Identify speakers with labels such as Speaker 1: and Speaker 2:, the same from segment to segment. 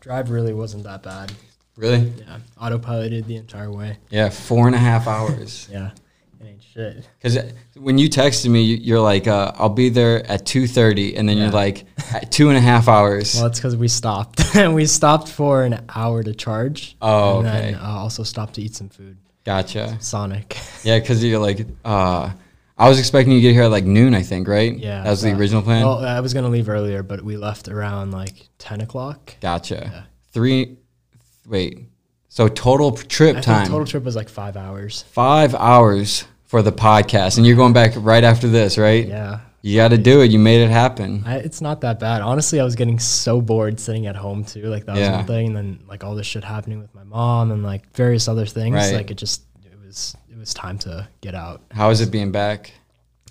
Speaker 1: drive really wasn't that bad.
Speaker 2: Really?
Speaker 1: Yeah, autopiloted the entire way.
Speaker 2: Yeah, four and a half hours.
Speaker 1: Yeah, it ain't shit.
Speaker 2: Because when you texted me, you- you're like, uh, "I'll be there at 2.30, and then you're
Speaker 1: Yeah.
Speaker 2: like, at two and a half hours.
Speaker 1: Well, it's because we stopped. And we stopped for an hour to charge.
Speaker 2: Oh,
Speaker 1: and
Speaker 2: okay.
Speaker 1: then uh, also stopped to eat some food.
Speaker 2: Gotcha.
Speaker 1: Sonic.
Speaker 2: Yeah, because you're like, uh, I was expecting you to get here at like noon, I think, right?
Speaker 1: yeah,
Speaker 2: that was the original plan.
Speaker 1: Well, I was gonna leave earlier, but we left around like ten o'clock.
Speaker 2: gotcha.
Speaker 1: yeah.
Speaker 2: Three. Wait. So total trip
Speaker 1: I
Speaker 2: time
Speaker 1: total trip was like five hours.
Speaker 2: five hours for the podcast, and you're going back right after this, right?
Speaker 1: Yeah.
Speaker 2: You got to do it. You made it happen.
Speaker 1: I, it's not that bad. Honestly, I was getting so bored sitting at home too. Like that was
Speaker 2: Yeah.
Speaker 1: one thing, and then like all this shit happening with my mom and like various other things.
Speaker 2: Right.
Speaker 1: Like it just it was was time to get out.
Speaker 2: How is it being back?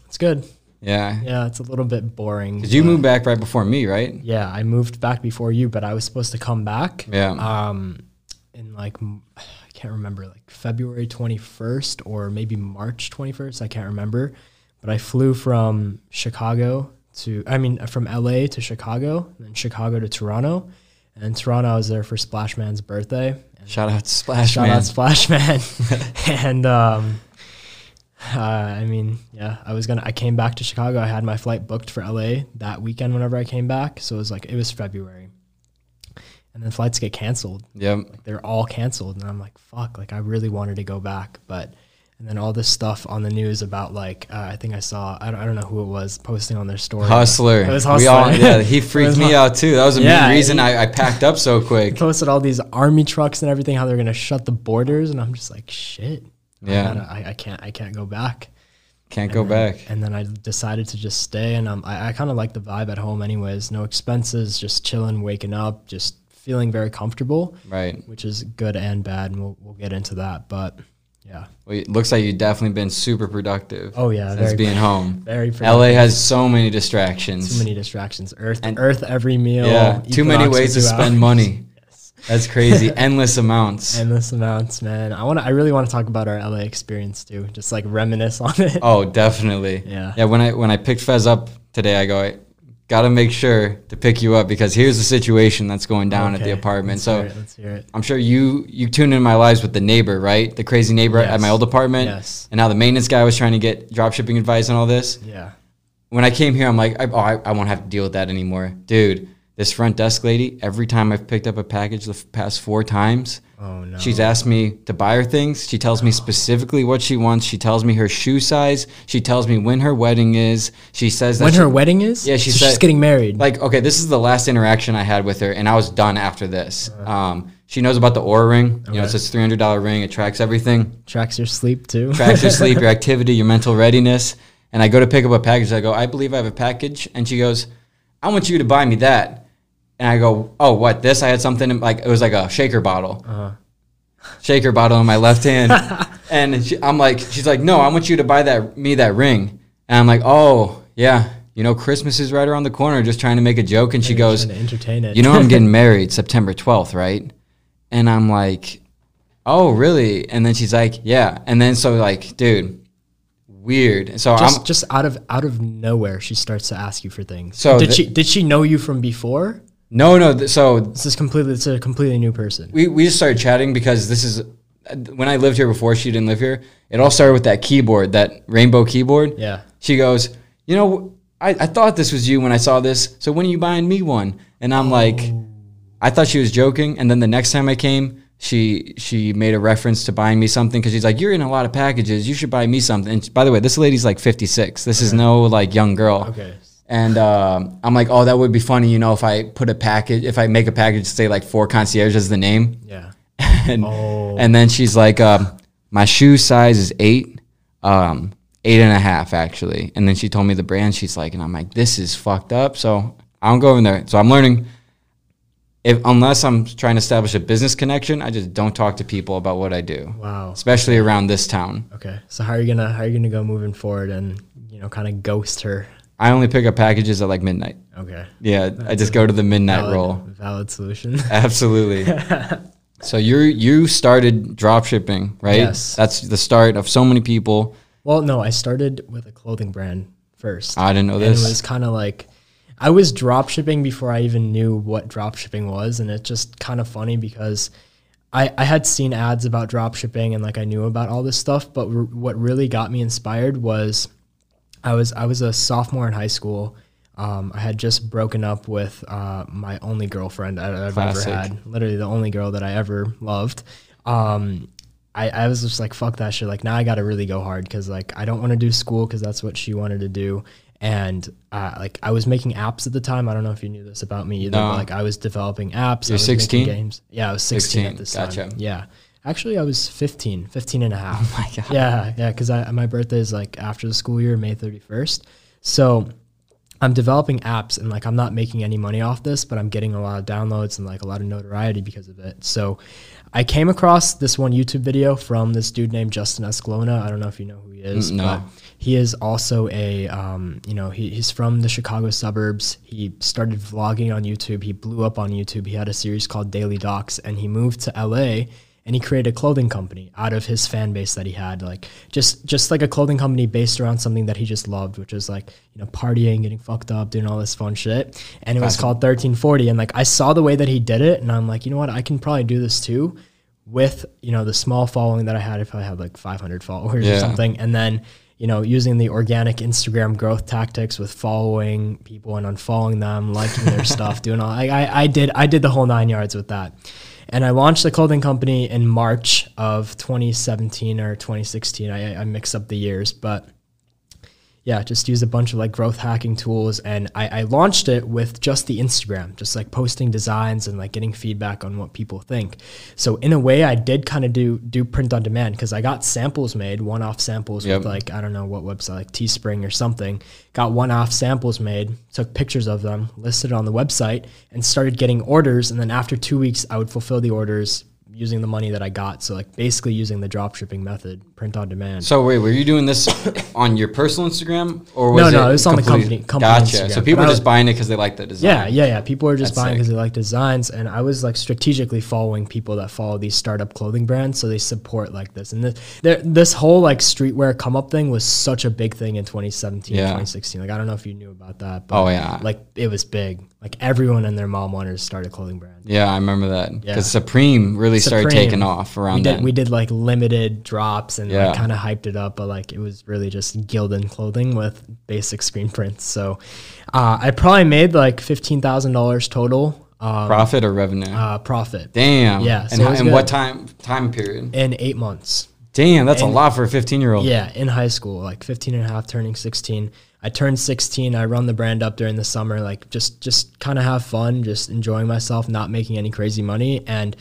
Speaker 1: It's good.
Speaker 2: Yeah.
Speaker 1: Yeah, it's a little bit boring.
Speaker 2: Because you moved back right before me, right?
Speaker 1: Yeah, I moved back before you, but I was supposed to come back.
Speaker 2: Yeah.
Speaker 1: Um, in like I can't remember, like February twenty first or maybe March twenty first. I can't remember, but I flew from Chicago to I mean from LA to Chicago, and then Chicago to Toronto, and in Toronto I was there for Splashman's birthday.
Speaker 2: Shout out to Splash
Speaker 1: shout
Speaker 2: Man.
Speaker 1: out Splashman, and um. Uh, I mean, yeah, I was gonna. I came back to Chicago. I had my flight booked for LA that weekend. Whenever I came back, so it was like it was February, and then flights get canceled.
Speaker 2: Yep.
Speaker 1: Like they're all canceled, and I'm like, fuck. Like I really wanted to go back, but and then all this stuff on the news about like uh, I think I saw I don't, I don't know who it was posting on their story.
Speaker 2: Hustler.
Speaker 1: It was
Speaker 2: We all, yeah, he freaked me out too. That was the
Speaker 1: Yeah,
Speaker 2: main reason
Speaker 1: he-
Speaker 2: I, I packed up so quick.
Speaker 1: posted all these army trucks and everything. How they're gonna shut the borders, and I'm just like, shit.
Speaker 2: Yeah.
Speaker 1: I, I can't. I can't go back.
Speaker 2: Can't go
Speaker 1: then-
Speaker 2: back.
Speaker 1: And then I decided to just stay, and um, I, I kind of like the vibe at home, anyways. No expenses, just chilling, waking up, just feeling very comfortable,
Speaker 2: Right.
Speaker 1: which is good and bad, and we'll we'll get into that. But yeah,
Speaker 2: Well, it looks like you've definitely been super productive
Speaker 1: oh yeah,
Speaker 2: since being home.
Speaker 1: very
Speaker 2: LA has so many distractions.
Speaker 1: too many distractions. Earth,
Speaker 2: And-
Speaker 1: Earth every meal.
Speaker 2: yeah, too many ways to spend
Speaker 1: hours.
Speaker 2: money.
Speaker 1: Yes.
Speaker 2: That's crazy. Endless amounts.
Speaker 1: Endless amounts, man. I want to. I really want to talk about our LA experience too. Just like reminisce on it.
Speaker 2: Oh, definitely.
Speaker 1: Yeah.
Speaker 2: Yeah. When I when I picked Fez up today, I go, I gotta make sure to pick you up because here's the situation that's going down at the apartment.
Speaker 1: Let's
Speaker 2: So
Speaker 1: let's hear it.
Speaker 2: I'm sure you you tuned in my lives with the neighbor, right? The crazy neighbor at my old apartment.
Speaker 1: Yes.
Speaker 2: And how the maintenance guy was trying to get drop shipping advice and all this.
Speaker 1: Yeah.
Speaker 2: When I came here, I'm like, I, oh, I, I won't have to deal with that anymore, dude. This front desk lady, every time I've picked up a package the f- past four times,
Speaker 1: Oh no.
Speaker 2: She's asked me to buy her things. She tells me specifically what she wants. She tells me her shoe size. She tells me when her wedding is. She says that
Speaker 1: when
Speaker 2: she-
Speaker 1: her wedding is.
Speaker 2: Yeah, she
Speaker 1: So
Speaker 2: said-
Speaker 1: she's getting married.
Speaker 2: like okay, this is the last interaction I had with her, and I was done after this. Um, she knows about the Oura ring. You know,
Speaker 1: Uh-huh.
Speaker 2: It's this three hundred dollar ring. It tracks everything,
Speaker 1: tracks your sleep too.
Speaker 2: tracks your sleep, your activity, your mental readiness. And I go to pick up a package. I go, I believe I have a package, and she goes, I want you to buy me that. And I go, oh, what? This? I had something in, like it was like a shaker bottle
Speaker 1: Uh-huh.
Speaker 2: shaker bottle in my left hand. and she, I'm like, she's like, no, I want you to buy that me that ring. And I'm like, oh yeah, you know, Christmas is right around the corner. Just trying to make a joke. And she
Speaker 1: You're
Speaker 2: goes,
Speaker 1: entertain it.
Speaker 2: you know, I'm getting married September 12th, right? And I'm like, oh really? And then she's like, yeah. And then so like, dude, weird. So
Speaker 1: just
Speaker 2: I'm
Speaker 1: just out of out of nowhere, she starts to ask you for things.
Speaker 2: So
Speaker 1: did
Speaker 2: the-
Speaker 1: she did she know you from before?
Speaker 2: No, no. th- So
Speaker 1: This is completely it's a completely new person.
Speaker 2: we, we just started chatting because this is when I lived here before she didn't live here. It all started with that keyboard, that rainbow keyboard.
Speaker 1: Yeah.
Speaker 2: She goes, you know, I, I thought this was you when I saw this. So when are you buying me one? And I'm like, oh. I thought she was joking. And then the next time I came, she she made a reference to buying me something because she's like, you're in a lot of packages. You should buy me something. And by the way, this lady's like 56. This is no like young girl.
Speaker 1: Okay.
Speaker 2: And um, I'm like, oh, that would be funny, you know, if I put a package, if I make a package say like four concierge as the name.
Speaker 1: Yeah.
Speaker 2: and
Speaker 1: Oh.
Speaker 2: and then she's like, um, my shoe size is eight, um, eight and a half actually. And then she told me the brand. She's like, and I'm like, this is fucked up. So I don't go in there. So I'm learning. If unless I'm trying to establish a business connection, I just don't talk to people about what I do,
Speaker 1: Wow.
Speaker 2: especially around this town.
Speaker 1: Okay. So how are you gonna how are you gonna go moving forward and you know kind of ghost her?
Speaker 2: I only pick up packages at like midnight.
Speaker 1: Okay.
Speaker 2: Yeah, I just go to the midnight
Speaker 1: Valid,
Speaker 2: roll.
Speaker 1: valid solution.
Speaker 2: Absolutely. so you you started drop shipping, right?
Speaker 1: Yes.
Speaker 2: That's the start of so many people.
Speaker 1: well, no, I started with a clothing brand first.
Speaker 2: I didn't know
Speaker 1: and
Speaker 2: this.
Speaker 1: it was kind of like I was drop shipping before I even knew what drop shipping was, and it's just kind of funny because I, I had seen ads about drop shipping and like I knew about all this stuff, but what really got me inspired was I was I was a sophomore in high school. Um, I had just broken up with uh, my only girlfriend I, I've
Speaker 2: Classic.
Speaker 1: ever had, literally the only girl that I ever loved. Um, I, I was just like, fuck that shit. Like now I got to really go hard because like I don't want to do school because that's what she wanted to do. And uh, like I was making apps at the time. I don't know if you knew this about me either.
Speaker 2: No.
Speaker 1: But, like I was developing apps.
Speaker 2: You're
Speaker 1: I was
Speaker 2: 16?
Speaker 1: Games. Yeah, I was 16,
Speaker 2: 16,
Speaker 1: at this
Speaker 2: gotcha.
Speaker 1: time. Yeah. Actually, I was 15, 15 and a half.
Speaker 2: Oh my God.
Speaker 1: Yeah, yeah, because my birthday is like after the school year, May 31st. So I'm developing apps and like I'm not making any money off this, but I'm getting a lot of downloads and like a lot of notoriety because of it. So I came across this one YouTube video from this dude named Justin Escalona. I don't know if you know who he is,
Speaker 2: no.
Speaker 1: but he is also a um, you know he, he's from the chicago suburbs he started vlogging on youtube he blew up on youtube he had a series called daily docs and he moved to la and he created a clothing company out of his fan base that he had like just just like a clothing company based around something that he just loved which was like you know partying getting fucked up doing all this fun shit. And it was called 1340 and like i saw the way that he did it and i'm like you know what? I can probably do this too with you know the small following that I had if I had like 500 followers or something, and then you know using the organic Instagram growth tactics with following people and unfollowing them, liking their stuff, doing all. I, I I did I did the whole nine yards with that, and I launched the clothing company in March of 2017 or 2016. I I mix up the years, but yeah, just use a bunch of like growth hacking tools. And I, I launched it with just the Instagram, just like posting designs and like getting feedback on what people think. So in a way, I did kind of do do print on demand because I got samples made, one off samples
Speaker 2: Yep.
Speaker 1: with like I don't know what website, like Teespring or something. Got one off samples made, took pictures of them, listed it on the website, and started getting orders. And then after two weeks, I would fulfill the orders using the money that I got. So like basically using the drop shipping method, print on demand.
Speaker 2: So wait, were you doing this on your personal Instagram or was
Speaker 1: No,
Speaker 2: it
Speaker 1: no, it was on the company- company
Speaker 2: Gotcha.
Speaker 1: Instagram.
Speaker 2: So people
Speaker 1: But
Speaker 2: are just
Speaker 1: was-
Speaker 2: buying it because they like the design.
Speaker 1: Yeah, yeah, yeah. People are just
Speaker 2: That's
Speaker 1: buying because they like designs, and I was like strategically following people that follow these startup clothing brands, so they support like this. And this, this whole like streetwear come up thing was such a big thing in 2017,
Speaker 2: Yeah.
Speaker 1: 2016. Like I don't know if you knew about that. But
Speaker 2: Oh, yeah.
Speaker 1: like it was big. Like everyone and their mom wanted to start a clothing brand.
Speaker 2: Yeah, I remember that because
Speaker 1: Yeah.
Speaker 2: Supreme really started
Speaker 1: Supreme.
Speaker 2: taking off around
Speaker 1: we did
Speaker 2: then.
Speaker 1: we did like limited drops and
Speaker 2: Yeah.
Speaker 1: like kind of hyped it up, but like it was really just Gildan clothing with basic screen prints. So uh, I probably made like fifteen thousand dollars total um,
Speaker 2: Profit or revenue?
Speaker 1: uh, profit.
Speaker 2: Damn.
Speaker 1: yeah,
Speaker 2: And,
Speaker 1: so
Speaker 2: how, and what time time period?
Speaker 1: in eight months.
Speaker 2: Damn, that's a lot for a 15 year old.
Speaker 1: Yeah, in high school, like 15 and a half, turning 16. I turned 16. I run the brand up during the summer, like just just kind of have fun, just enjoying myself, not making any crazy money. And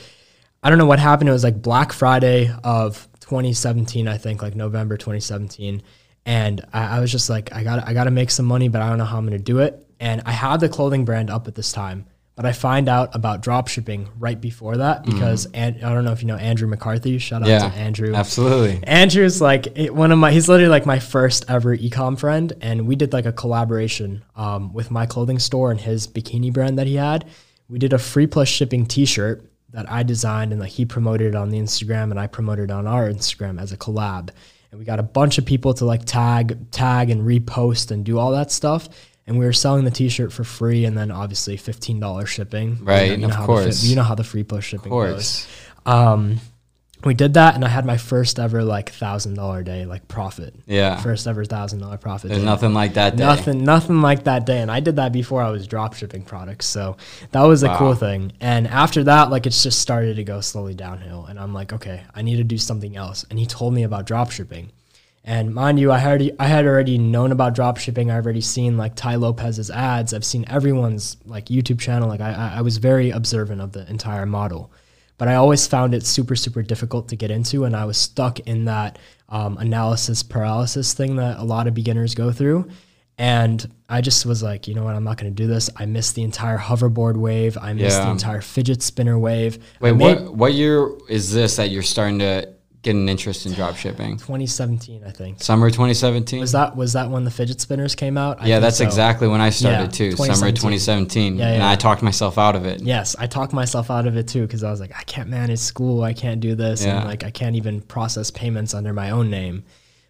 Speaker 1: I don't know what happened. It was like Black Friday of 2017, I think, like November 2017. And I, I was just like, I got I got to make some money, but I don't know how I'm gonna do it. And I had the clothing brand up at this time, but I find out about drop shipping right before that because and I don't know if you know Andrew McCarthy. Shout out
Speaker 2: Yeah,
Speaker 1: to Andrew.
Speaker 2: absolutely.
Speaker 1: Andrew's like it- one of my. He's literally like my first ever ecom friend, and we did like a collaboration um, with my clothing store and his bikini brand that he had. We did a free plus shipping T-shirt that I designed, and like he promoted it on the Instagram, and I promoted it on our Instagram as a collab. And we got a bunch of people to like tag, tag, and repost and do all that stuff. And we were selling the T-shirt for free, and then obviously fifteen dollars shipping. You know-
Speaker 2: Right,
Speaker 1: you
Speaker 2: of
Speaker 1: know how the
Speaker 2: course.
Speaker 1: you know how the free plus shipping
Speaker 2: Of
Speaker 1: goes um, we did that, and I had my first ever like thousand dollar day, like profit.
Speaker 2: Yeah.
Speaker 1: First ever thousand dollar profit.
Speaker 2: There's
Speaker 1: day.
Speaker 2: nothing like that day.
Speaker 1: Nothing, nothing like that day, and I did that before I was drop shipping products, so that was a
Speaker 2: Wow.
Speaker 1: cool thing. And after that, like it's just started to go slowly downhill, and I'm like, okay, I need to do something else. And he told me about drop shipping, and mind you, I had already, I had already known about drop shipping. I've already seen like Tai Lopez's ads. I've seen everyone's like YouTube channel. Like I I was very observant of the entire model but I always found it super, super difficult to get into. And I was stuck in that um, analysis paralysis thing that a lot of beginners go through. And I just was like, you know what, I'm not going to do this. I missed the entire hoverboard wave. I missed the entire fidget spinner wave.
Speaker 2: Wait,
Speaker 1: made-
Speaker 2: what what year is this that you're starting to get an interest in drop shipping?
Speaker 1: 2017, I think.
Speaker 2: Summer 2017?
Speaker 1: Was that was that when the fidget spinners came out? I
Speaker 2: yeah, that's
Speaker 1: so.
Speaker 2: exactly when I started
Speaker 1: Yeah,
Speaker 2: too. Summer
Speaker 1: 2017.
Speaker 2: 2017.
Speaker 1: Yeah,
Speaker 2: And
Speaker 1: yeah.
Speaker 2: I talked myself out of it.
Speaker 1: Yes, I talked myself out of it too because I was like, I can't manage school, I can't do this,
Speaker 2: Yeah.
Speaker 1: and like I can't even process payments under my own name.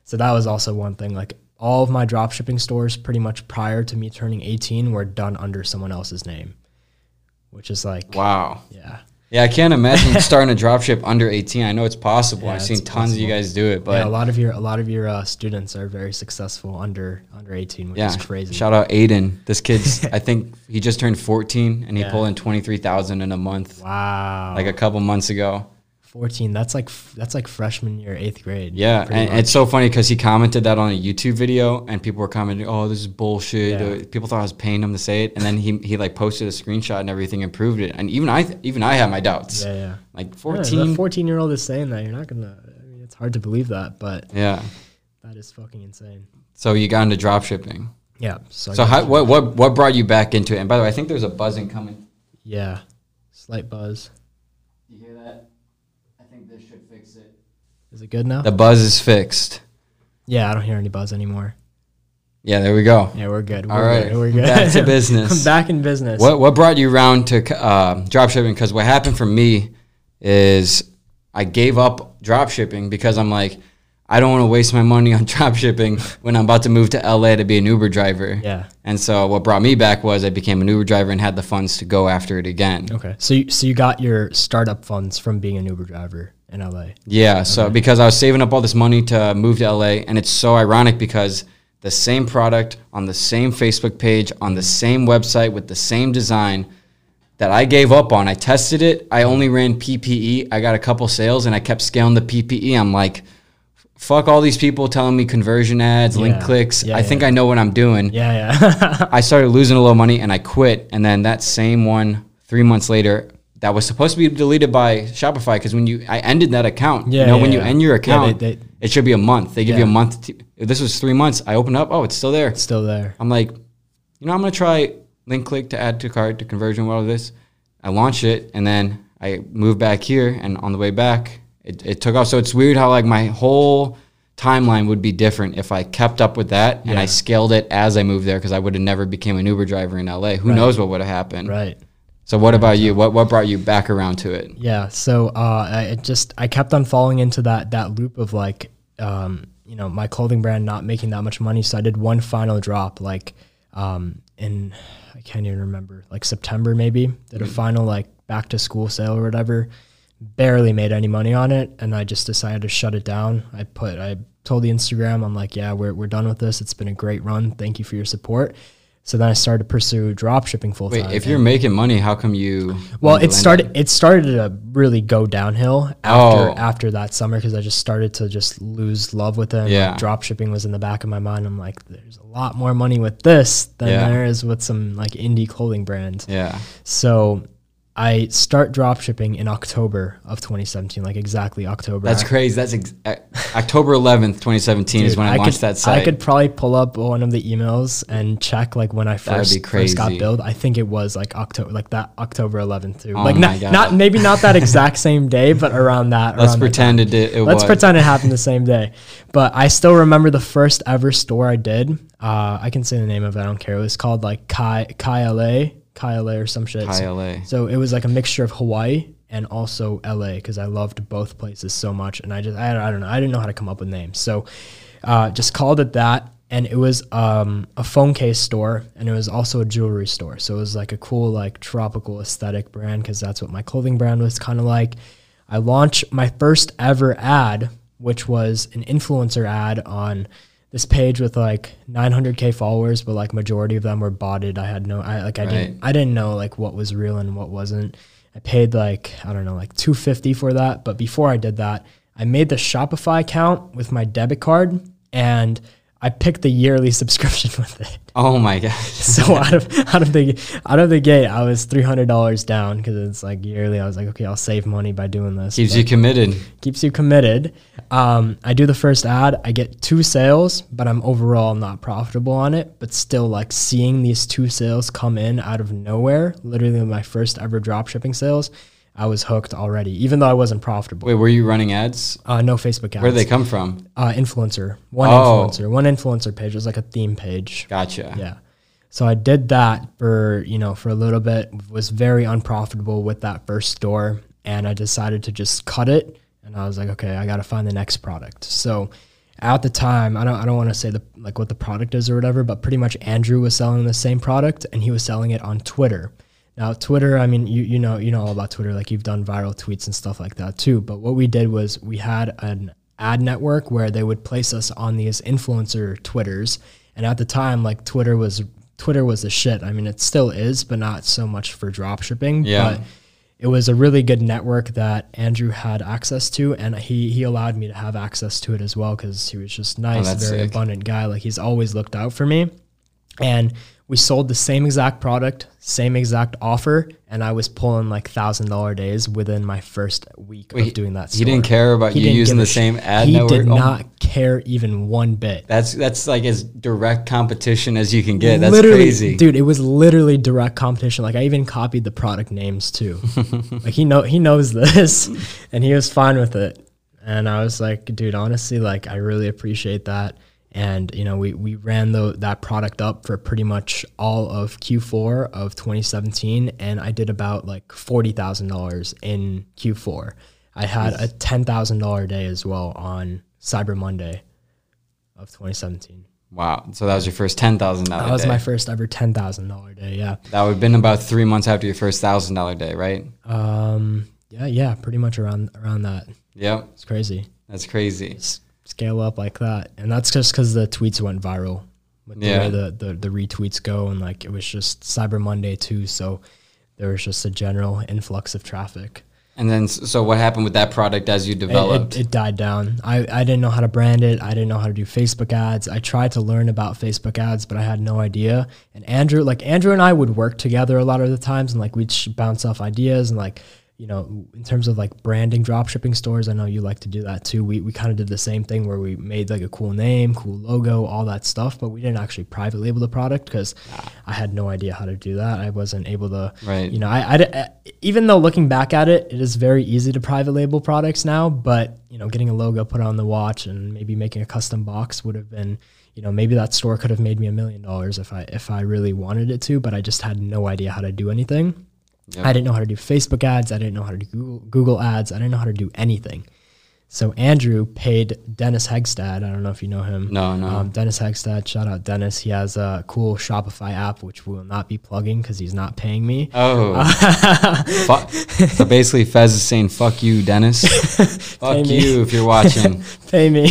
Speaker 1: So that was also one thing. Like all of my drop shipping stores pretty much prior to me turning 18 were done under someone else's name, which is like,
Speaker 2: Wow.
Speaker 1: yeah.
Speaker 2: Yeah, I can't imagine starting a dropship under 18. I know it's possible.
Speaker 1: Yeah,
Speaker 2: I've seen tons of you guys do it, but
Speaker 1: yeah, a lot of your a lot of your uh, students are very successful under under 18, which
Speaker 2: Yeah,
Speaker 1: is crazy.
Speaker 2: Shout out Aiden. This kid's, I think he just turned 14 and he pulled in 23,000 in a month,
Speaker 1: wow,
Speaker 2: like a couple months ago.
Speaker 1: 14. That's like that's like freshman year, eighth grade.
Speaker 2: Yeah, and
Speaker 1: much.
Speaker 2: it's so funny because he commented that on a YouTube video, and people were commenting, "Oh, this is bullshit."
Speaker 1: Yeah.
Speaker 2: Uh, People thought I was paying him to say it, and then he he like posted a screenshot and everything and proved it. And even I even I had my doubts.
Speaker 1: yeah, yeah.
Speaker 2: Like
Speaker 1: Yeah,
Speaker 2: fourteen.
Speaker 1: the 14 year old is saying that. You're not gonna. I mean, it's hard to believe that, but
Speaker 2: yeah.
Speaker 1: that is fucking insane.
Speaker 2: So you got into drop shipping.
Speaker 1: Yeah. So,
Speaker 2: So how, what what what brought you back into it? And by the way, I think there's a buzzing coming.
Speaker 1: Yeah. Slight buzz.
Speaker 2: You hear that? I think this should fix it.
Speaker 1: Is it good now?
Speaker 2: The buzz is fixed.
Speaker 1: yeah, I don't hear any buzz anymore.
Speaker 2: Yeah, there we go.
Speaker 1: Yeah, we're good. We're
Speaker 2: All right,
Speaker 1: good. We're good.
Speaker 2: back to business.
Speaker 1: back in business.
Speaker 2: What what brought you around to uh, drop shipping? Because what happened for me is I gave up drop shipping because I'm like, I don't want to waste my money on drop shipping when I'm about to move to LA to be an Uber driver.
Speaker 1: Yeah.
Speaker 2: And so what brought me back was I became an Uber driver and had the funds to go after it again.
Speaker 1: Okay. So you, so you got your startup funds from being an Uber driver in LA.
Speaker 2: Yeah, so because I was saving up all this money to move to LA, and it's so ironic because the same product on the same Facebook page, on the same website with the same design that I gave up on. I tested it. I only ran PPE. I got a couple sales, and I kept scaling the PPE. I'm like, fuck all these people telling me conversion ads, link clicks.
Speaker 1: Yeah,
Speaker 2: I think
Speaker 1: yeah.
Speaker 2: I know what I'm doing.
Speaker 1: Yeah, yeah.
Speaker 2: I started losing a little money and I quit. And then that same one, three months later, that was supposed to be deleted by Shopify because when you, I ended that account.
Speaker 1: Yeah,
Speaker 2: you know,
Speaker 1: yeah,
Speaker 2: when you
Speaker 1: yeah.
Speaker 2: end your account,
Speaker 1: they- they-
Speaker 2: it should be a month. They give you a month. To, this was three months. I opened up. Oh, it's still there.
Speaker 1: It's still there.
Speaker 2: I'm like, you know, I'm gonna try link click to add to cart to conversion. All this? I launched it and then I moved back here. And on the way back, it, it took off. So it's weird how like my whole timeline would be different if I kept up with that and I scaled it as I moved there because I would have never became an Uber driver in LA. Who
Speaker 1: Right.
Speaker 2: knows what would have happened?
Speaker 1: Right.
Speaker 2: So what about you? What what brought you back around to it?
Speaker 1: Yeah. So uh, I it just I kept on falling into that that loop of like, um, you know, my clothing brand not making that much money. So I did one final drop, like, um, in I can't even remember, like September maybe. Did a final like back to school sale or whatever. Barely made any money on it, and I just decided to shut it down. I put I told the Instagram, I'm like, yeah, we're we're done with this. It's been a great run. Thank you for your support. So then I started to pursue drop shipping full
Speaker 2: Wait,
Speaker 1: time.
Speaker 2: if you're making money, how come you?
Speaker 1: Well, it started. It started to really go downhill after
Speaker 2: Oh.
Speaker 1: after that summer because I just started to just lose love with it.
Speaker 2: Yeah.
Speaker 1: Like, drop shipping was in the back of my mind. I'm like, there's a lot more money with this than
Speaker 2: Yeah.
Speaker 1: there is with some like indie clothing brands.
Speaker 2: Yeah.
Speaker 1: So I start drop shipping in October of 2017, like exactly October.
Speaker 2: That's crazy. That's ex- uh, October 11th, 2017 is when I, launched
Speaker 1: could,
Speaker 2: that site.
Speaker 1: I could probably pull up one of the emails and check like when I first, first got billed. I think it was like October, like that October 11th too.
Speaker 2: Oh
Speaker 1: like not, not maybe not that exact same day, but around that.
Speaker 2: Let's
Speaker 1: around
Speaker 2: pretend
Speaker 1: time.
Speaker 2: it did. It
Speaker 1: Let's
Speaker 2: was.
Speaker 1: pretend it happened the same day. But I still remember the first ever store I did. Uh, I can say the name of it. I don't care. It was called like Kai Kai LA, Kai or some shit. So- so it was like a mixture of Hawaii and also LA because I loved both places so much. And I just, I, I don't know, I didn't know how to come up with names. So uh, just called it that. And it was um, a phone case store and it was also a jewelry store. So it was like a cool, like tropical aesthetic brand because that's what my clothing brand was kind of like. I launched my first ever ad, which was an influencer ad on this page with like 900k followers, but like majority of them were botted. I had no, I like I
Speaker 2: Right.
Speaker 1: didn't, I didn't know like what was real and what wasn't. I paid like I don't know like 250 for that, but before I did that, I made the Shopify account with my debit card and I picked the yearly subscription with it.
Speaker 2: Oh my god.
Speaker 1: So out of out of the out of the gate, I was three hundred dollars down because it's like yearly. I was like, okay, I'll save money by doing this.
Speaker 2: Keeps
Speaker 1: But-
Speaker 2: you committed.
Speaker 1: keeps you committed. Um, I do the first ad, I get two sales, but I'm overall not profitable on it. But still, like seeing these two sales come in out of nowhere, literally my first ever drop shipping sales, I was hooked already, even though I wasn't profitable.
Speaker 2: Wait, were you running ads?
Speaker 1: Uh, no Facebook ads.
Speaker 2: Where they come from?
Speaker 1: Uh, influencer, one
Speaker 2: Oh.
Speaker 1: influencer, one influencer page. It was like a theme page.
Speaker 2: Gotcha.
Speaker 1: Yeah. So I did that for, you know, for a little bit, was very unprofitable with that first store. And I decided to just cut it. And I was like, okay, I got to find the next product. So at the time, I don't I don't want to say the like what the product is or whatever, but pretty much Andrew was selling the same product and he was selling it on Twitter. Now Twitter, I mean, you you know you know all about Twitter, like you've done viral tweets and stuff like that too. But what we did was we had an ad network where they would place us on these influencer Twitters, and at the time, like Twitter was Twitter was the shit. I mean, it still is, but not so much for drop shipping.
Speaker 2: Yeah.
Speaker 1: But it was a really good network that Andrew had access to, and he he allowed me to have access to it as well because he was just nice,
Speaker 2: Oh,
Speaker 1: very
Speaker 2: sick.
Speaker 1: abundant guy. Like he's always looked out for me, and we sold the same exact product, same exact offer, and I was pulling like thousand dollar days within my first week
Speaker 2: Wait,
Speaker 1: of doing that.
Speaker 2: he didn't care about you using the
Speaker 1: sh-
Speaker 2: same ad
Speaker 1: He
Speaker 2: network?
Speaker 1: did
Speaker 2: Oh.
Speaker 1: not care even one bit.
Speaker 2: That's that's like as direct competition as you can get. That's
Speaker 1: literally,
Speaker 2: crazy.
Speaker 1: dude. It was literally direct competition. Like I even copied the product names too. like he know he knows this, and he was fine with it. And I was like, dude, honestly, like I really appreciate that. And you know, we we ran the, that product up for pretty much all of Q4 of 2017, and I did about like forty thousand dollars in Q4. I had a ten thousand dollar day as well on Cyber Monday of 2017.
Speaker 2: Wow. So that was your first ten thousand dollar
Speaker 1: That was
Speaker 2: day.
Speaker 1: my first ever ten thousand dollar day. Yeah.
Speaker 2: that would have been about three months after your first thousand dollar day, right?
Speaker 1: Um. Yeah. Yeah. Pretty much around around that.
Speaker 2: Yeah.
Speaker 1: It's crazy.
Speaker 2: That's crazy.
Speaker 1: S- scale up like that, and that's just because the tweets went viral. With the
Speaker 2: Yeah.
Speaker 1: way the, the the retweets go, and like it was just Cyber Monday too, so there was just a general influx of traffic.
Speaker 2: And then, so what happened with that product as you developed?
Speaker 1: It, it died down. I, I didn't know how to brand it. I didn't know how to do Facebook ads. I tried to learn about Facebook ads, but I had no idea. And Andrew, like Andrew and I would work together a lot of the times, and like we'd bounce off ideas and like you know in terms of like branding drop shipping stores. I know you like to do that too. We we kind of did the same thing where we made like a cool name, cool logo, all that stuff, but we didn't actually private label the product because I had no idea how to do that. I wasn't able to
Speaker 2: Right.
Speaker 1: you know, I, I even though looking back at it, it is very easy to private label products now. But you know, getting a logo put on the watch and maybe making a custom box would have been, you know, maybe that store could have made me a million dollars if I if I really wanted it to. But I just had no idea how to do anything.
Speaker 2: Yep.
Speaker 1: I didn't know how to do Facebook ads. I didn't know how to do Google, Google ads. I didn't know how to do anything. So Andrew paid Dennis Hegstad. I don't know if you know him.
Speaker 2: No, no.
Speaker 1: Um, Dennis Hegstad. Shout out Dennis. He has a cool Shopify app, which we will not be plugging because he's not paying me.
Speaker 2: oh. Fu- so basically, Fez is saying, fuck you, Dennis. fuck you if you're watching.
Speaker 1: pay me.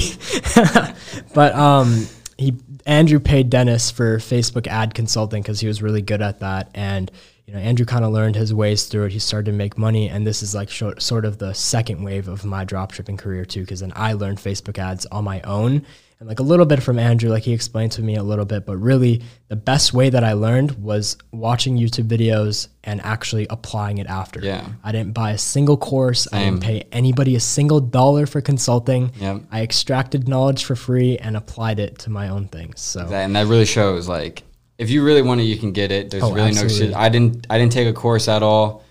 Speaker 1: but um, he Andrew paid Dennis for Facebook ad consulting because he was really good at that, and you know Andrew kind of learned his ways through it. He started to make money, and this is like sho- sort of the second wave of my dropshipping career too, because then I learned Facebook ads on my own. And like a little bit from Andrew, like he explained to me a little bit, but really the best way that I learned was watching YouTube videos and actually applying it after.
Speaker 2: Yeah.
Speaker 1: I didn't buy a single course. I didn't pay anybody a single dollar for consulting.
Speaker 2: Yep.
Speaker 1: I extracted knowledge for free and applied it to my own things. So
Speaker 2: and that really shows like if you really want it you can get it. There's
Speaker 1: Oh,
Speaker 2: really
Speaker 1: absolutely.
Speaker 2: no shit i didn't i didn't take a course at all.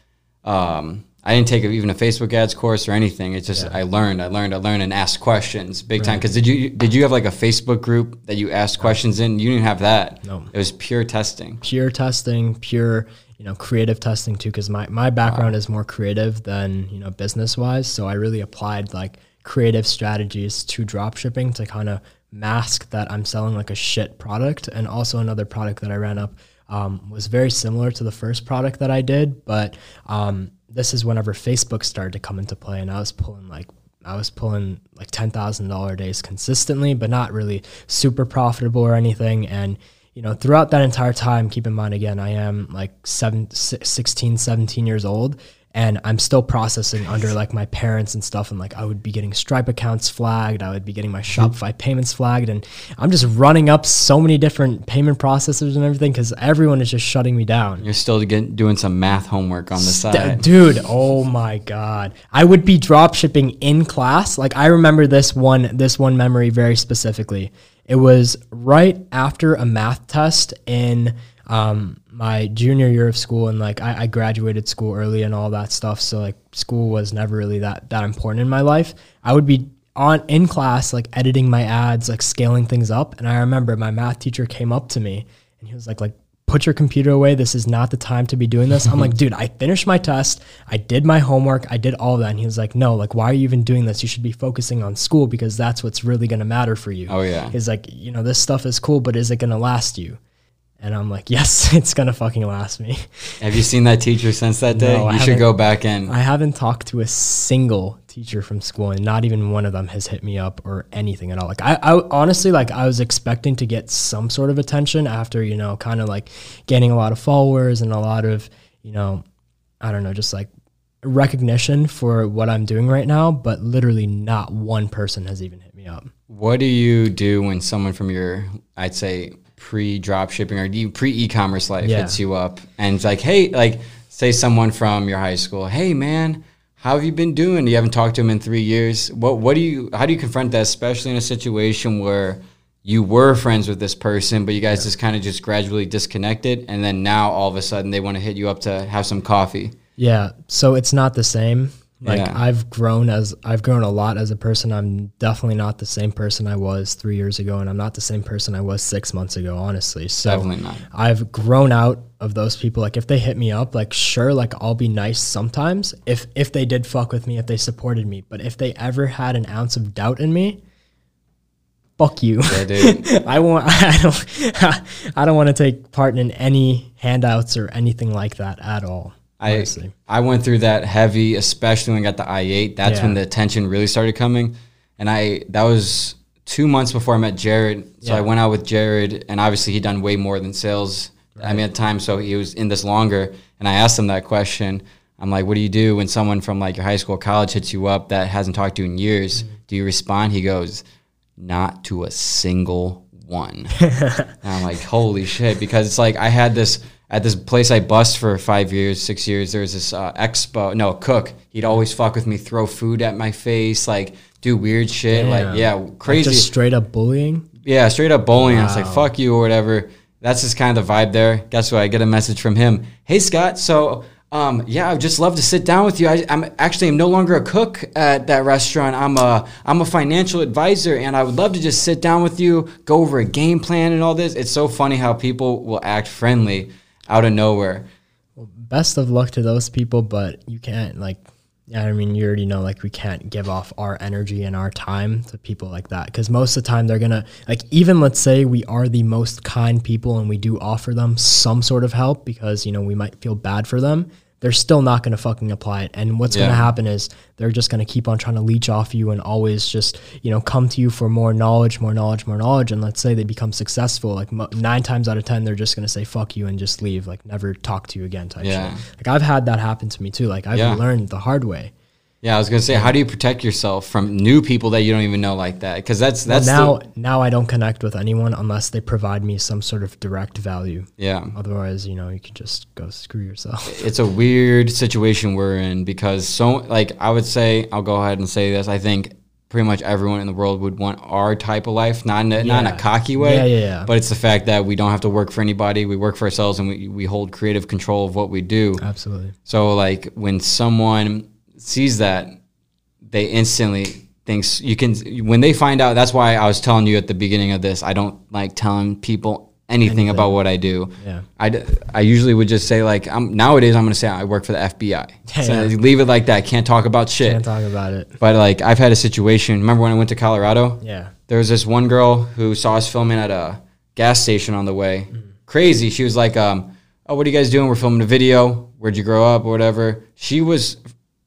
Speaker 2: Um, i didn't take even a facebook ads course or anything. It's just i learned i learned i learned and asked questions big time. Because did you did you have like a facebook group that you asked questions in? You didn't have that.
Speaker 1: No.
Speaker 2: it was pure testing.
Speaker 1: Pure testing, pure you know creative testing too. Because my my background is more creative than you know business wise. So I really applied like creative strategies to drop shipping to kind of mask that I'm selling like a shit product. And also another product that I ran up um, was very similar to the first product that I did, but um, this is whenever Facebook started to come into play, and I was pulling like I was pulling like ten thousand dollar days consistently, but not really super profitable or anything. And you know, throughout that entire time, keep in mind again, I am like seven, 16, 17 years old, and I'm still processing under like my parents and stuff. And like I would be getting Stripe accounts flagged, I would be getting my mm-hmm. Shopify payments flagged, and I'm just running up so many different payment processors and everything because everyone is just shutting me down.
Speaker 2: you're still get, doing some math homework on the
Speaker 1: D-
Speaker 2: side
Speaker 1: dude oh my god i would be drop shipping in class like i remember this one this one memory very specifically it was right after a math test in um, my junior year of school and like I, I graduated school early and all that stuff so like school was never really that that important in my life i would be on in class like editing my ads like scaling things up and i remember my math teacher came up to me and he was like like put your computer away. This is not the time to be doing this. I'm like, dude, I finished my test. I did my homework. I did all that. And he was like, no, like, why are you even doing this? You should be focusing on school because that's what's really going to matter for you.
Speaker 2: Oh, yeah.
Speaker 1: He's like, you know, this stuff is cool, but is it going to last you? And I'm like, yes, it's to fucking last me.
Speaker 2: Have you seen that teacher since that day?
Speaker 1: No, I
Speaker 2: you should go back in.
Speaker 1: I haven't talked to a single teacher from school, and not even one of them has hit me up or anything at all. Like I, I honestly like I was expecting to get some sort of attention after you know kind of like getting a lot of followers and a lot of you know I don't know just like recognition for what I'm doing right now, but literally not one person has even hit me up.
Speaker 2: What do you do when someone from your, I'd say, pre drop shipping or pre e commerce life
Speaker 1: Yeah.
Speaker 2: hits you up and it's like, hey, like, say someone from your high school, hey, man, how have you been doing? You haven't talked to him in three years. What, what do you, how do you confront that, especially in a situation where you were friends with this person, but you guys just kind of just gradually disconnected, and then now all of a sudden they want to hit you up to have some coffee?
Speaker 1: Yeah, so it's not the same. Like
Speaker 2: Yeah.
Speaker 1: I've grown as I've grown a lot as a person. I'm definitely not the same person I was three years ago, and I'm not the same person I was six months ago. Honestly, so
Speaker 2: Definitely not.
Speaker 1: I've grown out of those people. Like if they hit me up, like sure, like I'll be nice sometimes if if they did fuck with me, if they supported me. But if they ever had an ounce of doubt in me, fuck you.
Speaker 2: Yeah.
Speaker 1: I want. I don't. I don't want to take part in any handouts or anything like that at all.
Speaker 2: I
Speaker 1: honestly.
Speaker 2: I went through that heavy, especially when I got the I eight. That's when the attention really started coming, and I that was two months before I met Jared. So I went out with Jared, and obviously he done way more than sales. I mean, at the time, so he was in this longer, and I asked him that question. I'm like, "What do you do when someone from like your high school, college hits you up that hasn't talked to you in years?
Speaker 1: Mm-hmm.
Speaker 2: Do you respond?" He goes, "Not to a single one." And I'm like, holy shit, because it's like I had this at this place I bust for five years, six years. There was this uh, expo, no cook. He'd always fuck with me, throw food at my face, like do weird shit,
Speaker 1: Damn.
Speaker 2: like yeah,
Speaker 1: Like
Speaker 2: crazy,
Speaker 1: just straight up bullying.
Speaker 2: yeah, straight up bullying. I was like, fuck you or whatever. That's just kind of the vibe there. Guess what? I get a message from him. Hey Scott, so um, yeah, I would just love to sit down with you. I, I'm actually I'm no longer a cook at that restaurant. I'm a I'm a financial advisor, and I would love to just sit down with you, go over a game plan and all this. It's so funny how people will act friendly out of nowhere.
Speaker 1: Well, Best of luck to those people, but you can't like. I mean, you already know like we can't give off our energy and our time to people like that because most of the time they're gonna like even let's say we are the most kind people and we do offer them some sort of help because you know we might feel bad for them. They're still not gonna fucking apply it, and what's
Speaker 2: Yeah.
Speaker 1: gonna happen is they're just gonna keep on trying to leech off you and always just you know come to you for more knowledge, more knowledge, more knowledge. And let's say they become successful, like mo- nine times out of ten, they're just gonna say fuck you and just leave, like never talk to you again type
Speaker 2: Yeah.
Speaker 1: shit. Like I've had that happen to me too. Like I've
Speaker 2: Yeah.
Speaker 1: learned the hard way.
Speaker 2: Yeah, I was gonna say, how do you protect yourself from new people that you don't even know like that? Because that's
Speaker 1: Well,
Speaker 2: that's
Speaker 1: now
Speaker 2: the,
Speaker 1: now I don't connect with anyone unless they provide me some sort of direct value.
Speaker 2: yeah.
Speaker 1: Otherwise, you know, you can just go screw yourself.
Speaker 2: it's a weird situation we're in because so like I would say I'll go ahead and say this I think pretty much everyone in the world would want our type of life not in a, not in a cocky way
Speaker 1: Yeah, yeah, yeah.
Speaker 2: but it's the fact that we don't have to work for anybody we work for ourselves and we, we hold creative control of what we do
Speaker 1: Absolutely.
Speaker 2: so like when someone sees that they instantly thinks you can when they find out that's why I was telling you at the beginning of this I don't like telling people anything,
Speaker 1: Anything.
Speaker 2: about what I do
Speaker 1: Yeah.
Speaker 2: I, d- I usually would just say like I'm nowadays I'm gonna say I work for the FBI. So
Speaker 1: Yeah.
Speaker 2: leave it like that. Can't talk about shit.
Speaker 1: Can't talk about it.
Speaker 2: but like I've had a situation. Remember when I went to Colorado?
Speaker 1: Yeah.
Speaker 2: There was this one girl who saw us filming at a gas station on the way.
Speaker 1: Mm-hmm.
Speaker 2: Crazy. She was like, um, "Oh, what are you guys doing? We're filming a video. Where'd you grow up or whatever?" She was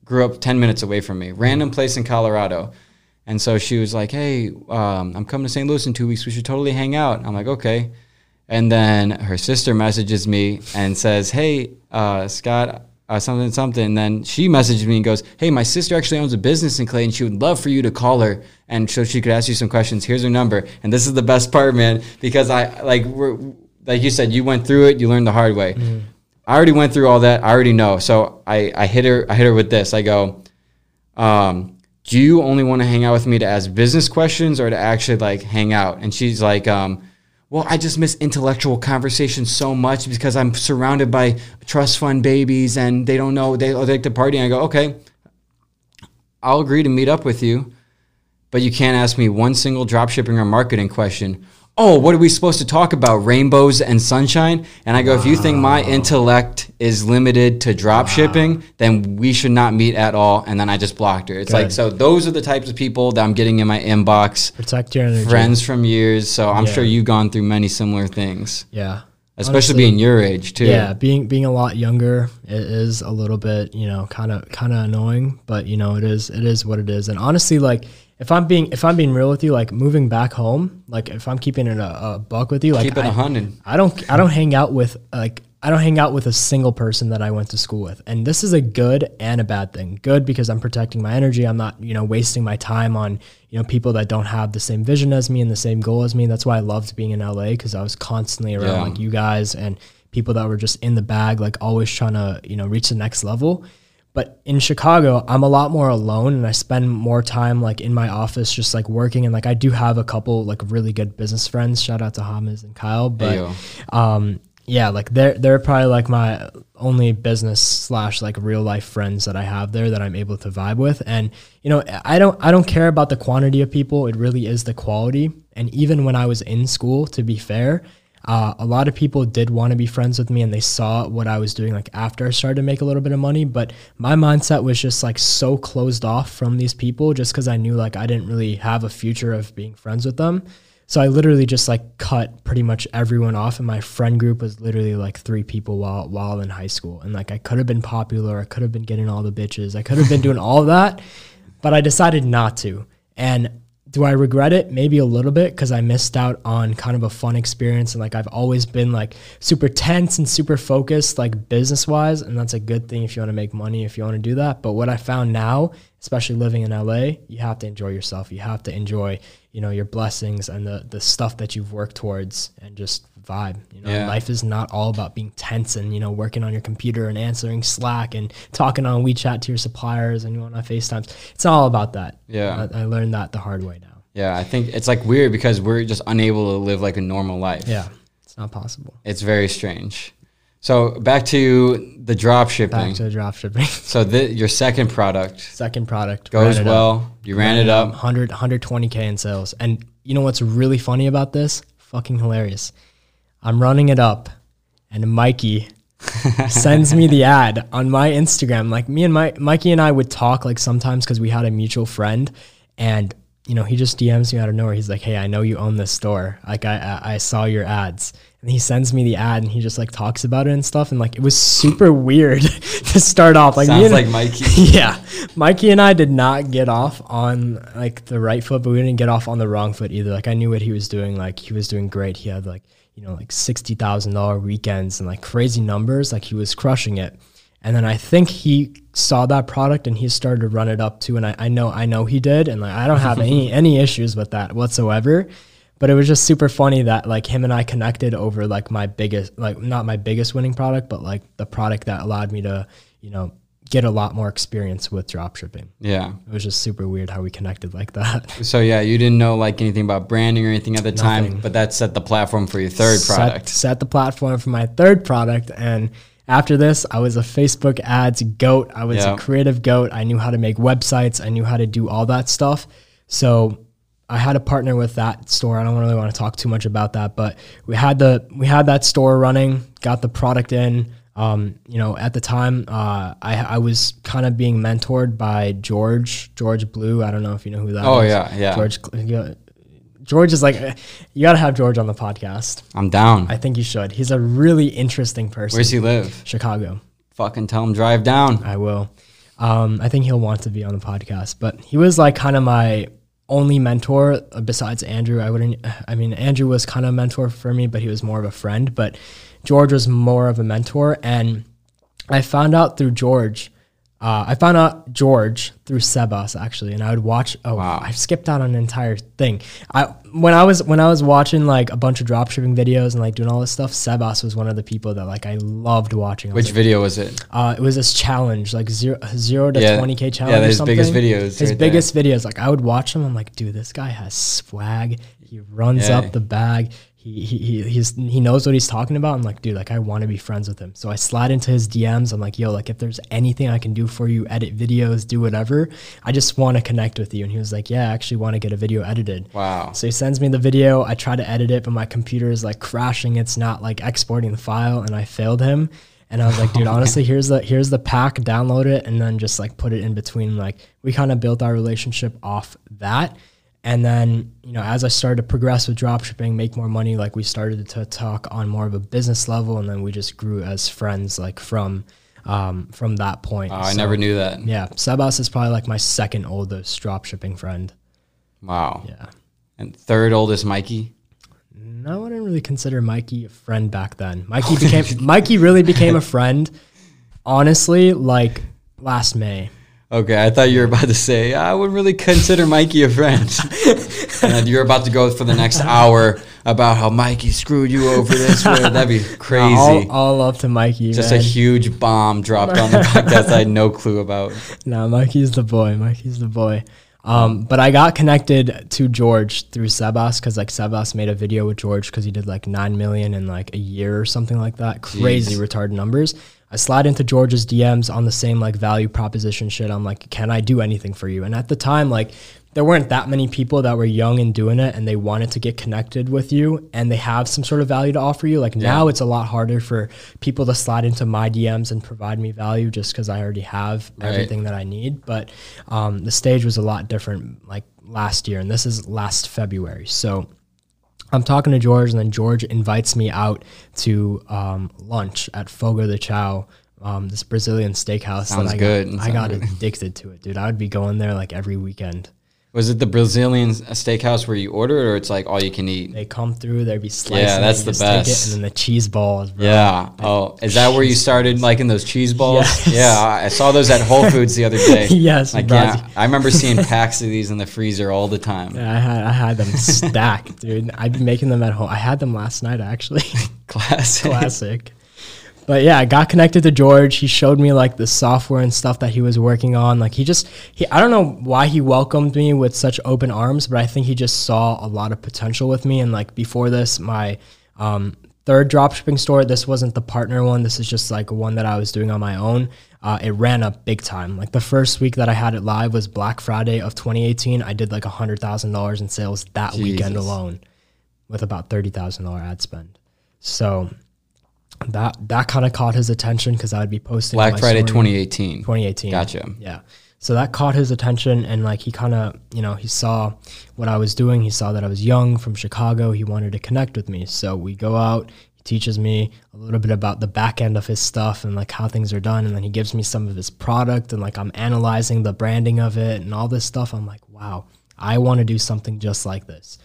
Speaker 2: grew up ten minutes away from me, random place in Colorado. And so she was like, "Hey, um, I'm coming to St. Louis in two weeks. We should totally hang out." I'm like, "Okay." And then her sister messages me and says, "Hey, uh, Scott, uh, something, something." And then she messages me and goes, "Hey, my sister actually owns a business in Clayton. She would love for you to call her and so she could ask you some questions. Here's her number." And this is the best part, man, because I like we're like you said, you went through it, you learned the hard way. I already went through all that. I already know. So I, I hit her. I hit her with this. I go, um, do you only want to hang out with me to ask business questions or to actually like hang out? And she's like, um, well, I just miss intellectual conversation so much because I'm surrounded by trust fund babies and they don't know they, like to party. And I go, okay, I'll agree to meet up with you, but you can't ask me one single drop shipping or marketing question. Oh, what are we supposed to talk about? Rainbows and sunshine? And I go, if you think my intellect is limited to drop shipping, then we should not meet at all. And then I just blocked her. It's like, so those are the types of people that I'm getting in my inbox,
Speaker 1: Protect your energy.
Speaker 2: friends from years. So I'm
Speaker 1: Yeah.
Speaker 2: sure you've gone through many similar things,
Speaker 1: Yeah.
Speaker 2: especially
Speaker 1: Honestly,
Speaker 2: being your age too.
Speaker 1: Yeah, being being a lot younger, it is a little bit, you know, kind of kind of annoying, but you know, it is it is what it is. And honestly, like if I'm being if I'm being real with you, like moving back home, like if I'm keeping it a, a buck with you, like
Speaker 2: Keep it
Speaker 1: I,
Speaker 2: a hundred.
Speaker 1: I don't I don't hang out with like I don't hang out with a single person that I went to school with. And this is a good and a bad thing. Good because I'm protecting my energy. I'm not, you know, wasting my time on, you know, people that don't have the same vision as me and the same goal as me. That's why I loved being in LA because I was constantly around
Speaker 2: Yeah.
Speaker 1: like you guys and people that were just in the bag, like always trying to, you know, reach the next level. But in Chicago, I'm a lot more alone and I spend more time like in my office just like working and like I do have a couple like really good business friends. Shout out to Hamas and Kyle. But
Speaker 2: Ayo.
Speaker 1: um yeah like they're they're probably like my only business slash like real life friends that i have there that i'm able to vibe with and you know i don't i don't care about the quantity of people it really is the quality and even when i was in school to be fair uh, a lot of people did want to be friends with me and they saw what i was doing like after i started to make a little bit of money but my mindset was just like so closed off from these people just because i knew like i didn't really have a future of being friends with them so I literally just like cut pretty much everyone off, and my friend group was literally like three people while while in high school. And like I could have been popular, I could have been getting all the bitches, I could have been doing all that, but I decided not to. And do I regret it? Maybe a little bit because I missed out on kind of a fun experience. And like I've always been like super tense and super focused, like business wise. And that's a good thing if you want to make money, if you want to do that. But what I found now, especially living in LA, you have to enjoy yourself. You have to enjoy, you know, your blessings and the, the stuff that you've worked towards and just vibe. You know,
Speaker 2: Yeah.
Speaker 1: life is not all about being tense and, you know, working on your computer and answering Slack and talking on WeChat to your suppliers and going on FaceTimes. It's not all about that.
Speaker 2: Yeah.
Speaker 1: I, I learned that the hard way now.
Speaker 2: Yeah, I think it's like weird because we're just unable to live like a normal life.
Speaker 1: Yeah, it's not possible.
Speaker 2: It's very strange. So back to the drop shipping.
Speaker 1: Back to the drop shipping.
Speaker 2: so the, your second product
Speaker 1: Second product
Speaker 2: goes
Speaker 1: ran it up.
Speaker 2: well. You ran it up.
Speaker 1: 100 120k in sales. And you know what's really funny about this? Fucking hilarious. I'm running it up, and Mikey sends me the ad on my Instagram. Like me and my Mikey and I would talk like sometimes because we had a mutual friend, and you know he just DMs me out of nowhere. He's like, "Hey, I know you own this store. Like I I, I saw your ads." And he sends me the ad and he just like talks about it and stuff. And like it was super weird to start off. Like
Speaker 2: Sounds
Speaker 1: and-
Speaker 2: like Mikey.
Speaker 1: yeah, Mikey and I did not get off on like the right foot, but we didn't get off on the wrong foot either. Like I knew what he was doing. Like he was doing great. He had like you know like sixty thousand dollar weekends and like crazy numbers. Like he was crushing it. And then I think he saw that product and he started to run it up too. And I, I know I know he did. And like I don't have any any issues with that whatsoever. But it was just super funny that like him and I connected over like my biggest like not my biggest winning product, but like the product that allowed me to, you know, get a lot more experience with dropshipping.
Speaker 2: Yeah.
Speaker 1: It was just super weird how we connected like that.
Speaker 2: So yeah, you didn't know like anything about branding or anything at the time, but that set the platform for your third
Speaker 1: set,
Speaker 2: product.
Speaker 1: Set the platform for my third product. And after this, I was a Facebook ads goat. I was
Speaker 2: Yeah.
Speaker 1: a creative goat. I knew how to make websites. I knew how to do all that stuff. So I had a partner with that store. I don't really want to talk too much about that, but we had the we had that store running, got the product in. Um, you know, at the time, uh, I, I was kind of being mentored by George, George Blue. I don't know if you know who that
Speaker 2: Oh, yeah, yeah.
Speaker 1: George, yeah, George is like, you got to have George on the podcast.
Speaker 2: I'm down.
Speaker 1: I think you should. He's a really interesting person.
Speaker 2: Where's he live?
Speaker 1: Chicago.
Speaker 2: Fucking tell him drive down.
Speaker 1: I will. Um, I think he'll want to be on the podcast. But he was like kind of my only mentor uh, besides Andrew. I wouldn't. I mean, Andrew was kind of a mentor for me, but he was more of a friend. But George was more of a mentor, and I found out through George. Uh, I found out George through Sebas actually, and I would watch. Oh,
Speaker 2: Wow.
Speaker 1: I skipped out on an entire thing. I when I was when I was watching like a bunch of dropshipping videos and like doing all this stuff. Sebas was one of the people that like I loved watching. I was
Speaker 2: Which video was it?
Speaker 1: uh, it was this challenge, like zero, zero to
Speaker 2: Yeah.
Speaker 1: twenty k
Speaker 2: Yeah,
Speaker 1: challenge. or
Speaker 2: his
Speaker 1: something.
Speaker 2: biggest videos
Speaker 1: His
Speaker 2: right
Speaker 1: biggest videos. Like I would watch him. I'm like, dude, this guy has swag. He runs
Speaker 2: Yeah.
Speaker 1: up the bag. He he he he's, he knows what he's talking about. I'm like, dude, like I want to be friends with him. So I slide into his DMs. I'm like, yo, like if there's anything I can do for you, edit videos, do whatever. I just want to connect with you. And he was like, yeah, I actually want to get a video edited.
Speaker 2: Wow.
Speaker 1: So he sends me the video. I try to edit it, but my computer is like crashing. It's not like exporting the file, and I failed him. And I was like, dude, honestly, here's the here's the pack. Download it, and then just like put it in between. Like we kind of built our relationship off that. And then, you know, as I started to progress with dropshipping, make more money, like we started to talk on more of a business level, and then we just grew as friends, like from um, from that point.
Speaker 2: Oh, I never knew that.
Speaker 1: Yeah, Sebas is probably like my second oldest dropshipping friend.
Speaker 2: Wow.
Speaker 1: Yeah.
Speaker 2: And third oldest Mikey.
Speaker 1: No, I wouldn't really consider Mikey a friend back then. Mikey became Mikey really became a friend, honestly, like last May.
Speaker 2: Okay, I thought you were about to say I would really consider Mikey a friend, and you're about to go for the next hour about how Mikey screwed you over this way. That'd be crazy.
Speaker 1: All, all love to Mikey.
Speaker 2: Just
Speaker 1: man.
Speaker 2: a huge bomb dropped on the podcast I had no clue about.
Speaker 1: No, Mikey's the boy. Mikey's the boy. Um, but I got connected to George through Sebas because like Sebas made a video with George because he did like nine million in like a year or something like that. Crazy
Speaker 2: Jeez.
Speaker 1: retarded numbers. I slide into George's DMs on the same like value proposition shit. I'm like, can I do anything for you? And at the time, like there weren't that many people that were young and doing it and they wanted to get connected with you and they have some sort of value to offer you. Like now it's a lot harder for people to slide into my DMs and provide me value just because I already have
Speaker 2: Right.
Speaker 1: everything that I need. But um, the stage was a lot different like last year and this is last February. So I'm talking to George, and then George invites me out to um, lunch at Fogo de Chao, um, this Brazilian steakhouse.
Speaker 2: Sounds
Speaker 1: that I
Speaker 2: good.
Speaker 1: Got, I got
Speaker 2: good.
Speaker 1: addicted to it, dude. I would be going there like every weekend.
Speaker 2: Was it the Brazilian uh, steakhouse where you order it, or it's like all you can eat?
Speaker 1: They come through, there'd be slicing.
Speaker 2: Yeah, that's the best.
Speaker 1: It, and then the cheese balls, bro.
Speaker 2: Yeah. Oh, is that where you started liking those cheese balls?
Speaker 1: Yes.
Speaker 2: Yeah, I I saw those at Whole Foods the other day.
Speaker 1: Yes,
Speaker 2: Like,
Speaker 1: bro.
Speaker 2: yeah, I remember seeing packs of these in the freezer all the time.
Speaker 1: Yeah, I had I had them stacked, dude. I'd be making them at home. I had them last night actually.
Speaker 2: Classic.
Speaker 1: classic. But yeah, I got connected to George. He showed me like the software and stuff that he was working on. Like he just he I don't know why he welcomed me with such open arms, but I think he just saw a lot of potential with me. And like before this, my um, third dropshipping store, this wasn't the partner one. This is just like one that I was doing on my own. Uh, it ran up big time. Like the first week that I had it live was Black Friday of 2018. I did like a hundred thousand dollars in sales that weekend alone, with about thirty thousand dollar ad spend. So that that kind of caught his attention because I would be posting
Speaker 2: Black Friday 2018.
Speaker 1: 2018.
Speaker 2: Gotcha.
Speaker 1: Yeah. So that caught his attention, and like he kind of, you know, he saw what I was doing. He saw that I was young from Chicago. He wanted to connect with me. So we go out. He teaches me a little bit about the back end of his stuff and like how things are done, and then he gives me some of his product, and like I'm analyzing the branding of it and all this stuff. I'm like, wow, I want to do something just like this.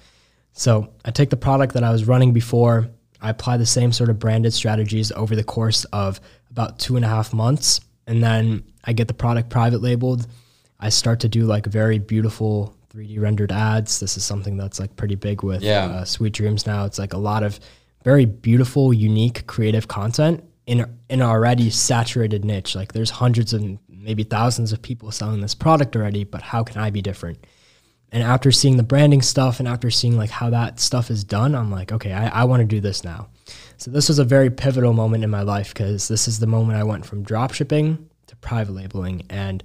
Speaker 1: So I take the product that I was running before, I apply the same sort of branded strategies over the course of about two and a half months, and then I get the product private labeled. I start to do like very beautiful 3D rendered ads. This is something that's like pretty big with
Speaker 2: Yeah.
Speaker 1: uh, Sweet Dreams now. It's like a lot of very beautiful, unique, creative content in in an already saturated niche. Like there's hundreds and maybe thousands of people selling this product already, but how can I be different? And after seeing the branding stuff and after seeing like how that stuff is done, I'm like, okay, I, I want to do this now. So this was a very pivotal moment in my life because this is the moment I went from drop shipping to private labeling. And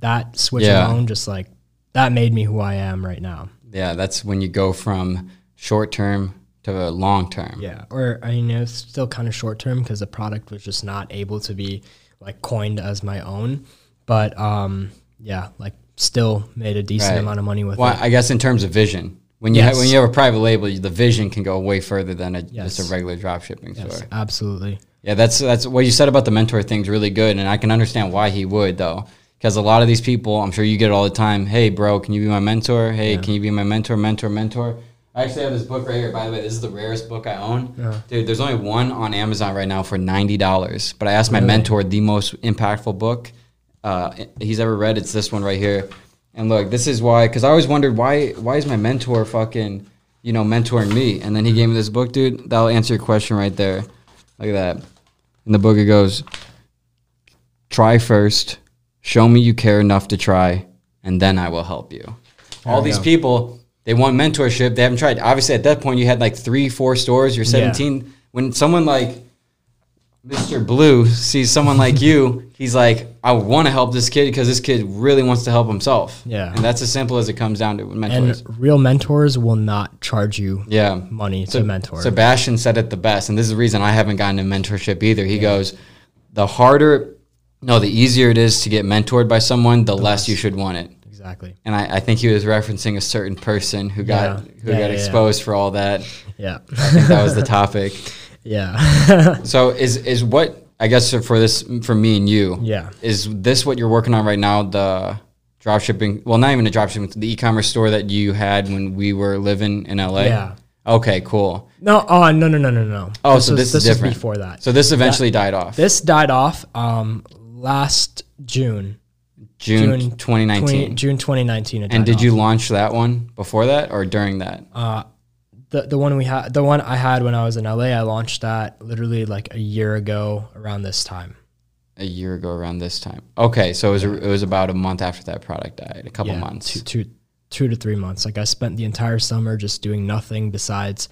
Speaker 1: that switch
Speaker 2: Yeah.
Speaker 1: alone just like that made me who I am right now.
Speaker 2: Yeah, that's when you go from short term to long term.
Speaker 1: Yeah. Or I mean it's still kind of short term because the product was just not able to be like coined as my own. But um yeah, like still made a decent
Speaker 2: Right.
Speaker 1: amount of money with
Speaker 2: Well,
Speaker 1: it.
Speaker 2: I guess in terms of vision, when you
Speaker 1: Yes.
Speaker 2: ha- when you have a private label, the vision can go way further than a,
Speaker 1: Yes.
Speaker 2: just a regular drop shipping
Speaker 1: Yes,
Speaker 2: store.
Speaker 1: absolutely.
Speaker 2: Yeah, that's that's what you said about the mentor thing's really good, and I can understand why he would though, because a lot of these people, I'm sure you get it all the time. Hey, bro, can you be my mentor? Hey, can you be my mentor? Mentor, mentor. I actually have this book right here. By the way, this is the rarest book I own.
Speaker 1: Yeah.
Speaker 2: Dude, there's only one on Amazon right now for ninety dollars. But I asked my
Speaker 1: Really?
Speaker 2: mentor the most impactful book uh, he's ever read. It's this one right here. And look, this is why, because I always wondered why why is my mentor fucking you know mentoring me? And then he gave me this book, dude. That'll answer your question right there. Look at that. In the book, it goes, "Try first, show me you care enough to try, and then I will help you." All
Speaker 1: we
Speaker 2: these
Speaker 1: go.
Speaker 2: people, They want mentorship. They haven't tried. Obviously, at that point, you had like three, four stores. You're
Speaker 1: Yeah.
Speaker 2: 17. When someone like Mr. Blue sees someone like you, he's like, I want to help this kid because this kid really wants to help himself.
Speaker 1: Yeah.
Speaker 2: And that's as simple as it comes down to mentors.
Speaker 1: And real mentors will not charge you
Speaker 2: yeah.
Speaker 1: money
Speaker 2: So
Speaker 1: to mentor.
Speaker 2: Sebastian said it the best, and this is the reason I haven't gotten a mentorship either. He goes, the harder, no, the easier it is to get mentored by someone, the, less you should want it.
Speaker 1: exactly.
Speaker 2: And I, I think he was referencing a certain person who got
Speaker 1: Yeah.
Speaker 2: who
Speaker 1: Yeah,
Speaker 2: got
Speaker 1: yeah, yeah.
Speaker 2: exposed for all that.
Speaker 1: Yeah.
Speaker 2: I think that was the topic.
Speaker 1: yeah.
Speaker 2: So is is what I guess for this for me and you.
Speaker 1: yeah.
Speaker 2: Is this what you're working on right now? The drop shipping? Well, not even a drop shipping. The e-commerce store that you had when we were living in LA.
Speaker 1: Yeah.
Speaker 2: Okay. Cool.
Speaker 1: No, oh no no no no no.
Speaker 2: Oh, so this is
Speaker 1: was
Speaker 2: different.
Speaker 1: before that.
Speaker 2: So this eventually died off.
Speaker 1: This died off um last June.
Speaker 2: June,
Speaker 1: June
Speaker 2: 2019.
Speaker 1: 20, June 2019.
Speaker 2: And did
Speaker 1: off.
Speaker 2: you launch that one before that or during that?
Speaker 1: Uh, the the one we had, the one I had when I was in LA, I launched that literally like a year ago around this time.
Speaker 2: A year ago, around this time. Okay, so it was it was about a month after that product died. A couple
Speaker 1: Yeah,
Speaker 2: months.
Speaker 1: two, two, two to three months. Like I spent the entire summer just doing nothing besides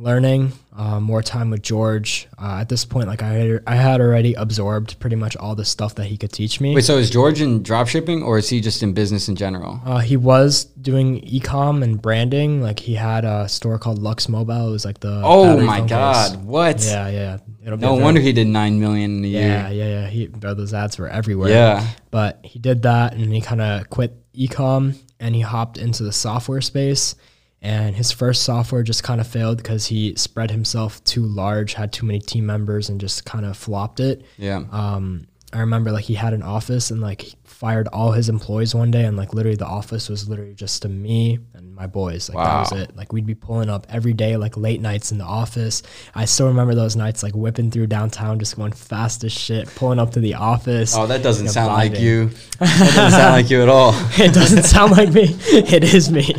Speaker 1: learning, uh, more time with George. Uh, at this point, like I had, I had already absorbed pretty much all the stuff that he could teach me.
Speaker 2: Wait, so is George in drop shipping or is he just in business in general?
Speaker 1: Uh, he was doing ecom and branding. Like he had a store called Lux Mobile. It was like the
Speaker 2: Oh my. God! What?
Speaker 1: Yeah, yeah. It'll be
Speaker 2: No wonder he did nine million in a
Speaker 1: Yeah,
Speaker 2: year.
Speaker 1: yeah, yeah. He, bro, those ads were everywhere.
Speaker 2: Yeah.
Speaker 1: But he did that and he kind of quit ecom and he hopped into the software space. And his first software just kind of failed because he spread himself too large, had too many team members, and just kind of flopped it.
Speaker 2: Yeah.
Speaker 1: Um, I remember like he had an office and like he fired all his employees one day, and like literally the office was literally just to me and my boys. Like that was it. Like we'd be pulling up every day, like late nights in the office. I still remember those nights, like whipping through downtown, just going fast as shit, pulling up to the office.
Speaker 2: Oh, that doesn't sound like you. That doesn't sound like you at all.
Speaker 1: it doesn't sound like me. It is me.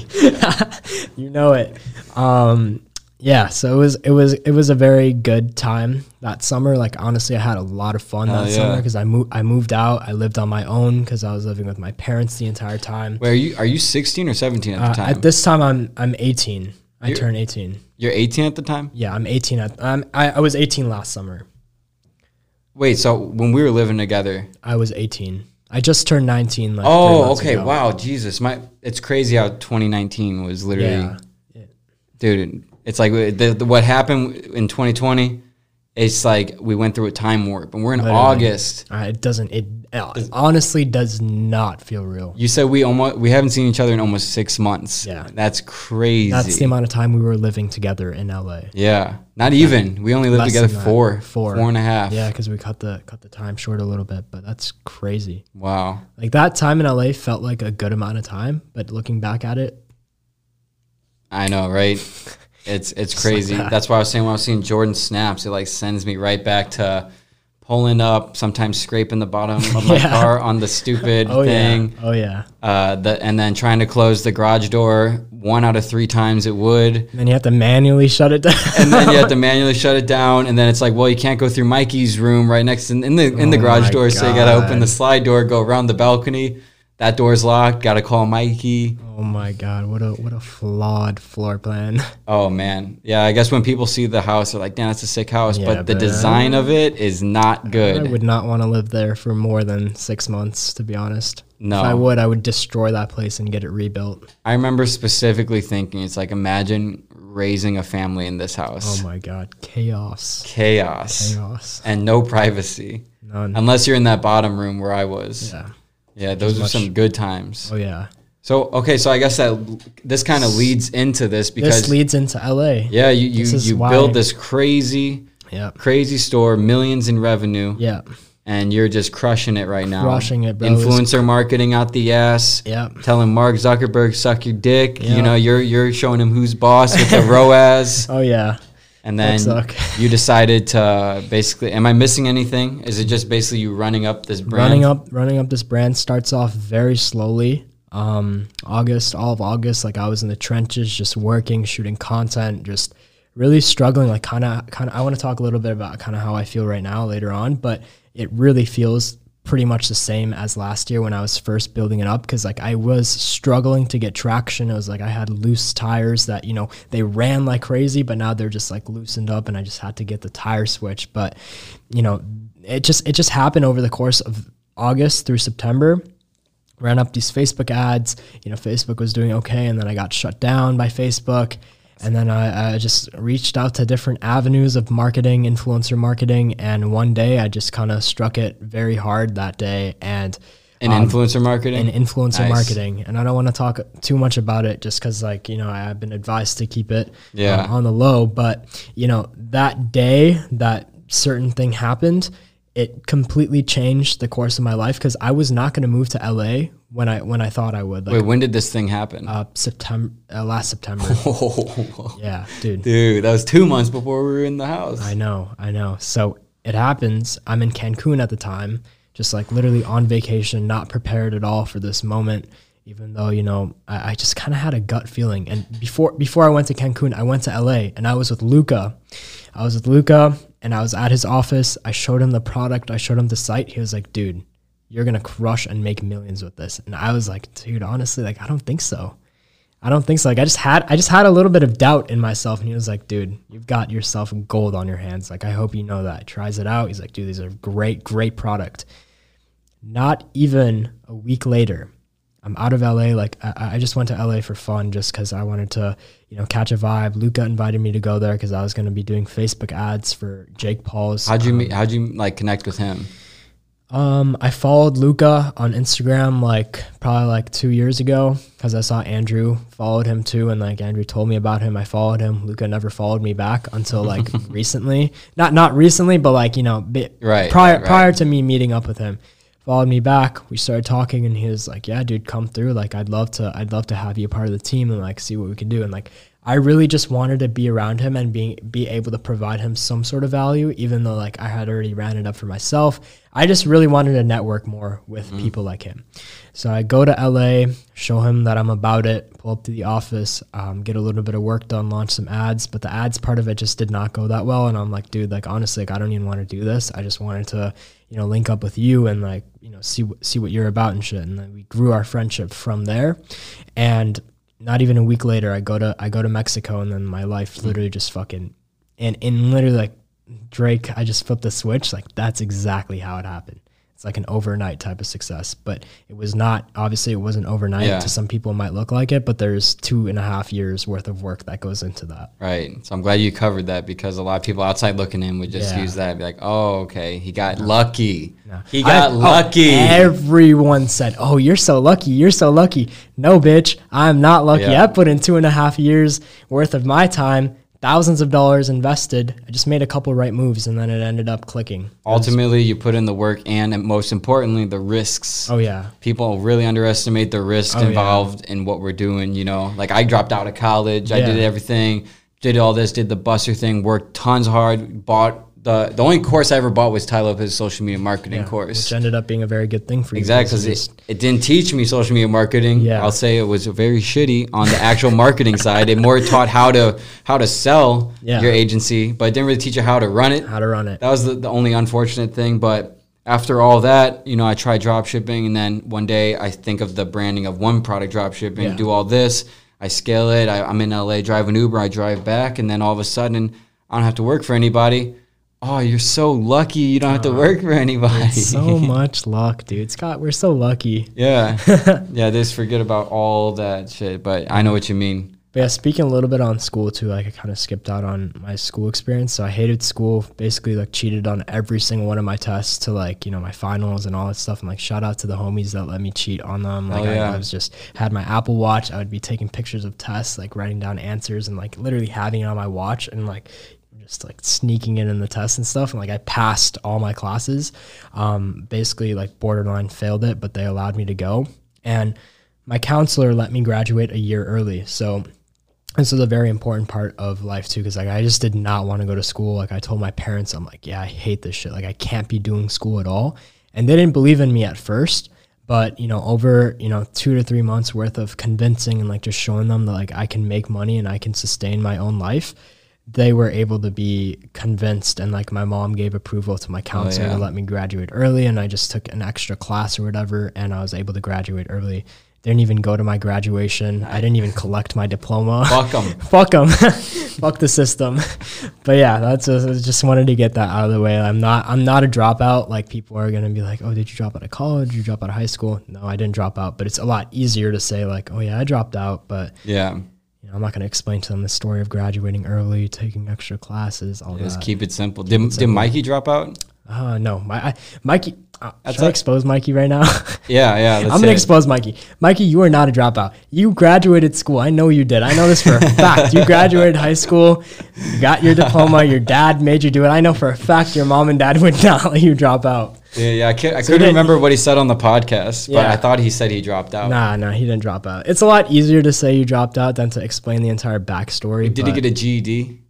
Speaker 1: you know it. Um, yeah. So it was it was it was a very good time that summer. Like honestly, I had a lot of fun
Speaker 2: Hell
Speaker 1: that
Speaker 2: yeah.
Speaker 1: summer because I moved I moved out. I lived on my own because I was living with my parents the entire time.
Speaker 2: Wait, are you are you 16 or 17 at the
Speaker 1: Uh,
Speaker 2: time?
Speaker 1: at this time, I'm I'm 18. I
Speaker 2: You're-
Speaker 1: turned 18.
Speaker 2: You're 18 at the time.
Speaker 1: Yeah, I'm 18. At, I'm, I I was 18 last summer.
Speaker 2: Wait, so when we were living together.
Speaker 1: I was 18. I just turned 19. Like
Speaker 2: Oh, okay.
Speaker 1: ago.
Speaker 2: Wow, Jesus, my it's crazy how 2019 was literally,
Speaker 1: Yeah.
Speaker 2: dude. It's like the, the, what happened in 2020. It's like we went through a time warp, and we're in
Speaker 1: Literally.
Speaker 2: August.
Speaker 1: Uh, it doesn't. It uh, honestly does not feel real.
Speaker 2: You said we almost we haven't seen each other in almost six months.
Speaker 1: Yeah.
Speaker 2: that's crazy.
Speaker 1: That's the amount of time we were living together in LA.
Speaker 2: Yeah, not even. We only lived
Speaker 1: Less
Speaker 2: together four,
Speaker 1: Four.
Speaker 2: four and a half.
Speaker 1: Yeah, because we cut the cut the time short a little bit, but that's crazy.
Speaker 2: Wow.
Speaker 1: Like that time in LA felt like a good amount of time, but looking back at it,
Speaker 2: I know, right? It's it's crazy.
Speaker 1: that.
Speaker 2: That's why I was saying when I was seeing Jordan snaps, it like sends me right back to pulling up, sometimes scraping the bottom of my
Speaker 1: Yeah.
Speaker 2: car on the stupid
Speaker 1: oh
Speaker 2: thing.
Speaker 1: yeah, oh yeah.
Speaker 2: Uh, the, and then trying to close the garage door one out of three times it would.
Speaker 1: And then you have to manually shut it down.
Speaker 2: And then you have to manually shut it down. And then it's like, well, you can't go through Mikey's room right next in, in the in the
Speaker 1: Oh
Speaker 2: garage door. So you got to open the slide door, go around the balcony. That door's locked. Got to call Mikey.
Speaker 1: oh my god, what a what a flawed floor plan.
Speaker 2: Oh man, yeah. I guess when people see the house, they're like, "Damn, that's a sick house."
Speaker 1: Yeah,
Speaker 2: but the design of it is not good.
Speaker 1: I would not want to live there for more than six months, to be honest.
Speaker 2: No.
Speaker 1: If I would, I would destroy that place and get it rebuilt.
Speaker 2: I remember specifically thinking, "It's like imagine raising a family in this house.
Speaker 1: Oh my god, chaos,
Speaker 2: Chaos
Speaker 1: chaos.
Speaker 2: and no privacy,
Speaker 1: None.
Speaker 2: unless you're in that bottom room where I was.
Speaker 1: yeah.
Speaker 2: Yeah, those are
Speaker 1: much-
Speaker 2: some good times.
Speaker 1: Oh yeah.
Speaker 2: So okay, so I guess that this kind of leads into this because
Speaker 1: this leads into LA.
Speaker 2: yeah, you you,
Speaker 1: This
Speaker 2: you build this crazy
Speaker 1: Yeah.
Speaker 2: crazy store, millions in revenue.
Speaker 1: Yeah.
Speaker 2: and you're just crushing it right now.
Speaker 1: Crushing it, bro. It's-
Speaker 2: Influencer marketing out the ass.
Speaker 1: Yeah.
Speaker 2: Telling Mark Zuckerberg suck your dick. You know, you're you're showing him who's boss with the ROAS,
Speaker 1: Oh yeah.
Speaker 2: And then you decided to basically. Am I missing anything? Is it just basically you running up this brand?
Speaker 1: Running up running up this brand starts off very slowly. Um August, all of August, like I was in the trenches just working, shooting content, just really struggling like kind of kind of I want to talk a little bit about kind of how I feel right now later on, but it really feels pretty much the same as last year when I was first building it up because like I was struggling to get traction. It was like I had loose tires that you know they ran like crazy, but now they're just like loosened up, and I just had to get the tire switch. But you know, it just it just happened over the course of August through September. Ran up these Facebook ads. You know, Facebook was doing okay, and then I got shut down by Facebook. And then I, I, just reached out to different avenues of marketing, influencer marketing. And one day I just kind of struck it very hard that day. And
Speaker 2: in um, influencer marketing?
Speaker 1: In influencer nice. marketing. And I don't want to talk too much about it just because, like, you know, I've been advised to keep it yeah. um, on the low. But, you know, that day that certain thing happened, it completely changed the course of my life because I was not going to move to LA when I when I thought I would.
Speaker 2: Like, Wait, when did this thing happen?
Speaker 1: Uh, September, uh, last September. yeah, dude.
Speaker 2: Dude, that was two months before we were in the house.
Speaker 1: I know, I know. So it happens. I'm in Cancun at the time, just like literally on vacation, not prepared at all for this moment. Even though you know, I, I just kind of had a gut feeling. And before before I went to Cancun, I went to LA and I was with Luca. I was with Luca and I was at his office. I showed him the product. I showed him the site. He was like, "Dude." you're gonna crush and make millions with this. And I was like, dude, honestly, like I don't think so. I don't think so. Like I just had I just had a little bit of doubt in myself, and he was like, dude, you've got yourself gold on your hands. Like I hope you know that. Tries it out. He's like, dude, these are great, great product. Not even a week later, I'm out of LA. Like I, I just went to LA for fun, just because I wanted to, you know, catch a vibe. Luca invited me to go there because I was going to be doing Facebook ads for Jake Paul's.
Speaker 2: How'd you um, meet? How'd you like connect with him?
Speaker 1: Um, I followed Luca on Instagram like probably like two years ago because I saw Andrew followed him too, and like Andrew told me about him. I followed him. Luca never followed me back until like recently. Not not recently, but like you know, bit,
Speaker 2: right
Speaker 1: prior
Speaker 2: right, right.
Speaker 1: prior to me meeting up with him. Followed me back. We started talking, and he was like, "Yeah, dude, come through. Like, I'd love to. I'd love to have you a part of the team and like see what we can do." And like, I really just wanted to be around him and be be able to provide him some sort of value, even though like I had already ran it up for myself. I just really wanted to network more with mm-hmm. people like him. So I go to LA, show him that I'm about it, pull up to the office, um, get a little bit of work done, launch some ads. But the ads part of it just did not go that well. And I'm like, dude, like honestly, like I don't even want to do this. I just wanted to, you know, link up with you and like, you know, see see what you're about and shit. And then we grew our friendship from there. And not even a week later, I go to I go to Mexico, and then my life literally just fucking and in literally like Drake, I just flipped the switch. Like that's exactly how it happened. It's like an overnight type of success, but it was not. Obviously, it wasn't overnight. Yeah. To some people, it might look like it, but there's two and a half years worth of work that goes into that.
Speaker 2: Right. So I'm glad you covered that because a lot of people outside looking in would just yeah. use that, be like, "Oh, okay, he got no. lucky. No. He got I, oh, lucky." Oh,
Speaker 1: everyone said, "Oh, you're so lucky. You're so lucky." No, bitch, I'm not lucky. Yeah. I put in two and a half years worth of my time thousands of dollars invested. I just made a couple right moves and then it ended up clicking.
Speaker 2: Ultimately, you put in the work and, most importantly, the risks.
Speaker 1: Oh yeah.
Speaker 2: People really underestimate the risk oh, involved yeah. in what we're doing, you know. Like I dropped out of college, yeah. I did everything, did all this, did the buster thing, worked tons hard, bought the the only course I ever bought was Tai Lopez's social media marketing yeah, course,
Speaker 1: which ended up being a very good thing for
Speaker 2: you. Exactly, because it, it didn't teach me social media marketing. Yeah. I'll say it was very shitty on the actual marketing side. It more taught how to how to sell yeah. your agency, but it didn't really teach you how to run it.
Speaker 1: How to run it.
Speaker 2: That was the, the only unfortunate thing. But after all that, you know, I tried drop shipping, and then one day I think of the branding of one product drop shipping, yeah. do all this. I scale it. I, I'm in LA, drive an Uber. I drive back, and then all of a sudden, I don't have to work for anybody Oh, you're so lucky. You don't have to work for anybody.
Speaker 1: so much luck, dude. Scott, we're so lucky.
Speaker 2: Yeah. yeah, just forget about all that shit. But I know what you mean.
Speaker 1: But yeah, speaking a little bit on school too, like I kind of skipped out on my school experience. So I hated school, basically like cheated on every single one of my tests to like, you know, my finals and all that stuff. And like shout out to the homies that let me cheat on them. Like oh, yeah. I, I was just had my Apple Watch. I would be taking pictures of tests, like writing down answers and like literally having it on my watch and like like sneaking in in the tests and stuff. And like I passed all my classes. Um, basically, like borderline failed it, but they allowed me to go. And my counselor let me graduate a year early. So this is a very important part of life too, because like I just did not want to go to school. Like I told my parents, I'm like, yeah, I hate this shit. Like I can't be doing school at all. And they didn't believe in me at first but you know over you know two to three months worth of convincing and like just showing them that like i can make money and i can sustain my own life they were able to be convinced and like my mom gave approval to my oh, counselor
Speaker 2: yeah.
Speaker 1: to let me graduate early and I just took an extra class or whatever and I was able to graduate early. They Didn't even go to my graduation. I didn't even collect my diploma.
Speaker 2: Fuck them.
Speaker 1: Fuck them. Fuck the system. but yeah, that's a, I just wanted to get that out of the way. I'm not I'm not a dropout. Like people are gonna be like, oh, did you drop out of college? Did you drop out of high school? No, I didn't drop out. But it's a lot easier to say like, oh yeah, I dropped out, but
Speaker 2: Yeah.
Speaker 1: Know, I'm not going to explain to them the story of graduating early, taking extra classes, all that.
Speaker 2: Just
Speaker 1: that.
Speaker 2: keep it simple. Did, did Mikey drop out?
Speaker 1: Uh, no, my I, Mikey.
Speaker 2: That's
Speaker 1: should I expose Mikey right now?
Speaker 2: Yeah, yeah. Let's
Speaker 1: I'm gonna
Speaker 2: it.
Speaker 1: expose Mikey. Mikey, you are not a dropout. You graduated school. I know you did. I know this for a fact. You graduated high school, you got your diploma. Your dad made you do it. I know for a fact your mom and dad would not let you drop out.
Speaker 2: Yeah, yeah. I, can't, I
Speaker 1: So
Speaker 2: couldn't remember what he said on the podcast, but
Speaker 1: Yeah.
Speaker 2: I thought he said he dropped out.
Speaker 1: Nah, nah, he didn't drop out. It's a lot easier to say you dropped out than to explain the entire backstory.
Speaker 2: Did he get a GED?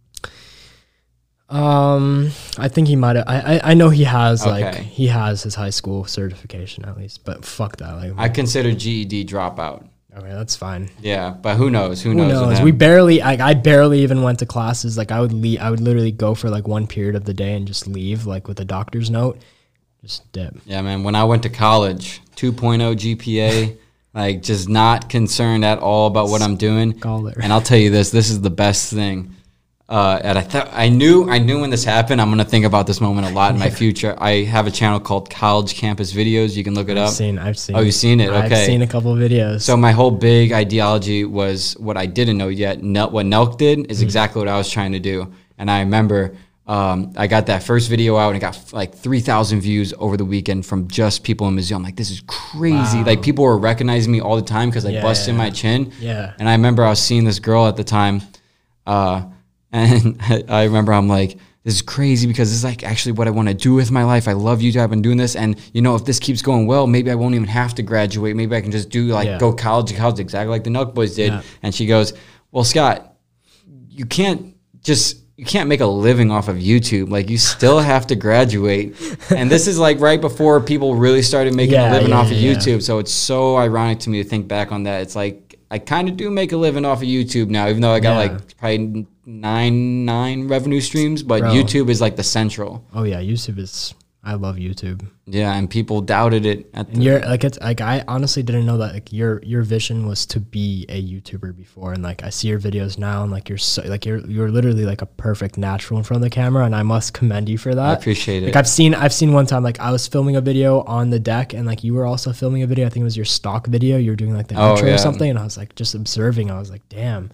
Speaker 1: Um, I think he might have. I, I I know he has like
Speaker 2: Okay.
Speaker 1: he has his high school certification at least, but fuck that. Like,
Speaker 2: I consider GED dropout.
Speaker 1: okay, that's fine.
Speaker 2: Yeah, but who knows? Who,
Speaker 1: Who
Speaker 2: knows? with
Speaker 1: knows?
Speaker 2: him?
Speaker 1: We barely. Like, I barely even went to classes. Like, I would leave. I would literally go for like one period of the day and just leave, like with a doctor's note, just dip.
Speaker 2: Yeah, man. When I went to college, 2.0 GPA, like just not concerned at all about what I'm doing.
Speaker 1: Scholar.
Speaker 2: And I'll tell you this: this is the best thing. Uh, and I thought I knew I knew when this happened. I'm gonna think about this moment a lot in my future. I have a channel called College Campus Videos. You can look it
Speaker 1: I've
Speaker 2: up.
Speaker 1: seen. I've seen.
Speaker 2: Oh, you've seen it? Okay.
Speaker 1: I've seen a couple videos.
Speaker 2: So my whole big ideology was what I didn't know yet. Nel- what Nelk did is exactly what I was trying to do. And I remember um, I got that first video out and it got f- like 3,000 views over the weekend from just people in Mizzou. I'm like, this is crazy.
Speaker 1: Wow.
Speaker 2: Like people were recognizing me all the time because I
Speaker 1: Yeah,
Speaker 2: busted
Speaker 1: yeah.
Speaker 2: my chin.
Speaker 1: yeah.
Speaker 2: And I remember I was seeing this girl at the time, uh, and I remember I'm like, this is crazy because this is like actually what I want to do with my life. I love YouTube. I've been doing this, and you know, if this keeps going well, maybe I won't even have to graduate. Maybe I can just do like
Speaker 1: Yeah.
Speaker 2: go college to college, exactly like the Nelk Boys did.
Speaker 1: Yeah.
Speaker 2: And she goes, "Well, Scott, you can't just." You can't make a living off of YouTube. Like you still have to graduate, and this is like right before people really started making
Speaker 1: Yeah,
Speaker 2: a living off of. YouTube. So it's so ironic to me to think back on that. It's like I kind of do make a living off of YouTube now, even though I got like probably nine nine revenue streams. But
Speaker 1: Bro.
Speaker 2: YouTube is like the central.
Speaker 1: Oh yeah, YouTube is. I love YouTube.
Speaker 2: Yeah, and people doubted it at
Speaker 1: And
Speaker 2: the,
Speaker 1: you're like it's like I honestly didn't know that like your your vision was to be a YouTuber before and like I see your videos now and like you're so like you're you're literally like a perfect natural in front of the camera and I must commend you for that.
Speaker 2: I
Speaker 1: appreciate
Speaker 2: it. Like.
Speaker 1: I've seen I've seen one time like I was filming a video on the deck and like you were also filming a video. I think it was your stock video. You were doing like the
Speaker 2: Oh,
Speaker 1: intro
Speaker 2: yeah.
Speaker 1: or something and I was like just observing. I was like, damn,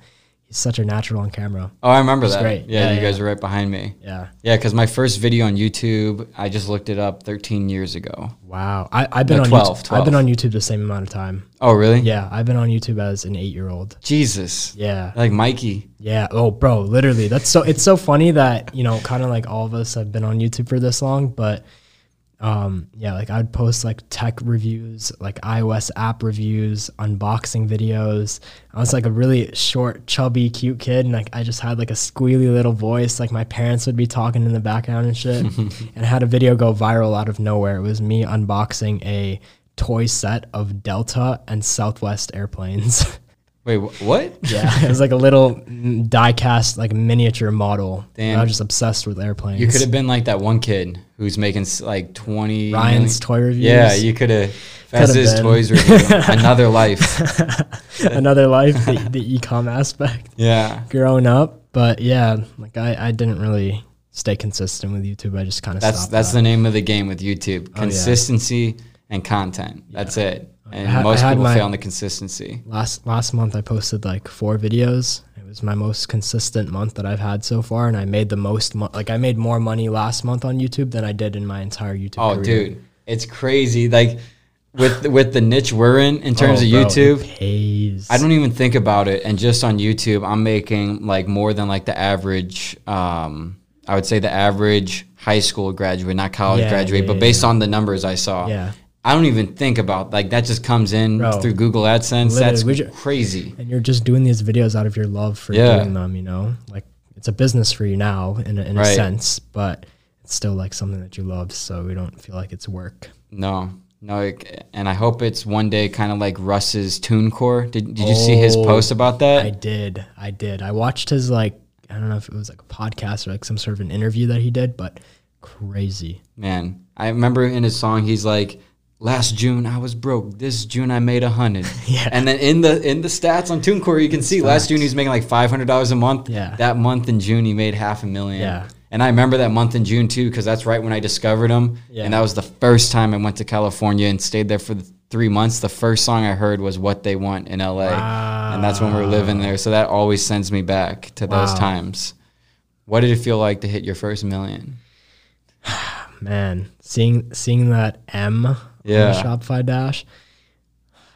Speaker 1: he's such a natural on camera.
Speaker 2: Oh, I remember
Speaker 1: It's
Speaker 2: that.
Speaker 1: great.
Speaker 2: Yeah,
Speaker 1: Yeah,
Speaker 2: you guys
Speaker 1: yeah.
Speaker 2: were right behind me.
Speaker 1: Yeah.
Speaker 2: Yeah, because my first video on YouTube, I just looked it up 13 years ago.
Speaker 1: Wow. I, I've been
Speaker 2: No,
Speaker 1: on
Speaker 2: 12,
Speaker 1: YouTube. I've been on YouTube the same amount of time.
Speaker 2: Oh, really?
Speaker 1: Yeah, I've been on YouTube as an eight year old.
Speaker 2: Jesus.
Speaker 1: Yeah.
Speaker 2: Like Mikey.
Speaker 1: Yeah. Oh, bro, literally. That's so. It's so funny that you know, kind of like all of us have been on YouTube for this long, but um, yeah, like I'd post like tech reviews, like iOS app reviews, unboxing videos. I was like a really short, chubby, cute kid, and like I just had like a squealy little voice. Like my parents would be talking in the background and shit, and I had a video go viral out of nowhere. It was me unboxing a toy set of Delta and Southwest airplanes.
Speaker 2: Wait, wh- what?
Speaker 1: Yeah, it was like a little die-cast, like miniature model.
Speaker 2: Damn.
Speaker 1: I was just obsessed with airplanes.
Speaker 2: You could have been like that one kid who's making s- like 20
Speaker 1: Ryan's toy reviews.
Speaker 2: Yeah, you could have.
Speaker 1: Been.
Speaker 2: Toys review. Another life.
Speaker 1: another life, the, the ecom aspect
Speaker 2: Yeah.
Speaker 1: growing up. But yeah, like I, I didn't really stay consistent with YouTube. I just kind of
Speaker 2: That's
Speaker 1: stopped.
Speaker 2: that's
Speaker 1: that.
Speaker 2: the name of the game with YouTube.
Speaker 1: Oh.
Speaker 2: Consistency and content. That's it. And
Speaker 1: ha-
Speaker 2: most people fail on the consistency.
Speaker 1: last last month. I posted like four videos. It was my most consistent month that I've had so far, and I made the most. Mo- like I made more money last month on YouTube than I did in my entire YouTube.
Speaker 2: Oh,
Speaker 1: career.
Speaker 2: dude, it's crazy. Like with with the niche we're in in terms
Speaker 1: Oh,
Speaker 2: of YouTube.
Speaker 1: pays.
Speaker 2: I don't even think about it. And just on YouTube, I'm making like more than like the average. Um, I would say the average high school graduate, not college
Speaker 1: Yeah,
Speaker 2: graduate,
Speaker 1: yeah,
Speaker 2: but based
Speaker 1: yeah.
Speaker 2: on the numbers I saw.
Speaker 1: Yeah.
Speaker 2: I don't even think about like that. Just comes in
Speaker 1: Bro,
Speaker 2: through Google AdSense. That's crazy.
Speaker 1: and you're just doing these videos out of your love for
Speaker 2: Yeah.
Speaker 1: doing them you know like it's a business for you now in a, in a sense but it's still like something that you love so we don't feel like it's work
Speaker 2: No, no, it- and I hope it's one day kind of like Russ's TuneCore. Did Did you see his
Speaker 1: Oh,
Speaker 2: post about that?
Speaker 1: i did i did i watched his like I don't know if it was like a podcast or like some sort of an interview that he did, but crazy.
Speaker 2: Man, I remember in his song, he's like, "Last June I was broke. This June I made a hundred.
Speaker 1: Yeah.
Speaker 2: And then in the in the stats on TuneCore, you can see last June he was making like five hundred dollars a month.
Speaker 1: Yeah.
Speaker 2: That month in June he made half a million.
Speaker 1: Yeah.
Speaker 2: And I remember that month in June too, because that's right when I discovered him.
Speaker 1: Yeah.
Speaker 2: And that was the first time I went to California and stayed there for the three months. The first song I heard was "What They Want" in LA, and that's when we were living there. So that always sends me back to those times. What did it feel like to hit your first million?
Speaker 1: Man, seeing seeing that M
Speaker 2: Yeah.
Speaker 1: Shopify dash,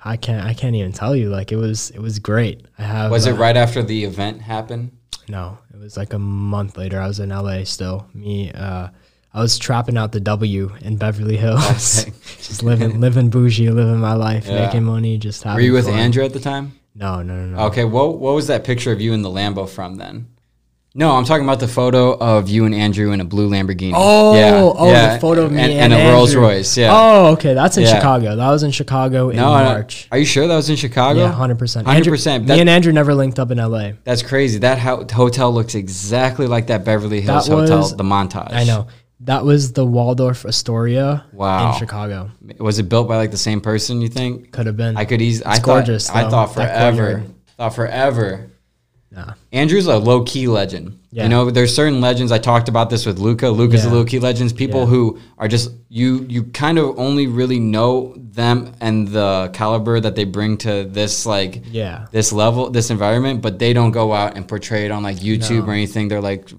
Speaker 1: I can't I can't even tell you. Like it was it was great. I have
Speaker 2: Was it
Speaker 1: uh,
Speaker 2: right after the event happened?
Speaker 1: No, it was like a month later. I was in LA still. Me, uh, I was trapping out the W in Beverly Hills, just living living bougie, living my life,
Speaker 2: Yeah.
Speaker 1: making money, just having.
Speaker 2: Were you with
Speaker 1: fun.
Speaker 2: Andrew at the time?
Speaker 1: No, no, no, no.
Speaker 2: Okay, what what was that picture of you in the Lambo from then? No, I'm talking about the photo of you and Andrew in a blue Lamborghini.
Speaker 1: Oh, yeah, oh, yeah. the photo of me
Speaker 2: and,
Speaker 1: and,
Speaker 2: and a Rolls Royce. Yeah.
Speaker 1: Oh, okay, that's in
Speaker 2: Yeah.
Speaker 1: Chicago. That was in Chicago in
Speaker 2: no,
Speaker 1: March.
Speaker 2: are you sure that was in Chicago?
Speaker 1: Yeah, hundred percent.
Speaker 2: 100%.
Speaker 1: Me and Andrew never linked up in LA.
Speaker 2: That's crazy. That ho- hotel looks exactly like that Beverly Hills
Speaker 1: That
Speaker 2: hotel,
Speaker 1: was-
Speaker 2: the montage.
Speaker 1: I know. That was the Waldorf Astoria
Speaker 2: Wow.
Speaker 1: in Chicago.
Speaker 2: Was it built by like the same person? You think?
Speaker 1: Could have been.
Speaker 2: I could easily. I
Speaker 1: It's
Speaker 2: thought.
Speaker 1: gorgeous,
Speaker 2: I thought forever. Thought forever.
Speaker 1: Nah.
Speaker 2: Andrew's a low key legend.
Speaker 1: Yeah.
Speaker 2: You know, there's certain legends. I talked about this with Luca. Luca's a low key legends. People
Speaker 1: Yeah.
Speaker 2: who are just you. You kind of only really know them and the caliber that they bring to this like
Speaker 1: Yeah.
Speaker 2: this level, this environment. But they don't go out and portray it on like YouTube
Speaker 1: No.
Speaker 2: or anything. They're like,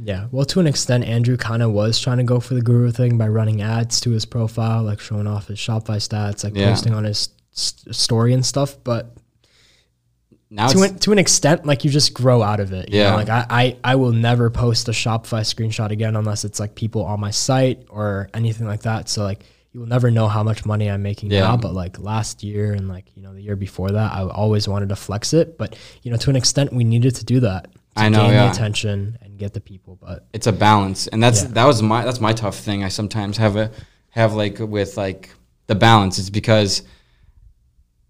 Speaker 1: Yeah, well, to an extent, Andrew kind of was trying to go for the guru thing by running ads to his profile, like showing off his Shopify stats, like
Speaker 2: Yeah.
Speaker 1: posting on his s- story and stuff. But
Speaker 2: now
Speaker 1: to an, to an extent, like you just grow out of it. you know?
Speaker 2: Yeah.
Speaker 1: like I, I I will never post a Shopify screenshot again unless it's like people on my site or anything like that. So like you will never know how much money I'm making
Speaker 2: Yeah.
Speaker 1: now. But like last year and like you know the year before that, I always wanted to flex it. But you know to an extent, we needed to do that. To
Speaker 2: I know,
Speaker 1: gain
Speaker 2: yeah.
Speaker 1: the attention and get the people. But
Speaker 2: it's a balance and that's
Speaker 1: Yeah.
Speaker 2: that was my that's my tough thing i sometimes have a have like with like the balance it's because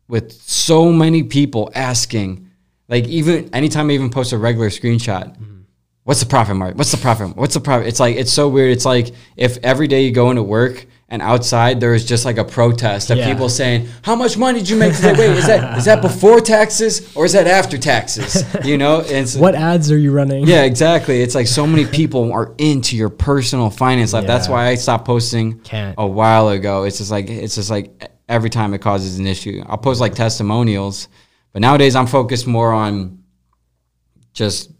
Speaker 2: with so many people asking like even anytime i even post a regular screenshot what's the profit mark what's the profit what's the profit it's like it's so weird it's like if every day you go into work and outside there is just like a protest of
Speaker 1: Yeah.
Speaker 2: people saying how much money did you make today wait is that is that before taxes or is that after taxes you know and
Speaker 1: what ads are you running?
Speaker 2: yeah, exactly. It's like so many people are into your personal finance life. That's why I stopped posting
Speaker 1: Can't.
Speaker 2: a while ago. It's just like it's just like every time it causes an issue. I'll post like testimonials, but nowadays I'm focused more on just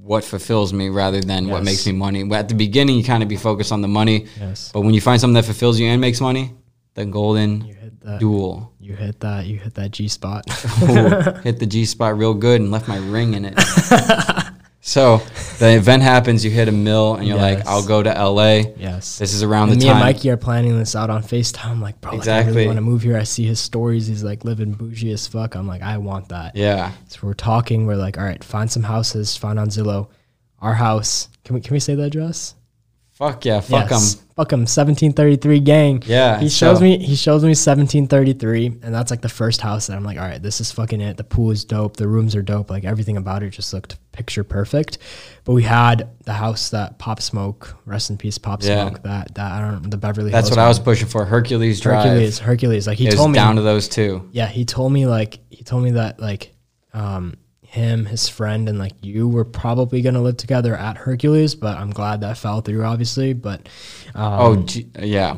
Speaker 2: what fulfills me rather than what makes me money. At the beginning, you kind of be focused on the money,
Speaker 1: Yes.
Speaker 2: but when you find something that fulfills you and makes money, the golden
Speaker 1: You hit that.
Speaker 2: duel.
Speaker 1: You hit that. You hit that G spot.
Speaker 2: Ooh, hit the G spot real good and left my ring in it. so the event happens, you hit a mill, and you're like, I'll go to LA.
Speaker 1: yes.
Speaker 2: This is around
Speaker 1: and
Speaker 2: the
Speaker 1: me
Speaker 2: time.
Speaker 1: and Mikey are planning this out on FaceTime. I'm like, bro, like, I
Speaker 2: Exactly.
Speaker 1: really want to move here. I see his stories. He's like living bougie as fuck. I'm like, I want that.
Speaker 2: yeah.
Speaker 1: So we're talking. We're like, all right, find some houses. Find on Zillow. Our house. Can we can we say the address?
Speaker 2: Fuck yeah. Fuck them.
Speaker 1: Yes. Fuck him. 1733 gang.
Speaker 2: Yeah,
Speaker 1: He shows
Speaker 2: so-
Speaker 1: me. He shows me 1733, and that's like the first house that I'm like, all right, this is fucking it. The pool is dope. The rooms are dope. Like everything about it just looked picture perfect. But we had the house that Pop Smoke, rest in peace, Pop
Speaker 2: Yeah.
Speaker 1: Smoke. That that I don't the Beverly. Hills.
Speaker 2: That's
Speaker 1: Hills
Speaker 2: what I was pushing for. Hercules Drive.
Speaker 1: Hercules. Hercules. Like he
Speaker 2: It
Speaker 1: told me.
Speaker 2: down to those two.
Speaker 1: yeah, he told me like he told me that like um him, his friend, and like you were probably gonna live together at Hercules, but I'm glad that fell through, obviously. But um,
Speaker 2: Oh, G- yeah.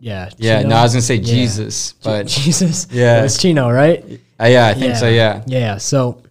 Speaker 1: Yeah,
Speaker 2: Yeah.
Speaker 1: Chino?
Speaker 2: No, I was going to say
Speaker 1: Yeah.
Speaker 2: Jesus, but
Speaker 1: Jesus,
Speaker 2: Yeah.
Speaker 1: it was Chino, right?
Speaker 2: uh, yeah, I think so. Yeah.
Speaker 1: yeah. So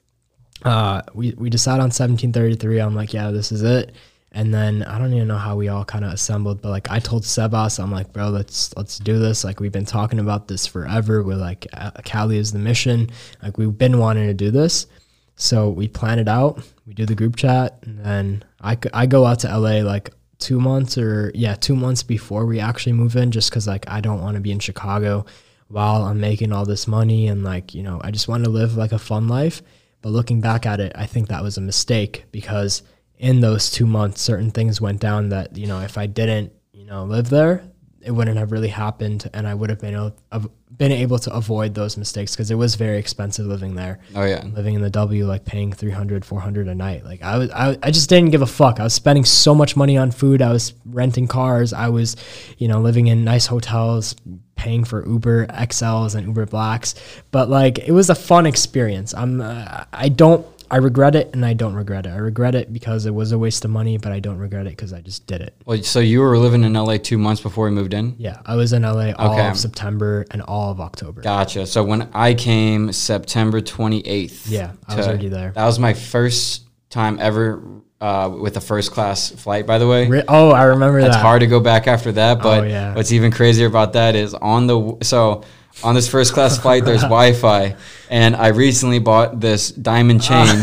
Speaker 1: uh, we we decide on 1733. I'm like, yeah, this is it. And then I don't even know how we all kind of assembled, but like I told Sebas, I'm like, bro, let's let's do this. Like we've been talking about this forever. We're like, uh, Cali is the mission. Like we've been wanting to do this. So we plan it out. We do the group chat, and then I, I go out to LA like two months or yeah, two months before we actually move in, just because like I don't want to be in Chicago while I'm making all this money and like you know I just want to live like a fun life. But looking back at it, I think that was a mistake because in those two months, certain things went down that you know if I didn't you know live there, it wouldn't have really happened, and I would have been able, av- been able to avoid those mistakes because it was very expensive living there.
Speaker 2: Oh yeah.
Speaker 1: Living in the W, like paying 300, 400 a night. Like I was, I, I just didn't give a fuck. I was spending so much money on food. I was renting cars. I was, you know, living in nice hotels, paying for Uber XLs and Uber Blacks. But like, it was a fun experience. I'm, uh, I don't, I regret it and I don't regret it. I regret it because it was a waste of money, but I don't regret it because I just did it.
Speaker 2: Well, so you were living in LA two months before we moved in.
Speaker 1: Yeah, I was in LA all
Speaker 2: Okay.
Speaker 1: of September and all of October.
Speaker 2: Gotcha. So when I came September 28th.
Speaker 1: Yeah, I was already there.
Speaker 2: That was my first time ever uh, with a first class flight, by the way.
Speaker 1: Re- oh, I remember
Speaker 2: It's
Speaker 1: that.
Speaker 2: hard to go back after that, but
Speaker 1: Oh, yeah.
Speaker 2: what's even crazier about that is on the so on this first class flight there's Wi-Fi, and I recently bought this diamond chain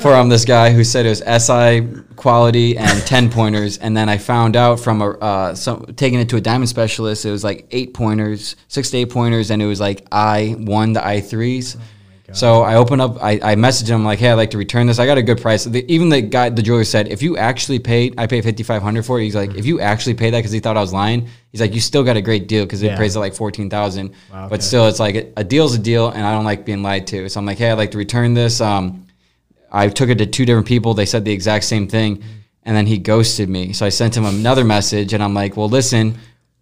Speaker 2: from this guy who said it was SI quality and ten pointers, and then I found out from a uh, some taking it to a diamond specialist, it was like eight pointers, six to eight pointers, and it was like I one to I threes. So I open up, I, I messaged him like, "Hey, I'd like to return this. I got a good price." The, even the guy, the jeweler said, "If you actually paid, I paid fifty five hundred for it." He's like, "If you actually paid that because he thought I was lying," he's like, "You still got a great deal because it
Speaker 1: Yeah.
Speaker 2: praised at like fourteen thousand.
Speaker 1: Wow,
Speaker 2: But still, it's like a, a deal's a deal, and I don't like being lied to. So I'm like, "Hey, I'd like to return this." Um, I took it to two different people. They said the exact same thing, and then he ghosted me. So I sent him another message, and I'm like, "Well, listen."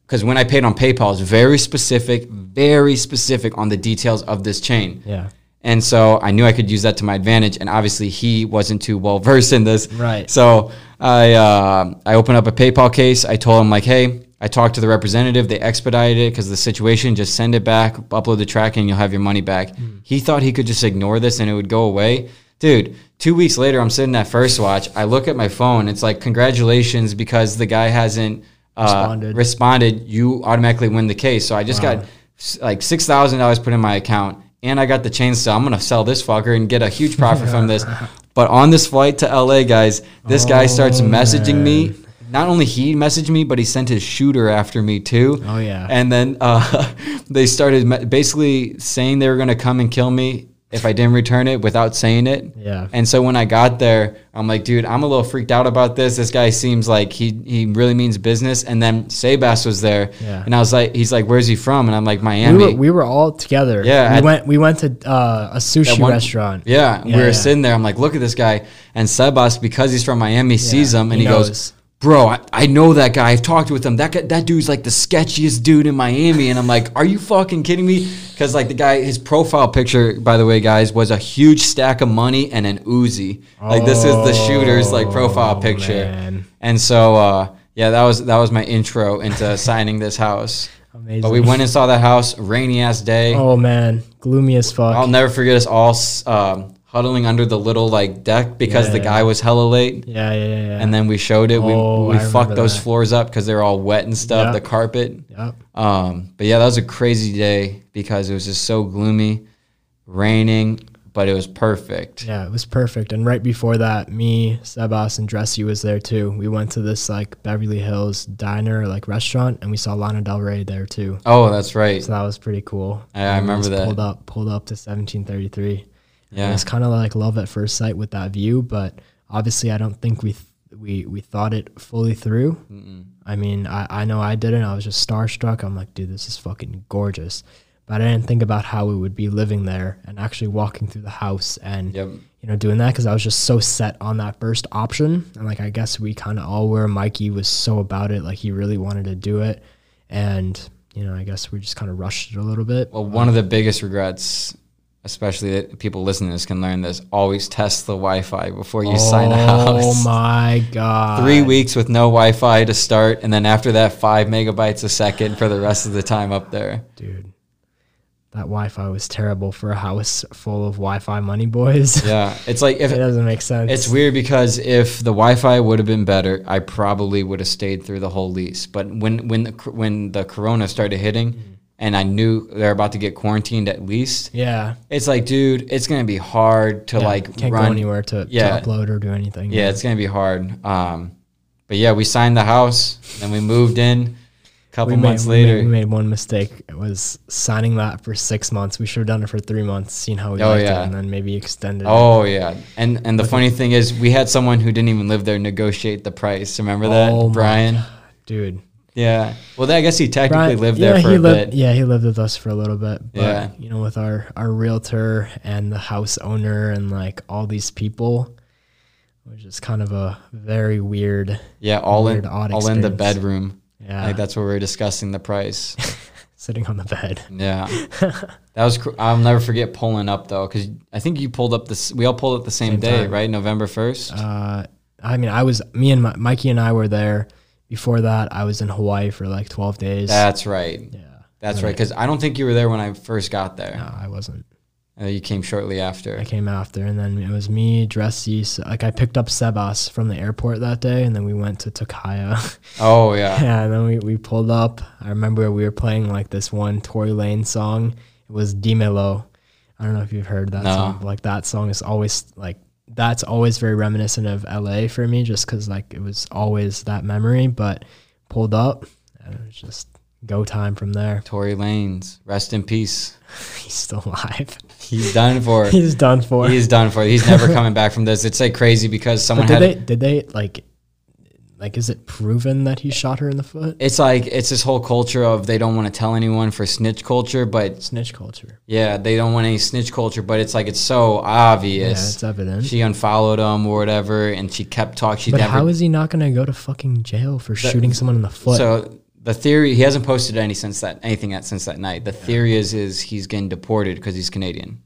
Speaker 2: Because when I paid on PayPal, it's very specific, very specific on the details of this chain.
Speaker 1: yeah.
Speaker 2: And so I knew I could use that to my advantage. And obviously, he wasn't too well versed in this.
Speaker 1: Right.
Speaker 2: So I uh, I opened up a PayPal case. I told him like, hey, I talked to the representative. They expedited it because of the situation. Just send it back, upload the tracking, and you'll have your money back. He thought he could just ignore this and it would go away. Dude, two weeks later, I'm sitting at First Watch. I look at my phone. It's like congratulations because the guy hasn't uh,
Speaker 1: Responded.
Speaker 2: responded. You automatically win the case. So I just
Speaker 1: Wow.
Speaker 2: got like six thousand dollars put in my account, and I got the chainsaw. I'm gonna sell this fucker and get a huge profit from this. But on this flight to LA, guys, this guy starts
Speaker 1: Oh,
Speaker 2: messaging me. Not only he messaged me, but he sent his shooter after me too.
Speaker 1: Oh, yeah.
Speaker 2: And then uh, they started basically saying they were gonna come and kill me if I didn't return it without saying it.
Speaker 1: Yeah.
Speaker 2: And so when I got there, I'm like, dude, I'm a little freaked out about this. This guy seems like he he really means business. And then Sebas was there,
Speaker 1: Yeah.
Speaker 2: and I was like, he's like, where's he from? And I'm like,
Speaker 1: We
Speaker 2: Miami.
Speaker 1: were, we were all together.
Speaker 2: Yeah,
Speaker 1: we went we went to uh, a sushi
Speaker 2: one-
Speaker 1: restaurant.
Speaker 2: Yeah, we
Speaker 1: Yeah,
Speaker 2: were
Speaker 1: yeah.
Speaker 2: sitting there. I'm like, look at this guy. And Sebas, because he's from Miami, sees him and
Speaker 1: he
Speaker 2: he, goes. Bro, I, I know that guy. I've talked with him. That guy, that dude's like the sketchiest dude in Miami. And I'm like, are you fucking kidding me? Because like the guy, his profile picture, by the way, guys, was a huge stack of money and an Uzi. Like this is the shooter's like profile
Speaker 1: Oh,
Speaker 2: picture.
Speaker 1: man.
Speaker 2: And so, uh, yeah, that was that was my intro into signing this house.
Speaker 1: Amazing.
Speaker 2: But we went and saw that house, rainy ass day.
Speaker 1: Oh man, gloomy as fuck.
Speaker 2: I'll never forget us all um, huddling under the little like deck because the
Speaker 1: Yeah.
Speaker 2: guy was hella late.
Speaker 1: yeah, yeah, yeah.
Speaker 2: And then we showed it.
Speaker 1: Oh,
Speaker 2: we we
Speaker 1: I
Speaker 2: fucked those
Speaker 1: that.
Speaker 2: floors up because they're all wet and stuff.
Speaker 1: Yeah.
Speaker 2: The carpet.
Speaker 1: Yep.
Speaker 2: Um, but yeah, that was a crazy day because it was just so gloomy, raining, but it was perfect.
Speaker 1: Yeah, it was perfect. And right before that, me, Sebas, and Dressy was there too. We went to this like Beverly Hills diner, like restaurant, and we saw Lana Del Rey there too.
Speaker 2: Oh, that's right.
Speaker 1: So that was pretty cool.
Speaker 2: I- I remember that.
Speaker 1: Pulled up, pulled up to 1733.
Speaker 2: Yeah.
Speaker 1: It was kind of like love at first sight with that view, but obviously, I don't think we th- we we thought it fully through. I mean, I, I know I didn't. I was just starstruck. I'm like, dude, this is fucking gorgeous. But I didn't think about how we would be living there and actually walking through the house and
Speaker 2: Yep.
Speaker 1: you know doing that because I was just so set on that first option. And like, I guess we kind of all were. Mikey was so about it, like he really wanted to do it, and you know, I guess we just kind of rushed it a little bit.
Speaker 2: Well, one of the biggest regrets, especially that people listening to this can learn this: always test the Wi-Fi before you sign a house.
Speaker 1: Oh my god!
Speaker 2: Three weeks with no Wi-Fi to start, and then after that, five megabytes a second for the rest of the time up there.
Speaker 1: dude. That Wi-Fi was terrible for a house full of Wi-Fi money boys.
Speaker 2: Yeah, it's like if
Speaker 1: it doesn't make sense.
Speaker 2: It's weird because if the Wi-Fi would have been better, I probably would have stayed through the whole lease. But when when the, when the Corona started hitting, mm-hmm. And I knew they're about to get quarantined at least,
Speaker 1: Yeah,
Speaker 2: it's like, dude, it's gonna be hard to
Speaker 1: yeah,
Speaker 2: like
Speaker 1: can't
Speaker 2: run.
Speaker 1: go anywhere to,
Speaker 2: Yeah.
Speaker 1: to upload or do anything.
Speaker 2: Yeah, it's gonna be hard. Um, but yeah, we signed the house, and we moved in. A couple
Speaker 1: we made,
Speaker 2: months
Speaker 1: we
Speaker 2: later,
Speaker 1: made, we made one mistake. It was signing that for six months. We should have done it for three months, seen how we
Speaker 2: Oh,
Speaker 1: liked
Speaker 2: yeah.
Speaker 1: it, and then maybe extended. it.
Speaker 2: Oh yeah, and and the funny thing is, we had someone who didn't even live there negotiate the price. Remember that,
Speaker 1: Oh,
Speaker 2: Brian?
Speaker 1: dude.
Speaker 2: Yeah. Well, I guess he technically
Speaker 1: Brian-
Speaker 2: lived there
Speaker 1: yeah,
Speaker 2: for
Speaker 1: he
Speaker 2: a
Speaker 1: lived,
Speaker 2: bit.
Speaker 1: Yeah, he lived with us for a little bit. But,
Speaker 2: Yeah.
Speaker 1: you know, with our our realtor and the house owner and like all these people, which is kind of a very weird.
Speaker 2: Yeah, all
Speaker 1: Weird,
Speaker 2: in all in the bedroom.
Speaker 1: Yeah,
Speaker 2: Like that's where we were discussing the price.
Speaker 1: sitting on the bed.
Speaker 2: Yeah, that was. Cr- I'll never forget pulling up though, because I think you pulled up this. We all pulled up the same,
Speaker 1: Same
Speaker 2: day,
Speaker 1: time.
Speaker 2: right? November first.
Speaker 1: Uh, I mean, I was me and my, Mikey and I were there. Before that, I was in Hawaii for like twelve days.
Speaker 2: That's right.
Speaker 1: yeah,
Speaker 2: That's right. Because I don't think you were there when I first got there.
Speaker 1: no, I wasn't.
Speaker 2: Uh, you came shortly after.
Speaker 1: I came after, and then it was me, Dressy. So, like I picked up Sebas from the airport that day, and then we went to Takaya.
Speaker 2: Oh yeah.
Speaker 1: yeah, and then we, we pulled up. I remember we were playing like this one Tory Lanez song. It was Dimelo. I don't know if you've heard that
Speaker 2: No.
Speaker 1: song. Like that song is always like that's always very reminiscent of LA for me, just because like it was always that memory. But pulled up, and it was just go time from there.
Speaker 2: Tory Lanez, rest in peace.
Speaker 1: He's still alive.
Speaker 2: He's done for.
Speaker 1: He's done for.
Speaker 2: He's done for. He's never coming back from this. It's like crazy because someone
Speaker 1: but did
Speaker 2: had.
Speaker 1: they did they like like is it proven that he shot her in the foot?
Speaker 2: it's like it's this whole culture of they don't want to tell anyone for snitch culture, but
Speaker 1: Snitch culture.
Speaker 2: yeah, they don't want any snitch culture. But it's like it's so obvious.
Speaker 1: Yeah, it's evident.
Speaker 2: she unfollowed him or whatever, and she kept talking. She
Speaker 1: but
Speaker 2: never.
Speaker 1: how is he not gonna go to fucking jail for shooting someone in the foot?
Speaker 2: So the theory he hasn't posted any since that anything at since that night. The theory is is he's getting deported because he's Canadian.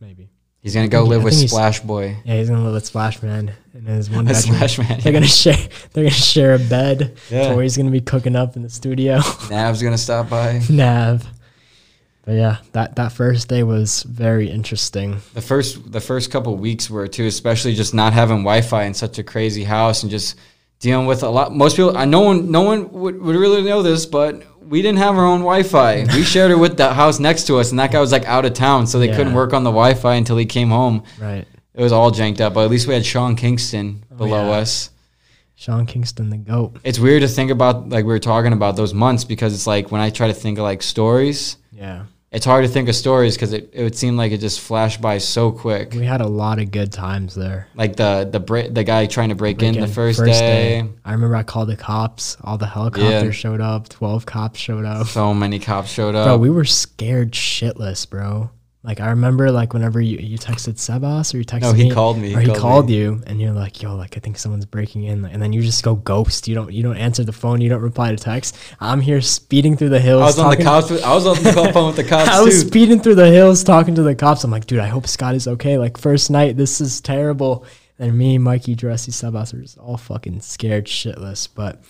Speaker 1: Maybe.
Speaker 2: He's gonna go live with Splash Boy.
Speaker 1: Yeah, he's gonna live with Splash Man in his one bedroom.
Speaker 2: Splash Man.
Speaker 1: They're gonna share. They're gonna share a bed.
Speaker 2: Yeah.
Speaker 1: Tory's gonna be cooking up in the studio.
Speaker 2: Nav's gonna stop by.
Speaker 1: Nav. But yeah, that that first day was very interesting.
Speaker 2: The first the first couple weeks were too, especially just not having Wi-Fi in such a crazy house and just dealing with a lot. Most people, I no one no one would, would really know this, but we didn't have our own Wi-Fi. We shared it with the house next to us, and that guy was like out of town, so they couldn't work on the Wi-Fi until he came home.
Speaker 1: Right.
Speaker 2: It was all janked up, but at least we had Sean Kingston oh, below
Speaker 1: Oh, yeah.
Speaker 2: us.
Speaker 1: Sean Kingston, the goat.
Speaker 2: It's weird to think about, like we were talking about those months, because it's like when I try to think of like stories,
Speaker 1: Yeah.
Speaker 2: It's hard to think of stories because it, it would seem like it just flashed by so quick.
Speaker 1: We had a lot of good times there.
Speaker 2: Like the the bra- the guy trying to break, in the
Speaker 1: Weekend,
Speaker 2: first, day.
Speaker 1: I remember I called the cops. All the helicopters
Speaker 2: Yeah.
Speaker 1: showed up. Twelve cops showed up.
Speaker 2: So many cops showed up.
Speaker 1: Bro, we were scared shitless, bro. Like I remember, like whenever you, you texted Sebas or you texted
Speaker 2: No, he
Speaker 1: me,
Speaker 2: called me.
Speaker 1: Or he
Speaker 2: called
Speaker 1: called you, and you're like, "Yo, like I think someone's breaking in," and then you just go ghost. You don't you don't answer the phone. You don't reply to text. I'm here speeding through the hills.
Speaker 2: I was on the cops. With, I was on the phone with the cops
Speaker 1: I was
Speaker 2: too.
Speaker 1: speeding through the hills talking to the cops. I'm like, dude, I hope Scott is okay. Like first night, this is terrible. And me, Mikey, Dressy, Sebas were just all fucking scared shitless. But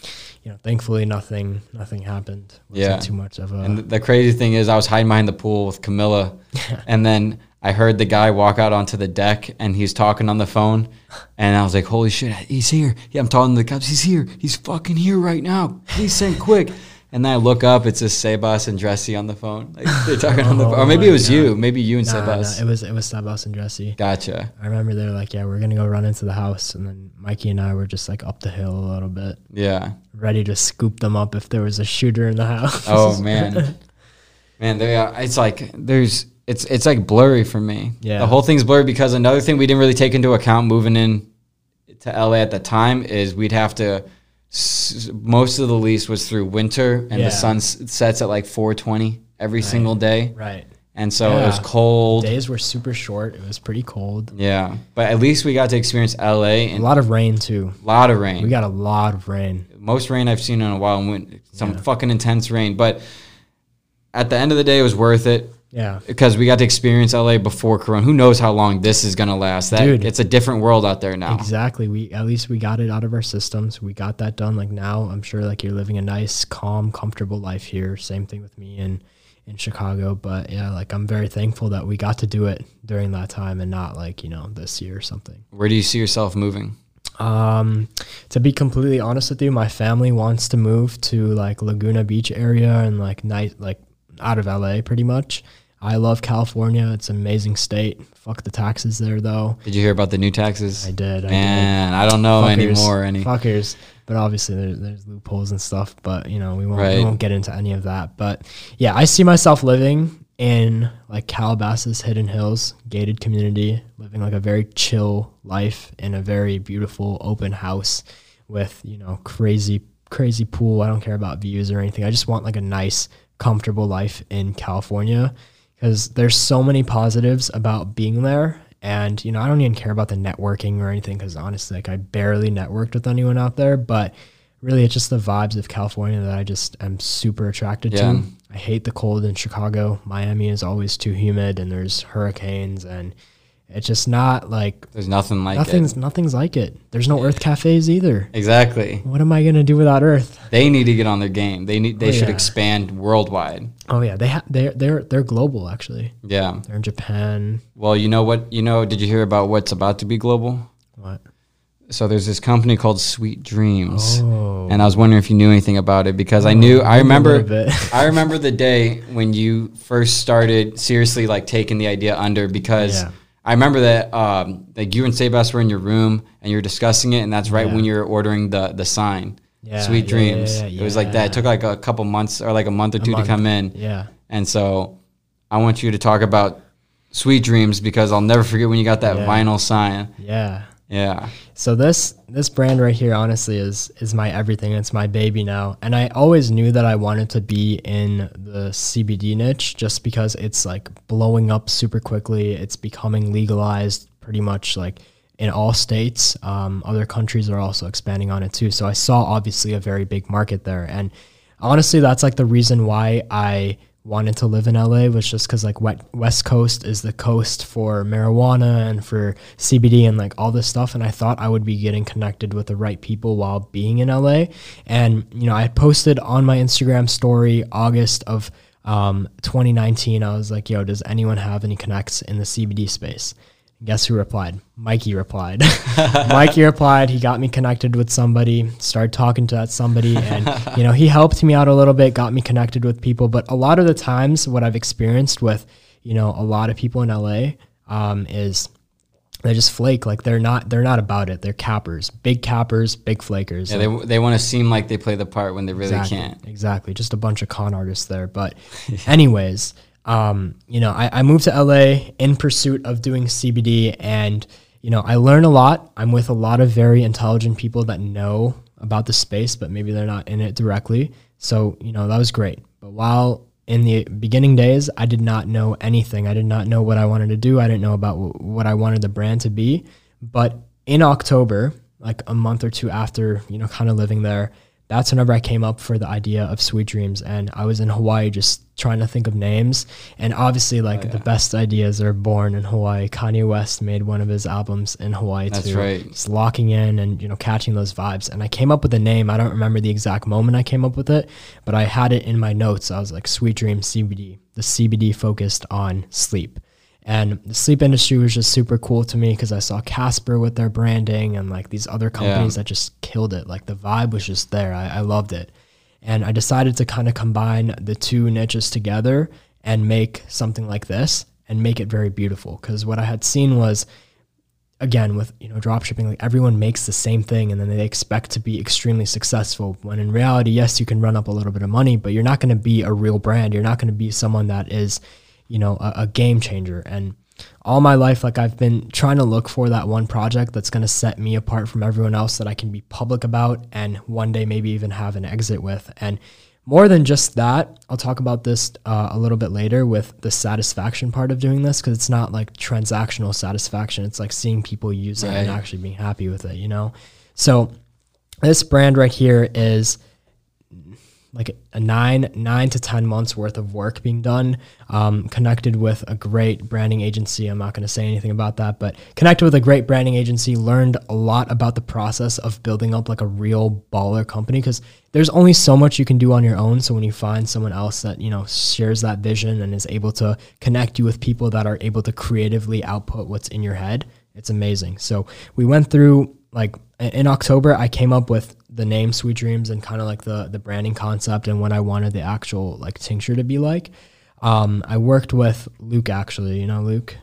Speaker 1: you know, thankfully nothing nothing happened. Wasn't
Speaker 2: Yeah.
Speaker 1: too much of a
Speaker 2: And the crazy thing is, I was hiding behind the pool with Camilla, and then I heard the guy walk out onto the deck, and he's talking on the phone, and I was like, "Holy shit, he's here!" Yeah, I'm talking to the cops. He's here. He's fucking here right now. Please send quick. And then I look up, it's just Sebas and Dressy on the phone. Like they're talking on the
Speaker 1: Oh
Speaker 2: phone. Or oh
Speaker 1: maybe
Speaker 2: it was
Speaker 1: God.
Speaker 2: you. Maybe you and
Speaker 1: Nah, nah, it was it was Sebas and Dressy.
Speaker 2: Gotcha.
Speaker 1: I remember they were like, "Yeah, we're gonna go run into the house," and then Mikey and I were just like up the hill a little bit,
Speaker 2: Yeah.
Speaker 1: ready to scoop them up if there was a shooter in the house.
Speaker 2: Oh man, man, they are, it's like there's it's it's like blurry for me.
Speaker 1: Yeah.
Speaker 2: the whole thing's blurry because another thing we didn't really take into account moving in to LA at the time is we'd have to. S- Most of the lease was through winter, and
Speaker 1: Yeah.
Speaker 2: the sun s- sets at like 4:20 every single day,
Speaker 1: right.
Speaker 2: and so it was
Speaker 1: Yeah.
Speaker 2: cold.
Speaker 1: Days were super short. It was pretty cold.
Speaker 2: Yeah, but at least we got to experience LA
Speaker 1: A
Speaker 2: and a
Speaker 1: lot of rain too.
Speaker 2: A lot of rain.
Speaker 1: We got a lot of rain.
Speaker 2: most rain I've seen in a while, and went- some fucking intense rain. But at the end of the day, it was worth it.
Speaker 1: Yeah.
Speaker 2: because we got to experience LA before Corona. Who knows how long this is gonna last? That
Speaker 1: Dude.
Speaker 2: it's a different world out there now.
Speaker 1: Exactly. We at least we got it out of our systems. We got that done. Like now, I'm sure like you're living a nice, calm, comfortable life here. Same thing with me in in Chicago. But yeah, like I'm very thankful that we got to do it during that time and not like you know this year or something.
Speaker 2: Where do you see yourself moving?
Speaker 1: Um, to be completely honest with you, my family wants to move to like Laguna Beach area and like night like out of LA pretty much. I love California. It's an amazing state. Fuck the taxes there though.
Speaker 2: Did you hear about the new taxes?
Speaker 1: I did. I did.
Speaker 2: Man, I don't know
Speaker 1: Fuckers.
Speaker 2: anymore. Any
Speaker 1: fuckers. But obviously there, there's loopholes and stuff. But you know we won't we won't get into any of that. But yeah, I see myself living in like Calabasas, Hidden Hills, gated community, living like a very chill life in a very beautiful open house with you know crazy crazy pool. I don't care about views or anything. I just want like a nice, comfortable life in California because there's so many positives about being there. And you know, I don't even care about the networking or anything because honestly, like I barely networked with anyone out there. But really, it's just the vibes of California that I just am super attracted
Speaker 2: Yeah.
Speaker 1: to. I hate the cold in Chicago. Miami is always too humid, and there's hurricanes, and it's just not like
Speaker 2: There's nothing like
Speaker 1: nothing's
Speaker 2: it.
Speaker 1: nothing's like it. There's no Urth cafes either.
Speaker 2: Exactly.
Speaker 1: What am I gonna do without Urth?
Speaker 2: They need to get on their game. They need. They
Speaker 1: Oh,
Speaker 2: should
Speaker 1: yeah.
Speaker 2: expand worldwide.
Speaker 1: Oh yeah, they ha- they're they're they're global actually.
Speaker 2: Yeah.
Speaker 1: They're in Japan.
Speaker 2: Well, you know what? You know, did you hear about what's about to be global?
Speaker 1: What?
Speaker 2: So there's this company called Sweet Dreams,
Speaker 1: Oh,
Speaker 2: and I was wondering if you knew anything about it because I
Speaker 1: Oh,
Speaker 2: knew. I remember. I remember the day when you first started seriously like taking the idea under because
Speaker 1: Yeah.
Speaker 2: I remember that um, like you and Sebas were in your room and you're discussing it, and that's right
Speaker 1: Yeah.
Speaker 2: when you were ordering the the sign.
Speaker 1: Yeah,
Speaker 2: Sweet
Speaker 1: yeah,
Speaker 2: Dreams. It was like that. It took like a couple months or like a month or two
Speaker 1: month.
Speaker 2: to come in.
Speaker 1: yeah,
Speaker 2: And so I want you to talk about Sweet Dreams because I'll never forget when you got that vinyl sign.
Speaker 1: yeah.
Speaker 2: Yeah.
Speaker 1: So this this brand right here, honestly, is is my everything. It's my baby now, and I always knew that I wanted to be in the CBD niche, just because it's like blowing up super quickly. It's becoming legalized pretty much like in all states. Um, other countries are also expanding on it too. So I saw obviously a very big market there, and honestly, that's like the reason why I wanted to live in LA was just because like West Coast is the coast for marijuana and for CBD and like all this stuff. And I thought I would be getting connected with the right people while being in LA. And you know, I posted on my Instagram story August of um, 2019. I was like, "Yo, does anyone have any connects in the CBD space?" Guess who replied? Mikey replied. Mikey replied. He got me connected with somebody, started talking to that somebody, and you know, he helped me out a little bit, got me connected with people. But a lot of the times, what I've experienced with, you know, a lot of people in LA um, is they just flake. Like they're not they're not about it. They're cappers, big cappers, big flakers.
Speaker 2: Yeah, they, they want to seem like they play the part when they really
Speaker 1: exactly,
Speaker 2: can't.
Speaker 1: Exactly. Just a bunch of con artists there. But, anyways, um, you know, I, I moved to LA in pursuit of doing CBD, and you know, I learn a lot. I'm with a lot of very intelligent people that know about the space, but maybe they're not in it directly. So, you know, that was great. But while in the beginning days, I did not know anything. I did not know what I wanted to do. I didn't know about wh- what I wanted the brand to be. But in October, like a month or two after, you know, kind of living there, that's whenever I came up for the idea of Sweet Dreams. And I was in Hawaii just trying to think of names. And obviously, like
Speaker 2: Oh,
Speaker 1: the best ideas are born in Hawaii. Kanye West made one of his albums in Hawaii
Speaker 2: That's
Speaker 1: too.
Speaker 2: right.
Speaker 1: Just locking in and, you know, catching those vibes. And I came up with a name. I don't remember the exact moment I came up with it, but I had it in my notes. I was like, Sweet Dreams CBD, the CBD focused on sleep. And the sleep industry was just super cool to me because I saw Casper with their branding and like these other companies that just killed it. Like the vibe was just there. I, I loved it. And I decided to kind of combine the two niches together and make something like this and make it very beautiful. Because what I had seen was, again, with you know drop shipping, like everyone makes the same thing and then they expect to be extremely successful. When in reality, yes, you can run up a little bit of money, but you're not going to be a real brand. You're not going to be someone that is, you know, a, a game changer. And all my life, like I've been trying to look for that one project that's going to set me apart from everyone else that I can be public about and one day maybe even have an exit with. And more than just that, I'll talk about this uh, a little bit later with the satisfaction part of doing this because it's not like transactional satisfaction. It's like seeing people use it and actually being happy with it, you know? So this brand right here is like a nine nine to ten months worth of work being done um, connected with a great branding agency. I'm not going to say anything about that but connected with a great branding agency learned a lot about the process of building up like a real baller company because there's only so much you can do on your own. So when you find someone else that you know shares that vision and is able to connect you with people that are able to creatively output what's in your head it's amazing. So we went through like in October, I came up with the name Sweet Dreams and kind of like the the branding concept and what I wanted the actual like tincture to be like. Um, I worked with Luke actually, you know Luke,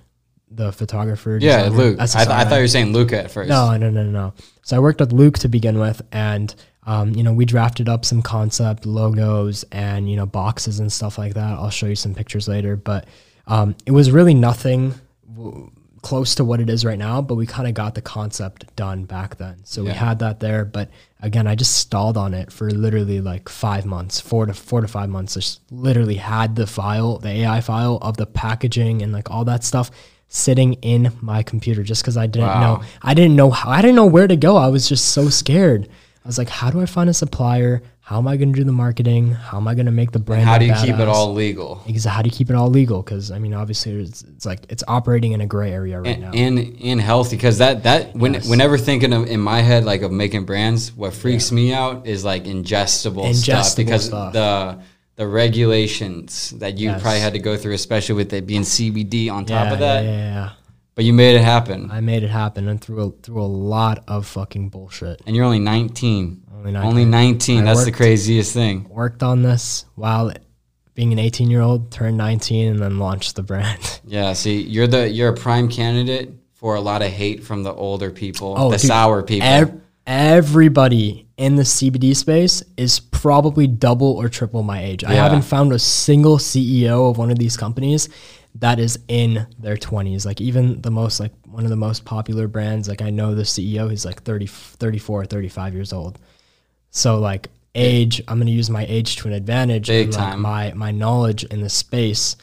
Speaker 1: the photographer.
Speaker 2: Yeah, Luke. I, th- I thought you were saying Luca at first.
Speaker 1: No, no, no, no, no. So I worked with Luke to begin with, and um, you know, we drafted up some concept logos and you know boxes and stuff like that. I'll show you some pictures later, but um, it was really nothing w- close to what it is right now, but we kind of got the concept done back then. So we had that there, but again, I just stalled on it for literally like five months, four to four to five months. Just literally had the file, the AI file of the packaging and like all that stuff sitting in my computer just because I didn't
Speaker 2: Wow.
Speaker 1: know. I didn't know how. I didn't know where to go. I was just so scared. I was like, how do I find a supplier? How am I going to do the marketing? How am I going to make the brand?
Speaker 2: How do you keep it all legal?
Speaker 1: Exactly. How do you keep it all legal? Because I mean, obviously, it's, it's like it's operating in a gray area right
Speaker 2: and,
Speaker 1: now.
Speaker 2: and and healthy because that that when
Speaker 1: Yes.
Speaker 2: whenever thinking of in my head like of making brands what freaks me out is like ingestible, stuff because
Speaker 1: stuff.
Speaker 2: the the regulations that you
Speaker 1: Yes.
Speaker 2: probably had to go through especially with it being CBD on
Speaker 1: yeah,
Speaker 2: top of that
Speaker 1: yeah, yeah, yeah.
Speaker 2: but you made it happen
Speaker 1: I made it happen and through a, through a lot of fucking bullshit.
Speaker 2: and you're only 19
Speaker 1: Only 19.
Speaker 2: only 19
Speaker 1: I
Speaker 2: that's the craziest thing
Speaker 1: Worked on this while being an 18 year old, turned 19, and then launched the brand.
Speaker 2: yeah see you're the you're a prime candidate for a lot of hate from the older people
Speaker 1: Oh,
Speaker 2: the
Speaker 1: dude,
Speaker 2: sour people
Speaker 1: Ev- everybody in the CBD space is probably double or triple my age. I haven't found a single CEO of one of these companies that is in their 20s. Like even the most like one of the most popular brands, like I know the CEO, he's like 30 34, 35 years old. So like age, I'm going to use my age to an advantage
Speaker 2: Big
Speaker 1: and like
Speaker 2: time.
Speaker 1: my my knowledge in the space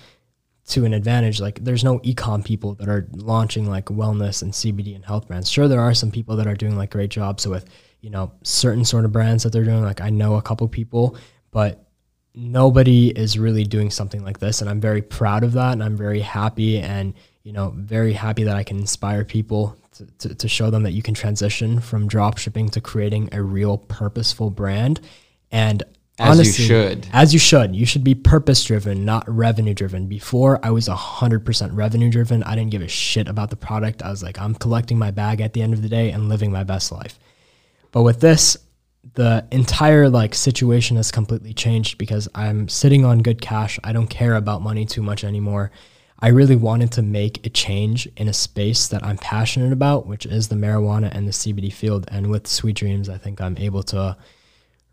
Speaker 1: to an advantage. Like there's no ecom people that are launching like wellness and CBD and health brands. Sure, there are some people that are doing like great jobs with you know certain sort of brands that they're doing. Like I know a couple people, but nobody is really doing something like this, and I'm very proud of that, and I'm very happy and you know very happy that I can inspire people. To, to, to show them that you can transition from drop shipping to creating a real purposeful brand and
Speaker 2: As you
Speaker 1: honestly,
Speaker 2: should.
Speaker 1: as you should. You should be purpose driven, not revenue driven. Before I was 100% revenue driven. I didn't give a shit about the product. I was like, I'm collecting my bag at the end of the day and living my best life. But with this, the entire like situation has completely changed because I'm sitting on good cash. I don't care about money too much anymore. I really wanted to make a change in a space that I'm passionate about, which is the marijuana and the CBD field. And with Sweet Dreams, I think I'm able to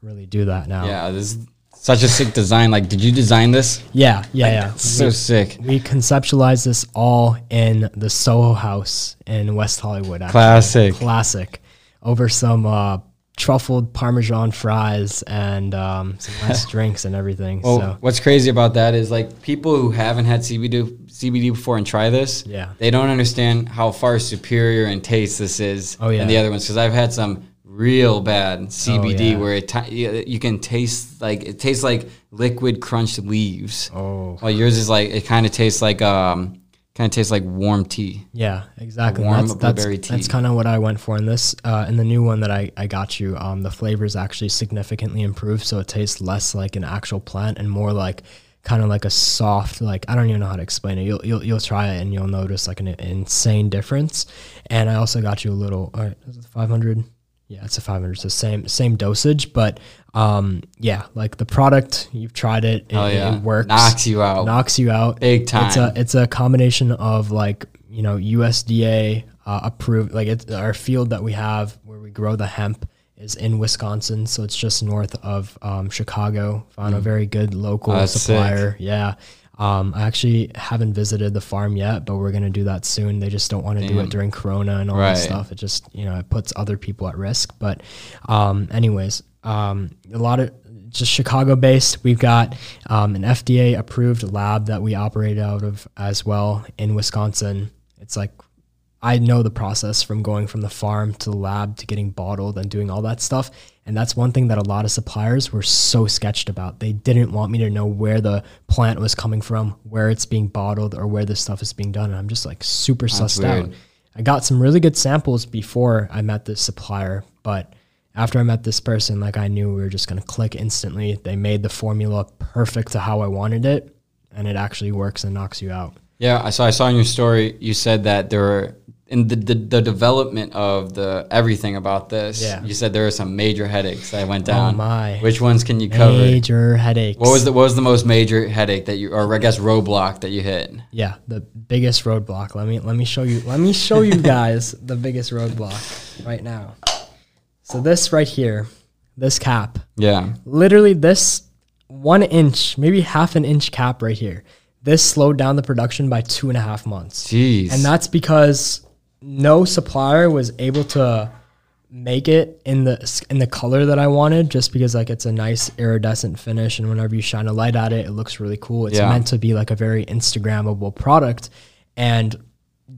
Speaker 1: really do that now.
Speaker 2: yeah this is such a sick design like did you design this
Speaker 1: Yeah, yeah, yeah.
Speaker 2: It's so sick
Speaker 1: We conceptualized this all in the Soho House in West Hollywood. Actually.
Speaker 2: Classic.
Speaker 1: Classic. Over some uh, truffled Parmesan fries and um, some nice drinks and everything.
Speaker 2: Well,
Speaker 1: so
Speaker 2: what's crazy about that is like people who haven't had CBD CBD before and try this,
Speaker 1: Yeah.
Speaker 2: they don't understand how far superior in taste this is
Speaker 1: Oh, yeah.
Speaker 2: than the other ones. Because I've had some real bad CBD
Speaker 1: yeah.
Speaker 2: where it ti- you you can taste like it tastes like liquid crunched leaves.
Speaker 1: Oh.
Speaker 2: While yours is like it kind of tastes like um kind of tastes like warm tea.
Speaker 1: Yeah, exactly.
Speaker 2: warm
Speaker 1: that's that's,
Speaker 2: blueberry
Speaker 1: that's
Speaker 2: tea.
Speaker 1: kind of what I went for in this. Uh, in the new one that I, I got you, um, the flavor is actually significantly improved, so it tastes less like an actual plant and more like kind of like a soft, like I don't even know how to explain it. You'll you'll, you'll try it and you'll notice like an insane difference. And I also got you a little. All right, is it five hundred? Yeah, it's a 500. So same same dosage, but um, yeah, like the product, you've tried it, it,
Speaker 2: Oh yeah,
Speaker 1: it works,
Speaker 2: knocks you out.
Speaker 1: knocks you out
Speaker 2: Big time.
Speaker 1: It's a it's a combination of like you know USDA uh, approved like it's our field that we have where we grow the hemp is in Wisconsin, so it's just north of um, Chicago. Found a very good local
Speaker 2: Mm. Oh,
Speaker 1: supplier. Yeah. Um, I actually haven't visited the farm yet, but we're gonna do that soon. They just don't want to do it during Corona and all
Speaker 2: Right.
Speaker 1: that stuff. It just you know it puts other people at risk. But um, anyways, um, a lot of just Chicago based. We've got um, an FDA approved lab that we operate out of as well in Wisconsin. It's like I know the process from going from the farm to the lab to getting bottled and doing all that stuff. And that's one thing that a lot of suppliers were so sketched about. They didn't want me to know where the plant was coming from, where it's being bottled, or where this stuff is being done. And I'm just like super sussed out. I got some really good samples before I met this supplier, but after I met this person, like I knew we were just gonna click instantly. They made the formula perfect to how I wanted it, and it actually works and knocks you out.
Speaker 2: Yeah, I saw. I saw in your story you said that there were in the, the, the development of the everything about this.
Speaker 1: Yeah.
Speaker 2: You said there were some major headaches that went down.
Speaker 1: Oh my.
Speaker 2: Which ones can you cover?
Speaker 1: Major headaches.
Speaker 2: What was the what was the most major headache that you or I guess roadblock that you hit?
Speaker 1: Yeah, the biggest roadblock. Let me let me show you. Let me show you guys the biggest roadblock right now. So this right here, this cap,
Speaker 2: Yeah.
Speaker 1: literally this one inch, maybe half an inch cap right here. this slowed down the production by two and a half months.
Speaker 2: Jeez.
Speaker 1: And that's because no supplier was able to make it in the in the color that I wanted just because like it's a nice iridescent finish and whenever you shine a light at it it looks really cool. It's
Speaker 2: Yeah.
Speaker 1: meant to be like a very instagrammable product and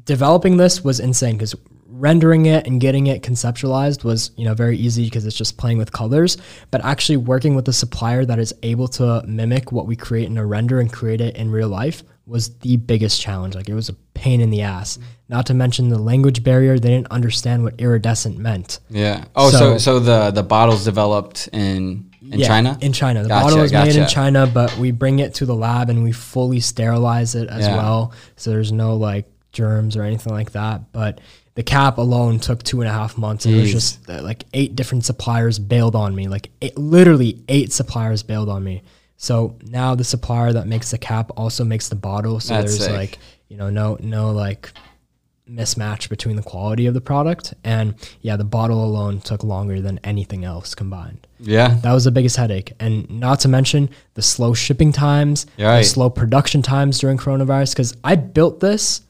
Speaker 1: developing this was insane cuz rendering it and getting it conceptualized was, you know, very easy because it's just playing with colors, but actually working with a supplier that is able to mimic what we create in a render and create it in real life was the biggest challenge. Like it was a pain in the ass. Not to mention the language barrier. They didn't understand what iridescent meant.
Speaker 2: yeah. Oh, so,
Speaker 1: So-
Speaker 2: so the the bottles developed in in
Speaker 1: Yeah,
Speaker 2: China.
Speaker 1: In China. The
Speaker 2: Gotcha,
Speaker 1: bottle is made in. China, but we bring it to the lab and we fully sterilize it as
Speaker 2: Yeah.
Speaker 1: well. So there's no like germs or anything like that. But the cap alone took two and a half months. And it was just uh, like eight different suppliers bailed on me. Like eight, literally eight suppliers bailed on me. So now the supplier that makes the cap also makes the bottle. So
Speaker 2: That's
Speaker 1: there's
Speaker 2: sick.
Speaker 1: like, you know, no no like mismatch between the quality of the product. And yeah, the bottle alone took longer than anything else combined.
Speaker 2: yeah.
Speaker 1: That was the biggest headache. And not to mention the slow shipping times,
Speaker 2: right.
Speaker 1: the slow production times during coronavirus. Because I built this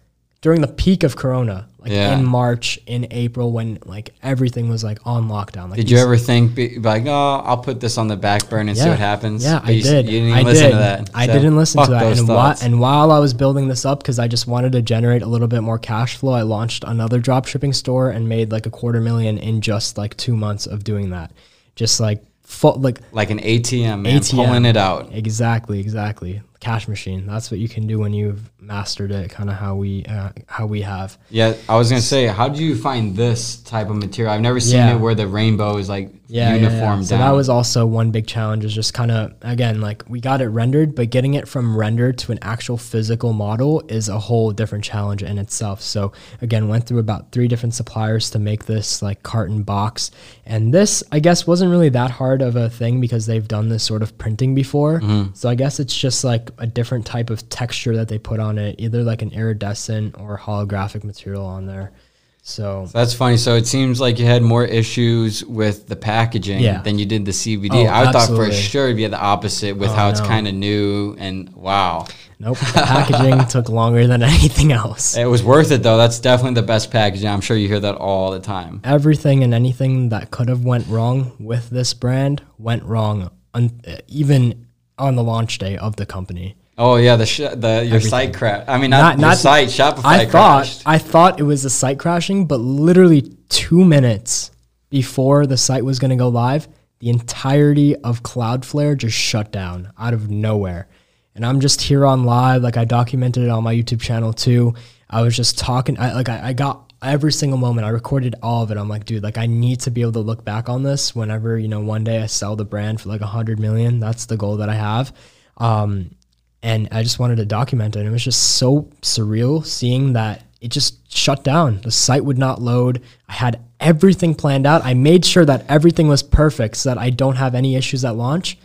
Speaker 1: during the peak of Corona, like
Speaker 2: Yeah.
Speaker 1: in March, in April, when like everything was like on lockdown. Like
Speaker 2: Did you ever think be, like, oh, I'll put this on the back burner and see what happens?
Speaker 1: Yeah,
Speaker 2: But
Speaker 1: I
Speaker 2: you,
Speaker 1: did.
Speaker 2: You didn't even
Speaker 1: I
Speaker 2: listen
Speaker 1: did.
Speaker 2: to that.
Speaker 1: I
Speaker 2: So,
Speaker 1: didn't listen to that. And, whi- and while I was building this up, because I just wanted to generate a little bit more cash flow, I launched another drop shipping store and made like a quarter million in just like two months of doing that. Just like full, like
Speaker 2: like an ATM, man,
Speaker 1: ATM.
Speaker 2: pulling it out.
Speaker 1: Exactly, exactly. Cash machine. That's what you can do when you've mastered it. Kind of how we uh, how we have.
Speaker 2: Yeah, I was gonna say, how did you find this type of material? I've never seen
Speaker 1: Yeah.
Speaker 2: it where the rainbow is like
Speaker 1: Yeah, yeah,
Speaker 2: uniform
Speaker 1: yeah. So
Speaker 2: down.
Speaker 1: that was also one big challenge. Is just kind of again like we got it rendered, but getting it from render to an actual physical model is a whole different challenge in itself. So again, went through about three different suppliers to make this like carton box, and this I guess wasn't really that hard of a thing because they've done this sort of printing before.
Speaker 2: Mm-hmm.
Speaker 1: So I guess it's just like a different type of texture that they put on it, either like an iridescent or holographic material on there. So
Speaker 2: That's funny. So it seems like you had more issues with the packaging
Speaker 1: Yeah.
Speaker 2: than you did the CBD.
Speaker 1: Oh,
Speaker 2: I thought for sure it'd be the opposite with
Speaker 1: Oh,
Speaker 2: how it's kind of new and wow.
Speaker 1: nope, the packaging took longer than anything else.
Speaker 2: It was worth it though. That's definitely the best packaging. I'm sure you hear that all the time.
Speaker 1: everything and anything that could have went wrong with this brand went wrong un- even on the launch day of the company.
Speaker 2: Oh yeah, the sh- the your site crash. I mean, not, your site. Shopify
Speaker 1: I thought
Speaker 2: crashed.
Speaker 1: I thought it was a site crashing, but literally two minutes before the site was going to go live, the entirety of Cloudflare just shut down out of nowhere. And I'm just here on live, like I documented it on my YouTube channel too. I was just talking, I like I, I got every single moment. I recorded all of it. I'm like, dude, like I need to be able to look back on this whenever you know one day I sell the brand for like a hundred million. That's the goal that I have. Um, and I just wanted to document it. And it was just so surreal seeing that it just shut down. The site would not load. I had everything planned out. I made sure that everything was perfect so that I don't have any issues at launch.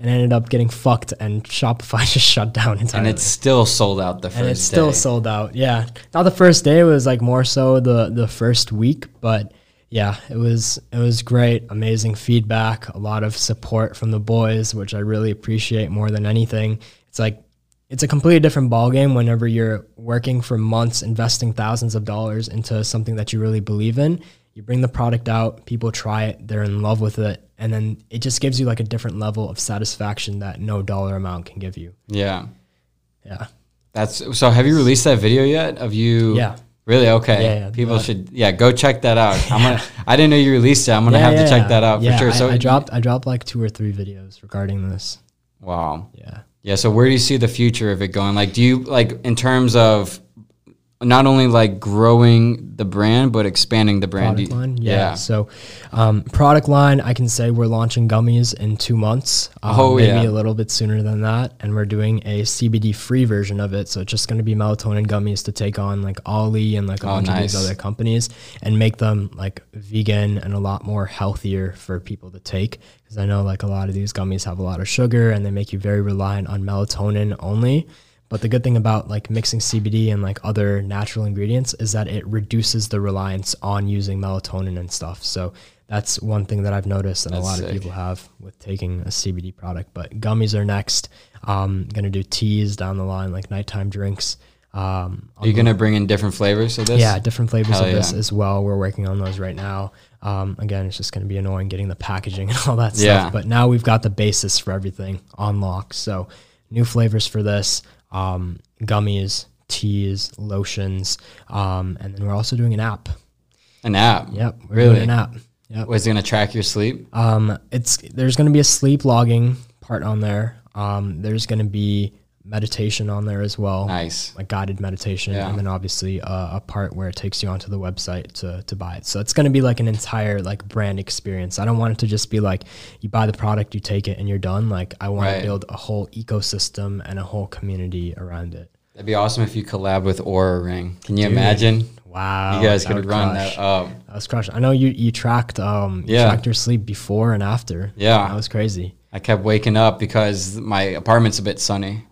Speaker 1: And ended up getting fucked, and Shopify just shut down entirely.
Speaker 2: and it's still sold out the first
Speaker 1: and it's still
Speaker 2: day.
Speaker 1: sold out. Yeah, not the first day. It was like more so the the first week, but yeah, it was it was great. Amazing feedback, a lot of support from the boys, which I really appreciate more than anything. It's like it's a completely different ballgame whenever you're working for months, investing thousands of dollars into something that you really believe in. You bring the product out, people try it, they're in love with it, and then it just gives you like a different level of satisfaction that no dollar amount can give you.
Speaker 2: Yeah.
Speaker 1: Yeah.
Speaker 2: That's so. Have you released that video yet? Of you?
Speaker 1: Yeah.
Speaker 2: Really? Okay.
Speaker 1: Yeah, yeah,
Speaker 2: People
Speaker 1: the-
Speaker 2: should. Yeah. Go check that out. I'm gonna. I didn't know you released it. I'm gonna have to check that out
Speaker 1: Yeah,
Speaker 2: for sure.
Speaker 1: I,
Speaker 2: So
Speaker 1: I dropped I dropped like two or three videos regarding this.
Speaker 2: Wow.
Speaker 1: Yeah.
Speaker 2: Yeah. So where do you see the future of it going? Like, do you like in terms of not only like growing the brand but expanding the brand?
Speaker 1: Product line, yeah. So, um, product line, I can say we're launching gummies in two months. Um,
Speaker 2: Oh,
Speaker 1: maybe
Speaker 2: yeah.
Speaker 1: a little bit sooner than that, and we're doing a CBD free version of it. So it's just going to be melatonin gummies to take on like Olly and like a
Speaker 2: Oh,
Speaker 1: bunch of these other companies, and make them like vegan and a lot more healthier for people to take. Because I know like a lot of these gummies have a lot of sugar, and they make you very reliant on melatonin only. But the good thing about like mixing CBD and like other natural ingredients is that it reduces the reliance on using melatonin and stuff. So that's one thing that I've noticed and a lot
Speaker 2: sick.
Speaker 1: of people have with taking a CBD product. But gummies are next. Um, gonna do teas down the line, like nighttime drinks. Um,
Speaker 2: Are you gonna bring in different flavors of this?
Speaker 1: yeah, different flavors
Speaker 2: Hell
Speaker 1: of this as well. We're working on those right now. Um, again, it's just going to be annoying getting the packaging and all that
Speaker 2: Yeah.
Speaker 1: stuff. But now we've got the basis for everything on lock. So new flavors for this, um, gummies, teas, lotions, um, and then we're also doing an app.
Speaker 2: An app.
Speaker 1: Yep, we're
Speaker 2: Really?
Speaker 1: doing an app. Yep.
Speaker 2: Was it gonna track your sleep?
Speaker 1: Um, it's there's going to be a sleep logging part on there. Um, there's going to be meditation on there as well
Speaker 2: Nice.
Speaker 1: like guided meditation,
Speaker 2: Yeah.
Speaker 1: and then obviously uh, a part where it takes you onto the website to, to buy it. So it's going to be like an entire like brand experience. I don't want it to just be like you buy the product, you take it, and you're done. Like I want
Speaker 2: Right.
Speaker 1: to build a whole ecosystem and a whole community around it.
Speaker 2: That'd be awesome if you collab with Oura Ring. Can you
Speaker 1: Dude,
Speaker 2: imagine?
Speaker 1: Wow,
Speaker 2: you guys could run
Speaker 1: crush.
Speaker 2: that up.
Speaker 1: That was crush. I know you you tracked um you
Speaker 2: Yeah.
Speaker 1: tracked your sleep before and after.
Speaker 2: Yeah.
Speaker 1: that was crazy.
Speaker 2: I kept waking up because my apartment's a bit sunny.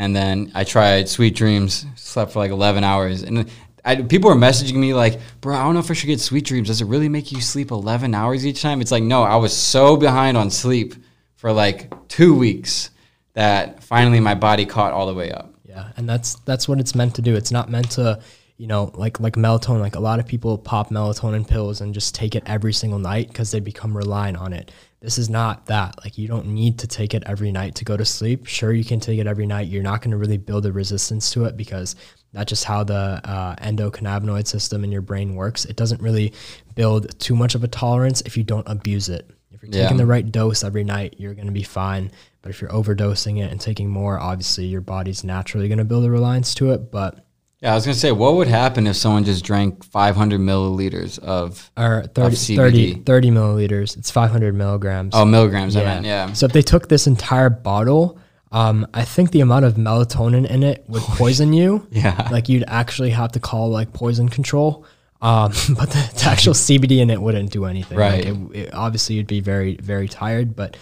Speaker 2: And then I tried Sweet Dreams, slept for like 11 hours. And I, people were messaging me like, bro, I don't know if I should get Sweet Dreams. Does it really make you sleep 11 hours each time? It's like, no, I was so behind on sleep for like two weeks that finally my body caught all the way up.
Speaker 1: Yeah, and that's that's what it's meant to do. It's not meant to, you know, like like melatonin. Like a lot of people pop melatonin pills and just take it every single night because they become reliant on it. This is not that. Like you don't need to take it every night to go to sleep. Sure, you can take it every night. You're not going to really build a resistance to it because that's just how the uh, endocannabinoid system in your brain works. It doesn't really build too much of a tolerance if you don't abuse it. If you're
Speaker 2: Yeah.
Speaker 1: taking the right dose every night, you're going to be fine. But if you're overdosing it and taking more, obviously your body's naturally going to build a reliance to it. But
Speaker 2: Yeah, I was going to say, what would happen if someone just drank 500 milliliters of,
Speaker 1: or 30,
Speaker 2: CBD.
Speaker 1: 30, 30 milliliters, it's 500 milligrams.
Speaker 2: oh, milligrams, I meant, yeah.
Speaker 1: So if they took this entire bottle, um, I think the amount of melatonin in it would poison you.
Speaker 2: Yeah.
Speaker 1: Like you'd actually have to call like poison control. Um, but the, the actual CBD in it wouldn't do anything.
Speaker 2: Right.
Speaker 1: Like it, it, obviously, you'd be very, very tired, but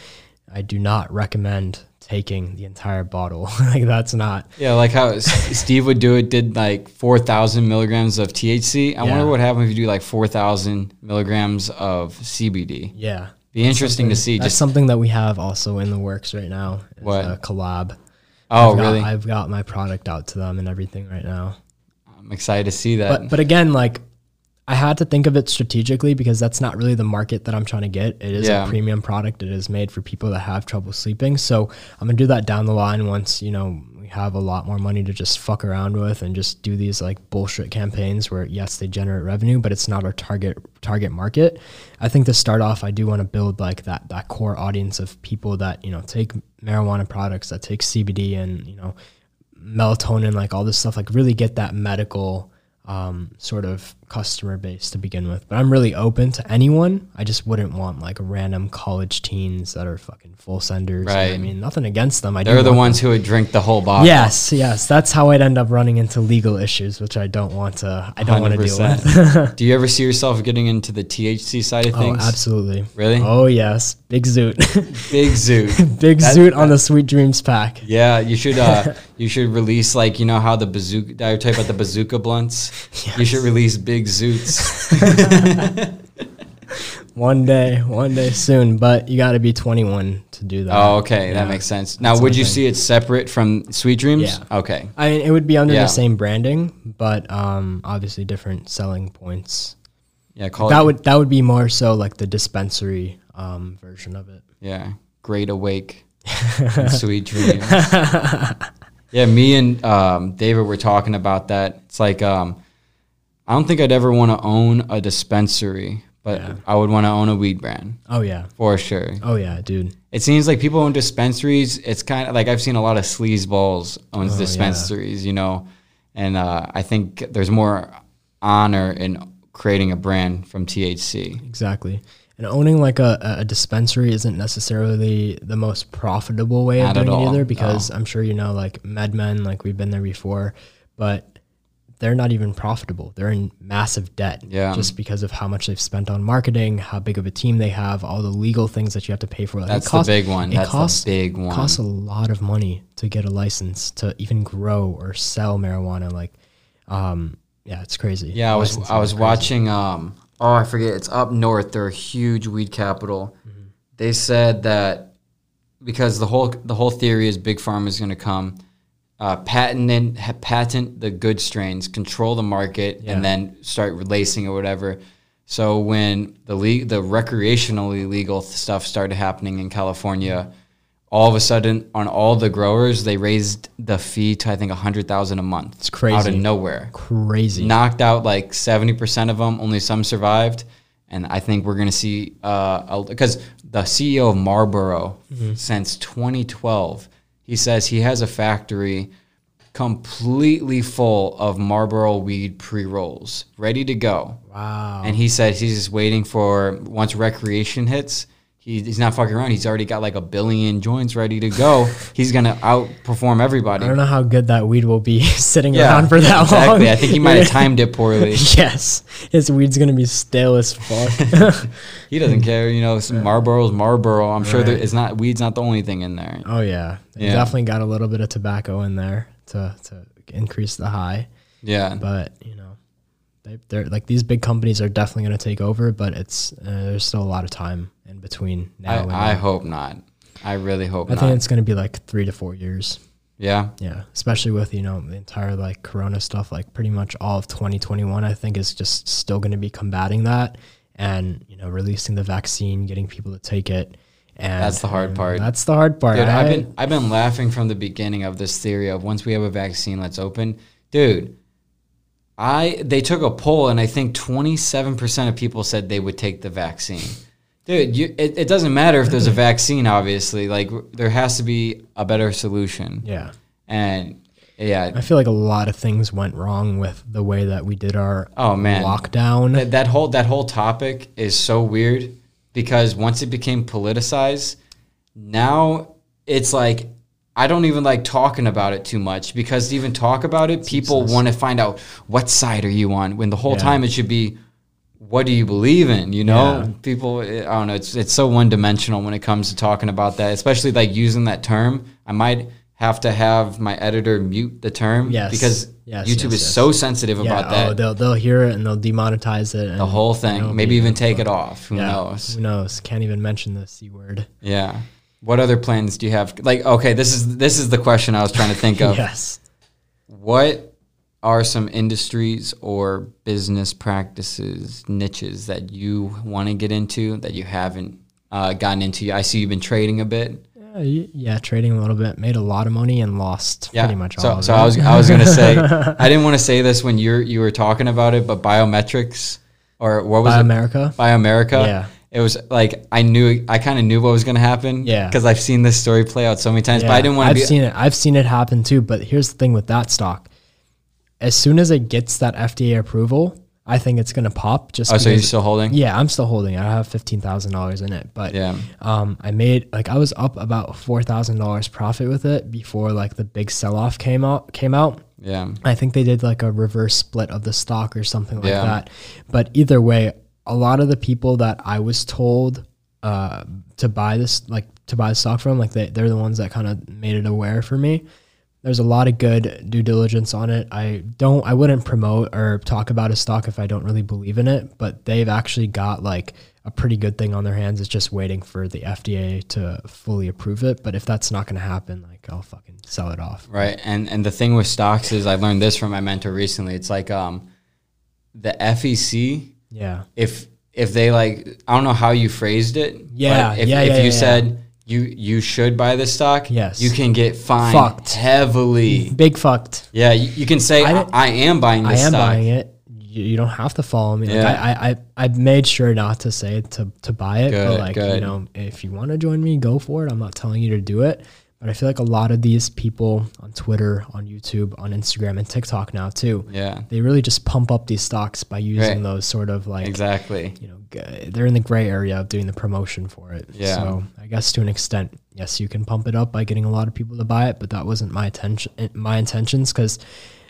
Speaker 1: I do not recommend taking the entire bottle. like that's not.
Speaker 2: Yeah, like how Steve would do it, did like 4,000 milligrams of THC. I
Speaker 1: Yeah.
Speaker 2: wonder what happens if you do like 4,000 milligrams of CBD.
Speaker 1: Yeah.
Speaker 2: Be interesting to see.
Speaker 1: That's
Speaker 2: Just
Speaker 1: something that we have also in the works right now. is
Speaker 2: What?
Speaker 1: A collab.
Speaker 2: oh,
Speaker 1: I've got-
Speaker 2: really?
Speaker 1: I've got my product out to them and everything right now.
Speaker 2: I'm excited to see that.
Speaker 1: But but again, like I had to think of it strategically because that's not really the market that I'm trying to get. It is
Speaker 2: Yeah.
Speaker 1: a premium product. It is made for people that have trouble sleeping. So I'm gonna do that down the line once you know we have a lot more money to just fuck around with and just do these like bullshit campaigns where yes they generate revenue, but it's not our target target market. I think to start off, I do want to build like that that core audience of people that you know take marijuana products, that take CBD and you know melatonin, like all this stuff, like really get that medical um, sort of customer base to begin with. But I'm really open to anyone. I just wouldn't want like random college teens that are fucking full senders. know I mean, nothing against them. I
Speaker 2: They're the ones who would drink the whole bottle.
Speaker 1: Yes, yes. That's how I'd end up running into legal issues, which I don't want to. I don't want to deal with.
Speaker 2: Do you ever see yourself getting into the THC side of
Speaker 1: oh,
Speaker 2: things?
Speaker 1: absolutely.
Speaker 2: Really?
Speaker 1: Oh yes, big zoot,
Speaker 2: Big Zoot.
Speaker 1: big
Speaker 2: That-
Speaker 1: zoot on the Sweet Dreams pack.
Speaker 2: Yeah, you should uh you should release like you know how the bazooka I you about the bazooka blunts. You should release big zoots.
Speaker 1: One day, one day soon, but you got to be 21 to do that.
Speaker 2: oh, okay,
Speaker 1: Yeah.
Speaker 2: that makes sense. Now,
Speaker 1: That's
Speaker 2: would you
Speaker 1: thing.
Speaker 2: see it separate from Sweet Dreams?
Speaker 1: Yeah.
Speaker 2: Okay.
Speaker 1: I mean, it would be under
Speaker 2: Yeah.
Speaker 1: the same branding, but um, obviously different selling points.
Speaker 2: Yeah, call
Speaker 1: that
Speaker 2: it.
Speaker 1: would that would be more so like the dispensary um, version of it.
Speaker 2: Yeah, Great Awake, Sweet Dreams. yeah, me and um, David were talking about that. It's like um, I don't think I'd ever want to own a dispensary, but
Speaker 1: Yeah.
Speaker 2: I would want to own a weed brand
Speaker 1: Oh yeah,
Speaker 2: for sure.
Speaker 1: oh yeah, dude.
Speaker 2: It seems like people own dispensaries. It's kind of like I've seen a lot of sleazeballs owns
Speaker 1: Oh, yeah.
Speaker 2: dispensaries, you know, and uh, I think there's more honor in creating a brand from THC.
Speaker 1: Exactly. And owning like a, a dispensary isn't necessarily the most profitable way
Speaker 2: Not
Speaker 1: of doing it either because I'm sure you know like MedMen, like we've been there before, but they're not even profitable. They're in massive debt
Speaker 2: Yeah.
Speaker 1: just because of how much they've spent on marketing, how big of a team they have, all the legal things that you have to pay for. Like, it
Speaker 2: That's
Speaker 1: costs-
Speaker 2: the big one.
Speaker 1: It
Speaker 2: That's
Speaker 1: costs,
Speaker 2: big one.
Speaker 1: costs a lot of money to get a license to even grow or sell marijuana. Like, um, yeah, it's crazy.
Speaker 2: Yeah, I was
Speaker 1: Licensing
Speaker 2: I was watching um oh, I forget. It's up north. They're a huge weed capital. They said that because the whole the whole theory is big pharma is going to come, uh, patent ha- patent the good strains, control the market,
Speaker 1: Yeah.
Speaker 2: and then start releasing or whatever. So when the le- the recreationally legal stuff started happening in California, all of a sudden on all the growers they raised the fee to I think a hundred thousand a month.
Speaker 1: It's crazy.
Speaker 2: out of nowhere
Speaker 1: Crazy.
Speaker 2: knocked out like 70% of them only some survived and i think we're going to see uh because the ceo of marlboro since 2012 he says he has a factory completely full of marlboro weed pre-rolls ready to go
Speaker 1: wow.
Speaker 2: and he said he's just waiting for once recreation hits he, he's not fucking around he's already got like a billion joints ready to go he's going to outperform everybody
Speaker 1: I don't know how good that weed will be sitting around for that long.
Speaker 2: exactly. I think he might have timed it poorly.
Speaker 1: yes, his weed's gonna be stale as fuck.
Speaker 2: He doesn't care, you know. Some Marlboro's Marlboro. I'm sure there, it's not weed's not the only thing in there.
Speaker 1: oh yeah,
Speaker 2: Yeah.
Speaker 1: definitely got a little bit of tobacco in there to to increase the high.
Speaker 2: Yeah,
Speaker 1: But you know, they, they're like these big companies are definitely gonna take over, but it's uh, there's still a lot of time in between now. and
Speaker 2: I, I hope not. I really hope not.
Speaker 1: I
Speaker 2: not.
Speaker 1: think it's gonna be like three to four years.
Speaker 2: yeah,
Speaker 1: Yeah, especially with you know the entire like Corona stuff. Like pretty much all of 2021, I think is just still going to be combating that, and you know releasing the vaccine, getting people to take it. And
Speaker 2: That's the hard part.
Speaker 1: That's the hard part.
Speaker 2: dude.
Speaker 1: I,
Speaker 2: I've been I've been laughing from the beginning of this theory of once we have a vaccine, let's open, dude. I they took a poll and I think 27 percent of people said they would take the vaccine. Dude, you, it, it doesn't matter if there's a vaccine. Obviously, like there has to be a better solution.
Speaker 1: yeah,
Speaker 2: And yeah,
Speaker 1: I feel like a lot of things went wrong with the way that we did our
Speaker 2: Oh, man.
Speaker 1: lockdown.
Speaker 2: that, that whole that whole topic is so weird because once it became politicized, now it's like I don't even like talking about it too much because to even talk about it, people want to find out what side are you on when the whole
Speaker 1: Yeah.
Speaker 2: time it should be what do you believe in? You know,
Speaker 1: Yeah.
Speaker 2: people. I don't know. It's it's so one dimensional when it comes to talking about that, especially like using that term. I might have to have my editor mute the term
Speaker 1: Yes.
Speaker 2: because
Speaker 1: Yes,
Speaker 2: YouTube
Speaker 1: yes,
Speaker 2: is so sensitive
Speaker 1: yeah,
Speaker 2: about that.
Speaker 1: oh, they'll they'll hear it and they'll demonetize it. And
Speaker 2: the whole thing. Maybe even
Speaker 1: even
Speaker 2: take it off. Who
Speaker 1: Yeah,
Speaker 2: knows?
Speaker 1: Who knows? Can't even mention the c word.
Speaker 2: Yeah. What other plans do you have? Like, okay, this is this is the question I was trying to think of.
Speaker 1: yes.
Speaker 2: What are some industries or business practices niches that you want to get into that you haven't uh, gotten into? I see you've been trading a bit.
Speaker 1: Yeah, yeah, trading a little bit, made a lot of money and lost
Speaker 2: Yeah.
Speaker 1: pretty much all
Speaker 2: so
Speaker 1: of
Speaker 2: so
Speaker 1: it.
Speaker 2: I was I was gonna say I didn't want to say this when you're you were talking about it, but biometrics or what was
Speaker 1: Buy
Speaker 2: it?
Speaker 1: America.
Speaker 2: Buy America.
Speaker 1: Yeah.
Speaker 2: It was like I knew I kind of knew what was going to happen.
Speaker 1: Yeah.
Speaker 2: Because I've seen this story play out so many times, but I didn't want to
Speaker 1: I've
Speaker 2: be.
Speaker 1: seen it. I've seen it happen too. But here's the thing with that stock: as soon as it gets that FDA approval, I think it's gonna pop. Just
Speaker 2: oh, so you're still holding?
Speaker 1: yeah, I'm still holding. I have fifteen thousand dollars in it, but
Speaker 2: Yeah.
Speaker 1: um, I made like I was up about four thousand dollars profit with it before like the big sell off came out. Came out.
Speaker 2: Yeah.
Speaker 1: I think they did like a reverse split of the stock or something like
Speaker 2: Yeah.
Speaker 1: that. But either way, a lot of the people that I was told uh, to buy this, like to buy the stock from, like they, they're the ones that kind of made it aware for me. There's a lot of good due diligence on it. I don't, I wouldn't promote or talk about a stock if I don't really believe in it, but they've actually got like a pretty good thing on their hands. It's just waiting for the FDA to fully approve it. But if that's not going to happen, like I'll fucking sell it off.
Speaker 2: Right. And and the thing with stocks is I learned this from my mentor recently. It's like um, the FEC.
Speaker 1: Yeah.
Speaker 2: If if they like, I don't know how you phrased it.
Speaker 1: Yeah,
Speaker 2: if,
Speaker 1: yeah,
Speaker 2: if
Speaker 1: yeah,
Speaker 2: you
Speaker 1: yeah,
Speaker 2: said you you should buy this stock,
Speaker 1: Yes.
Speaker 2: you can get fined
Speaker 1: Fucked.
Speaker 2: heavily.
Speaker 1: Big fucked.
Speaker 2: Yeah, you, you can say
Speaker 1: I
Speaker 2: I, am buying
Speaker 1: I am
Speaker 2: stock.
Speaker 1: buying it. You, you don't have to follow me. Like,
Speaker 2: Yeah.
Speaker 1: I, I, I, made sure not to say to, to buy it.
Speaker 2: Good,
Speaker 1: but like, you know, if you want to join me, go for it. I'm not telling you to do it. But I feel like a lot of these people on Twitter, on YouTube, on Instagram, and TikTok now too,
Speaker 2: Yeah,
Speaker 1: they really just pump up these stocks by using
Speaker 2: Right.
Speaker 1: those sort of like,
Speaker 2: exactly.
Speaker 1: you know, they're in the gray area of doing the promotion for it.
Speaker 2: Yeah.
Speaker 1: So I guess to an extent, yes, you can pump it up by getting a lot of people to buy it, but that wasn't my attention, my intentions, because,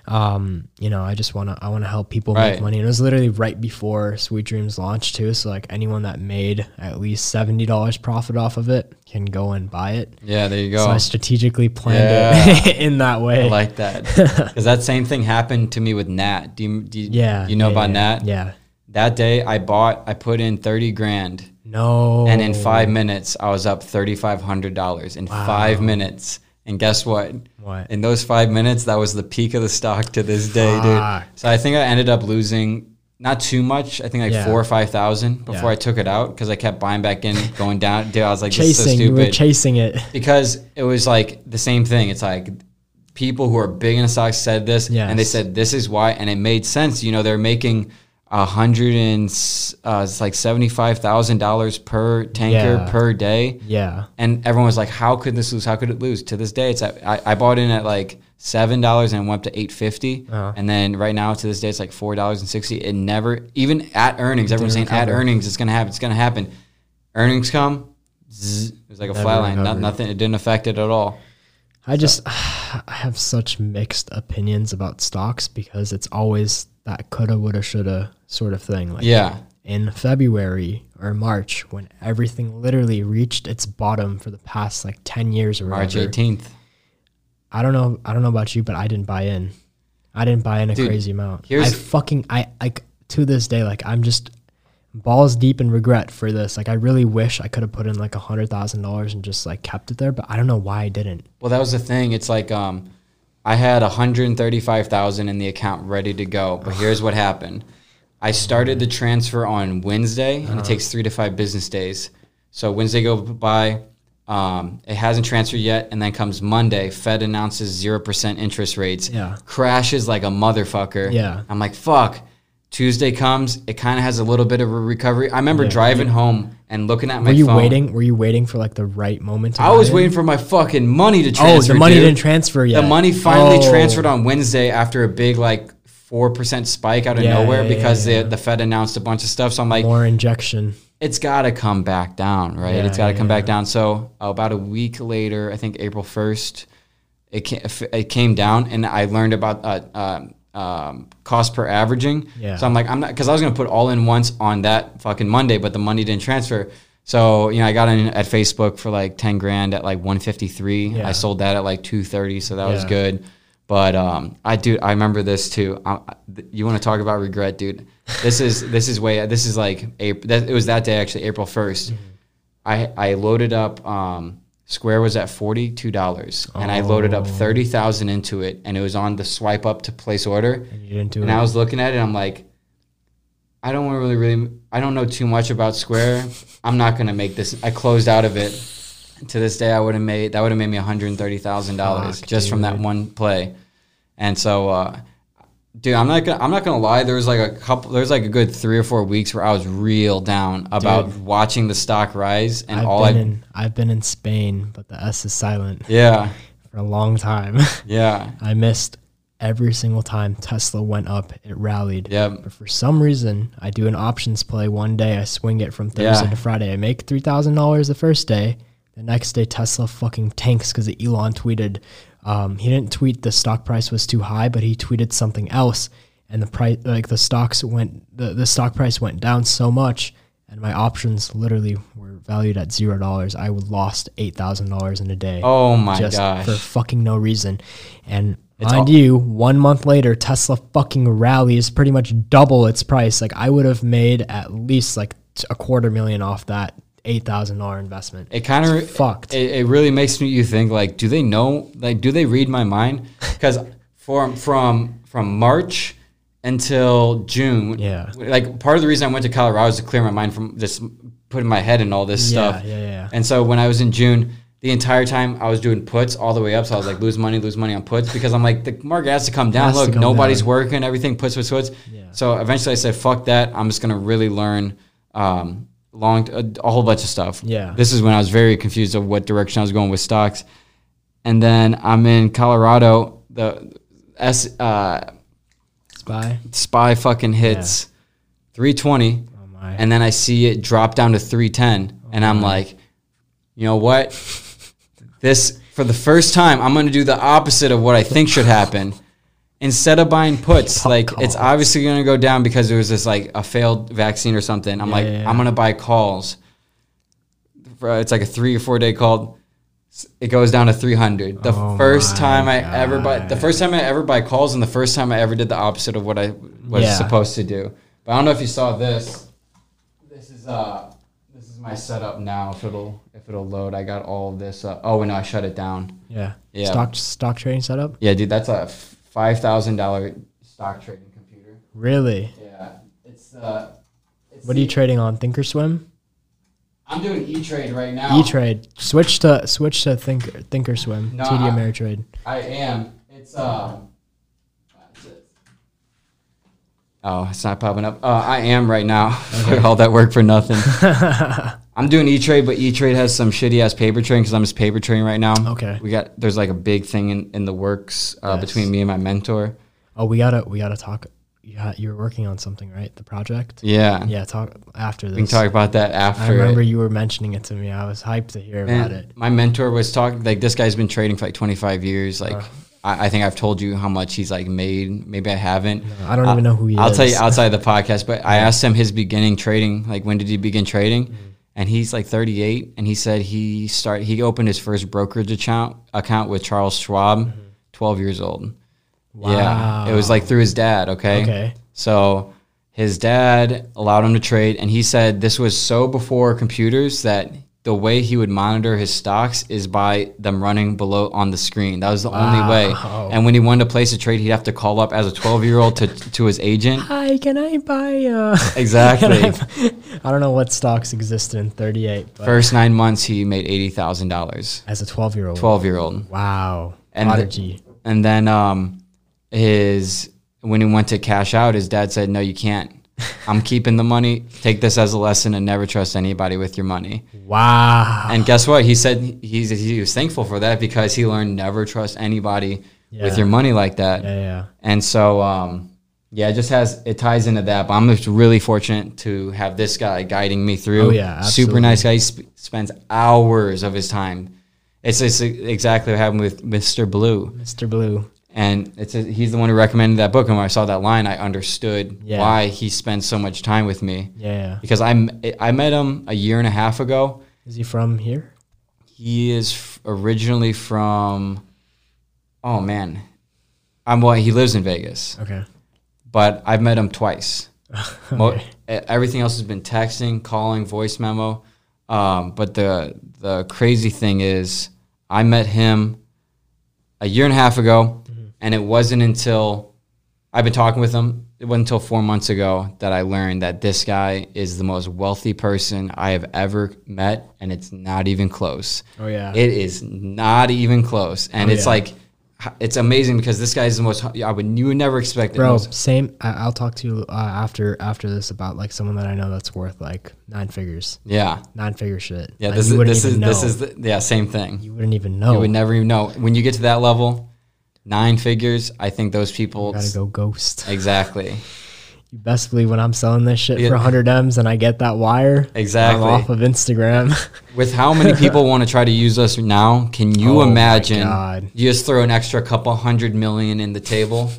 Speaker 1: um, you know, I just want to, I want to help people
Speaker 2: Right.
Speaker 1: make money. And it was literally right before Sweet Dreams launched too. So like anyone that made at least seventy dollars profit off of it can go and buy it.
Speaker 2: Yeah, there you go. So.
Speaker 1: I strategically planned
Speaker 2: Yeah.
Speaker 1: it in that way.
Speaker 2: I like that because that same thing happened to me with Nat. Do you, do you,
Speaker 1: yeah.
Speaker 2: you know
Speaker 1: yeah,
Speaker 2: about
Speaker 1: yeah,
Speaker 2: Nat?
Speaker 1: Yeah.
Speaker 2: That day I bought, I put in 30 grand.
Speaker 1: No.
Speaker 2: And in five minutes, I was up $3,500 in five minutes. And guess what?
Speaker 1: What?
Speaker 2: In those five minutes, that was the peak of the stock to this day,
Speaker 1: Fuck.
Speaker 2: dude. So I think I ended up losing not too much. I think like
Speaker 1: Yeah.
Speaker 2: four or five thousand before
Speaker 1: Yeah.
Speaker 2: I took it out because I kept buying back in, going down. Dude, I was like, this is so
Speaker 1: chasing. You were
Speaker 2: stupid
Speaker 1: chasing it.
Speaker 2: because it was like the same thing. It's like people who are big in the stocks said this, and they
Speaker 1: Yes.
Speaker 2: said this is why, and it made sense. You know, they're making a hundred and uh, it's like seventy five thousand dollars per tanker
Speaker 1: Yeah.
Speaker 2: per day,
Speaker 1: Yeah.
Speaker 2: and everyone was like, "How could this lose? How could it lose?" To this day, it's at, I, I bought in at like seven dollars and went up to eight fifty,
Speaker 1: uh-huh.
Speaker 2: and then right now to this day it's like four dollars and sixty. It never even at earnings. Everyone's saying at earnings, it's gonna happen. It's gonna happen. Earnings come. zzz, it was like a
Speaker 1: Never
Speaker 2: flat line. Nothing. It didn't affect it at all.
Speaker 1: I just I have such mixed opinions about stocks because it's always that coulda, woulda, shoulda sort of thing. Like
Speaker 2: Yeah.
Speaker 1: in February or March when everything literally reached its bottom for the past like 10 years or
Speaker 2: March. 18th.
Speaker 1: I don't know I don't know about you but I didn't buy in. I didn't buy in a
Speaker 2: Dude,
Speaker 1: crazy amount. I fucking I like to this day like I'm just balls deep in regret for this. Like I really wish I could have put in like a hundred thousand dollars and just like kept it there, but I don't know why I didn't.
Speaker 2: Well, that was the thing. It's like um, I had 135,000 in the account ready to go, but here's what happened. I started the transfer on Wednesday, and it takes three to five business days. So Wednesday go by, um, it hasn't transferred yet, and then comes Monday. Fed announces zero percent interest rates.
Speaker 1: Yeah.
Speaker 2: crashes like a motherfucker.
Speaker 1: Yeah.
Speaker 2: I'm like fuck. Tuesday comes, it kind of has a little bit of a recovery. I remember
Speaker 1: Yeah.
Speaker 2: driving home and looking at my
Speaker 1: Were you
Speaker 2: phone.
Speaker 1: waiting? Were you waiting for like the right moment? To
Speaker 2: I was
Speaker 1: in?
Speaker 2: waiting for my fucking money to transfer.
Speaker 1: Oh, the money
Speaker 2: dude.
Speaker 1: didn't transfer yet.
Speaker 2: The money finally
Speaker 1: Oh.
Speaker 2: transferred on Wednesday after a big like four percent spike out of
Speaker 1: Yeah,
Speaker 2: nowhere because. The, the Fed announced a bunch of stuff. So I'm like,
Speaker 1: More injection.
Speaker 2: it's got to come back down, right? It's got to come back down. So about a week later, I think April first, it came, it came down, and I learned about uh, um, um, cost per averaging.
Speaker 1: Yeah.
Speaker 2: So I'm like, I'm not because I was gonna put all in once on that fucking Monday, but the money didn't transfer. So you know, I got in at Facebook for like ten grand at like 153.
Speaker 1: Yeah.
Speaker 2: I sold that at like 230, so that was good. But um, I do. I remember this too. I- you want to talk about regret, dude? This is this is way. This is like April. That, it was that day actually, April 1st.
Speaker 1: Mm-hmm.
Speaker 2: I I loaded up. Um, Square was at forty two dollars, and I loaded up
Speaker 1: Oh.
Speaker 2: thirty thousand into it, and it was on the swipe up to place order.
Speaker 1: And you didn't do
Speaker 2: And
Speaker 1: it.
Speaker 2: I was looking at it, I'm like, I don't really, really, I don't know too much about Square. I'm not gonna make this. I closed out of it. To this day, I would have made that would have made me one hundred thirty thousand dollars just from that one play. And so, uh, dude, I'm not gonna, I'm not gonna lie. There was like a couple. There was like a good three or four weeks where I was real down about watching the stock rise, and
Speaker 1: I've
Speaker 2: all I,
Speaker 1: in, i've been in Spain, but the S is silent
Speaker 2: yeah,
Speaker 1: for a long time.
Speaker 2: yeah,
Speaker 1: I missed every single time Tesla went up, it rallied.
Speaker 2: yeah,
Speaker 1: But for some reason, I do an options play one day. I swing it from Thursday
Speaker 2: Yeah.
Speaker 1: to Friday. I make three thousand dollars the first day. The next day, Tesla fucking tanks because Elon tweeted. Um, he didn't tweet the stock price was too high, but he tweeted something else, and the price, like the stocks went, the, the stock price went down so much, and my options literally were valued at zero dollars. I would lost eight thousand dollars in a day
Speaker 2: Oh my God.
Speaker 1: just
Speaker 2: gosh.
Speaker 1: for fucking no reason. And
Speaker 2: It's
Speaker 1: mind
Speaker 2: all-
Speaker 1: you, one month later, Tesla fucking rallies pretty much double its price. Like I would have made at least like a quarter million off that eight thousand dollar investment.
Speaker 2: It kind of
Speaker 1: fucked.
Speaker 2: It, it really makes me you think like, do they know? Like, do they read my mind? Because from from from March until June,
Speaker 1: Yeah.
Speaker 2: Like part of the reason I went to Colorado was to clear my mind from just putting my head in all this
Speaker 1: Yeah,
Speaker 2: stuff.
Speaker 1: yeah, yeah.
Speaker 2: And so when I was in June, the entire time I was doing puts all the way up. So I was like, lose money, lose money on puts because I'm like, the market has to come down. Look,
Speaker 1: come
Speaker 2: nobody's
Speaker 1: down.
Speaker 2: working, everything puts, puts, puts.
Speaker 1: Yeah.
Speaker 2: So eventually I said, fuck that. I'm just going to really learn um, long, a, a whole bunch of stuff.
Speaker 1: Yeah.
Speaker 2: This is when I was very confused of what direction I was going with stocks. And then I'm in Colorado. The S uh,
Speaker 1: Spy.
Speaker 2: SPY fucking hits 320
Speaker 1: Oh my.
Speaker 2: and then I see it drop down to 310 and I'm like, you know what? This for the first time I'm going to do the opposite of what I think should happen. Instead of buying puts, like it's obviously going to go down because there was this like a failed vaccine or something. I'm
Speaker 1: Yeah,
Speaker 2: like,
Speaker 1: yeah, yeah.
Speaker 2: I'm going to buy calls. It's like a 3 or 4 day call. It goes down to 300. The
Speaker 1: Oh
Speaker 2: first time I ever buy the first time I ever buy calls and the first time I ever did the opposite of what I was supposed to do. But I don't know if you saw this. This is uh this is my setup now. If it'll if it'll load, I got all of this. Uh, oh, no, I shut it down.
Speaker 1: Yeah.
Speaker 2: Yeah.
Speaker 1: Stock stock trading setup.
Speaker 2: Yeah, dude, that's a five thousand dollar stock trading computer.
Speaker 1: Really?
Speaker 2: Yeah, it's uh. It's
Speaker 1: What are you
Speaker 2: the-
Speaker 1: trading on? Thinkorswim.
Speaker 2: I'm doing E Trade right now.
Speaker 1: E Trade. Switch to switch to Think Thinkorswim.
Speaker 2: No,
Speaker 1: TD Ameritrade.
Speaker 2: I am. It's um. Oh, it's not popping up. Uh, I am right now. All that work for nothing. I'm doing E Trade, but E Trade has some shitty ass paper trading because I'm just paper trading right now.
Speaker 1: Okay.
Speaker 2: We got there's like a big thing in, in the works uh,
Speaker 1: Yes.
Speaker 2: between me and my mentor.
Speaker 1: Oh, we gotta we gotta talk. You ha- you were working on something, right? The project.
Speaker 2: Yeah.
Speaker 1: Yeah. Talk after this.
Speaker 2: We can talk about that after.
Speaker 1: I remember
Speaker 2: it.
Speaker 1: you were mentioning it to me. I was hyped to hear
Speaker 2: Man,
Speaker 1: about it.
Speaker 2: My mentor was talking like this guy's been trading for like 25 years. Like
Speaker 1: Uh.
Speaker 2: I, I think I've told you how much he's like made. Maybe I haven't.
Speaker 1: I don't even know who he is.
Speaker 2: I'll tell you outside the podcast, but I asked him his beginning trading. Like when did he begin trading?
Speaker 1: Mm-hmm.
Speaker 2: And he's like 38, and he said he start he opened his first brokerage account account with Charles Schwab, mm-hmm. 12 years old. Yeah, it was like through his dad. Okay.
Speaker 1: Okay.
Speaker 2: So his dad allowed him to trade, and he said this was so before computers that the way he would monitor his stocks is by them running below on the screen. That was the only way. And when he wanted to place a trade, he'd have to call up as a 12 year old to to his agent.
Speaker 1: Hi, can I buy? Uh,
Speaker 2: Exactly.
Speaker 1: I don't know what stocks existed in 38, but
Speaker 2: First nine months, he made eighty thousand dollars.
Speaker 1: as a 12 year old.
Speaker 2: 12 year old.
Speaker 1: Wow.
Speaker 2: And And then um, his when he went to cash out, his dad said, "No, you can't. I'm keeping the money. Take this as a lesson and never trust anybody with your money."
Speaker 1: wow.
Speaker 2: And guess what? He said he's he was thankful for that because he learned never trust anybody
Speaker 1: Yeah.
Speaker 2: with your money like that.
Speaker 1: yeah, yeah.
Speaker 2: And so, um, yeah, it just has it ties into that. But I'm just really fortunate to have this guy guiding me through.
Speaker 1: Oh, yeah,
Speaker 2: super nice guy. He sp- spends hours of his time. It's just exactly what happened with Mr. Blue,
Speaker 1: Mr. Blue.
Speaker 2: And it's a, he's the one who recommended that book. And when I saw that line, I understood
Speaker 1: Yeah.
Speaker 2: why he spends so much time with me
Speaker 1: Yeah,
Speaker 2: because I met him a year and a half ago.
Speaker 1: Is he from here?
Speaker 2: He is f- originally from. Oh man, I'm well. He lives in Vegas,
Speaker 1: Okay.
Speaker 2: but I've met him twice.
Speaker 1: Okay.
Speaker 2: e- everything else has been texting, calling, voice memo. Um, but the the crazy thing is, I met him a year and a half ago, and it wasn't until I've been talking with him. It wasn't until four months ago that I learned that this guy is the most wealthy person I have ever met, and it's not even close.
Speaker 1: Oh, yeah.
Speaker 2: It is not even close, and
Speaker 1: Oh,
Speaker 2: it's
Speaker 1: yeah.
Speaker 2: like it's amazing because this guy is the most. I would you would never expect it.
Speaker 1: Bro,
Speaker 2: Most-
Speaker 1: same. I, I'll talk to you uh, after after this about like someone that I know that's worth like nine figures,
Speaker 2: yeah,
Speaker 1: nine figure shit.
Speaker 2: yeah.
Speaker 1: Like,
Speaker 2: This is this is
Speaker 1: even
Speaker 2: this is the, yeah same thing.
Speaker 1: you wouldn't even know.
Speaker 2: You would never even know when you get to that level, nine figures. I think those people
Speaker 1: Gotta go ghost.
Speaker 2: exactly,
Speaker 1: You best believe when I'm selling this shit
Speaker 2: Yeah.
Speaker 1: for 100 M's and I get that wire,
Speaker 2: exactly.
Speaker 1: I'm off of Instagram.
Speaker 2: With how many people want to try to use us now, can you
Speaker 1: Oh
Speaker 2: imagine?
Speaker 1: God.
Speaker 2: You just throw an extra couple hundred million in the table,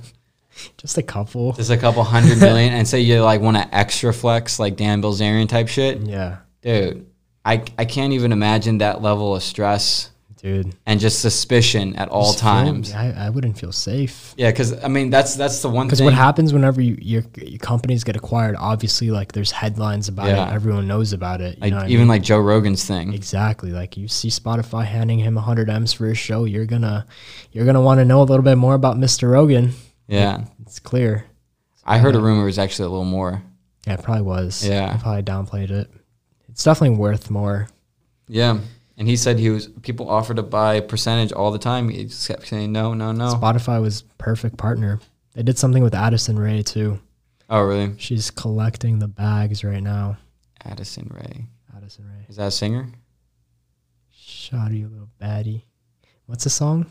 Speaker 1: Just a couple.
Speaker 2: just a couple hundred million, and say you like want to extra flex like Dan Bilzerian type shit,
Speaker 1: Yeah,
Speaker 2: dude. I I can't even imagine that level of stress
Speaker 1: dude.
Speaker 2: and just suspicion at all
Speaker 1: Just feel-
Speaker 2: times.
Speaker 1: I, I wouldn't feel safe.
Speaker 2: Yeah, because I mean that's that's the one
Speaker 1: Because
Speaker 2: thing.
Speaker 1: what happens whenever you, your, your companies get acquired, obviously, like there's headlines about
Speaker 2: Yeah.
Speaker 1: it. Everyone knows about it. You
Speaker 2: like,
Speaker 1: know what I
Speaker 2: even
Speaker 1: mean?
Speaker 2: like Joe Rogan's thing.
Speaker 1: Exactly. Like you see Spotify handing him 100 M's for his show, you're gonna you're gonna want to know a little bit more about Mr. Rogan.
Speaker 2: Yeah,
Speaker 1: It's clear.
Speaker 2: I heard a rumor it was actually a little more.
Speaker 1: Yeah, it probably was.
Speaker 2: Yeah.
Speaker 1: I probably downplayed it. It's definitely worth more.
Speaker 2: Yeah, and he said he was people offered to buy percentage all the time. He just kept saying no, no, no.
Speaker 1: Spotify was perfect partner. They did something with Addison Rae too.
Speaker 2: Oh, really?
Speaker 1: She's collecting the bags right now.
Speaker 2: Addison Rae
Speaker 1: Addison Rae.
Speaker 2: is that a singer?
Speaker 1: You little baddie. What's the song?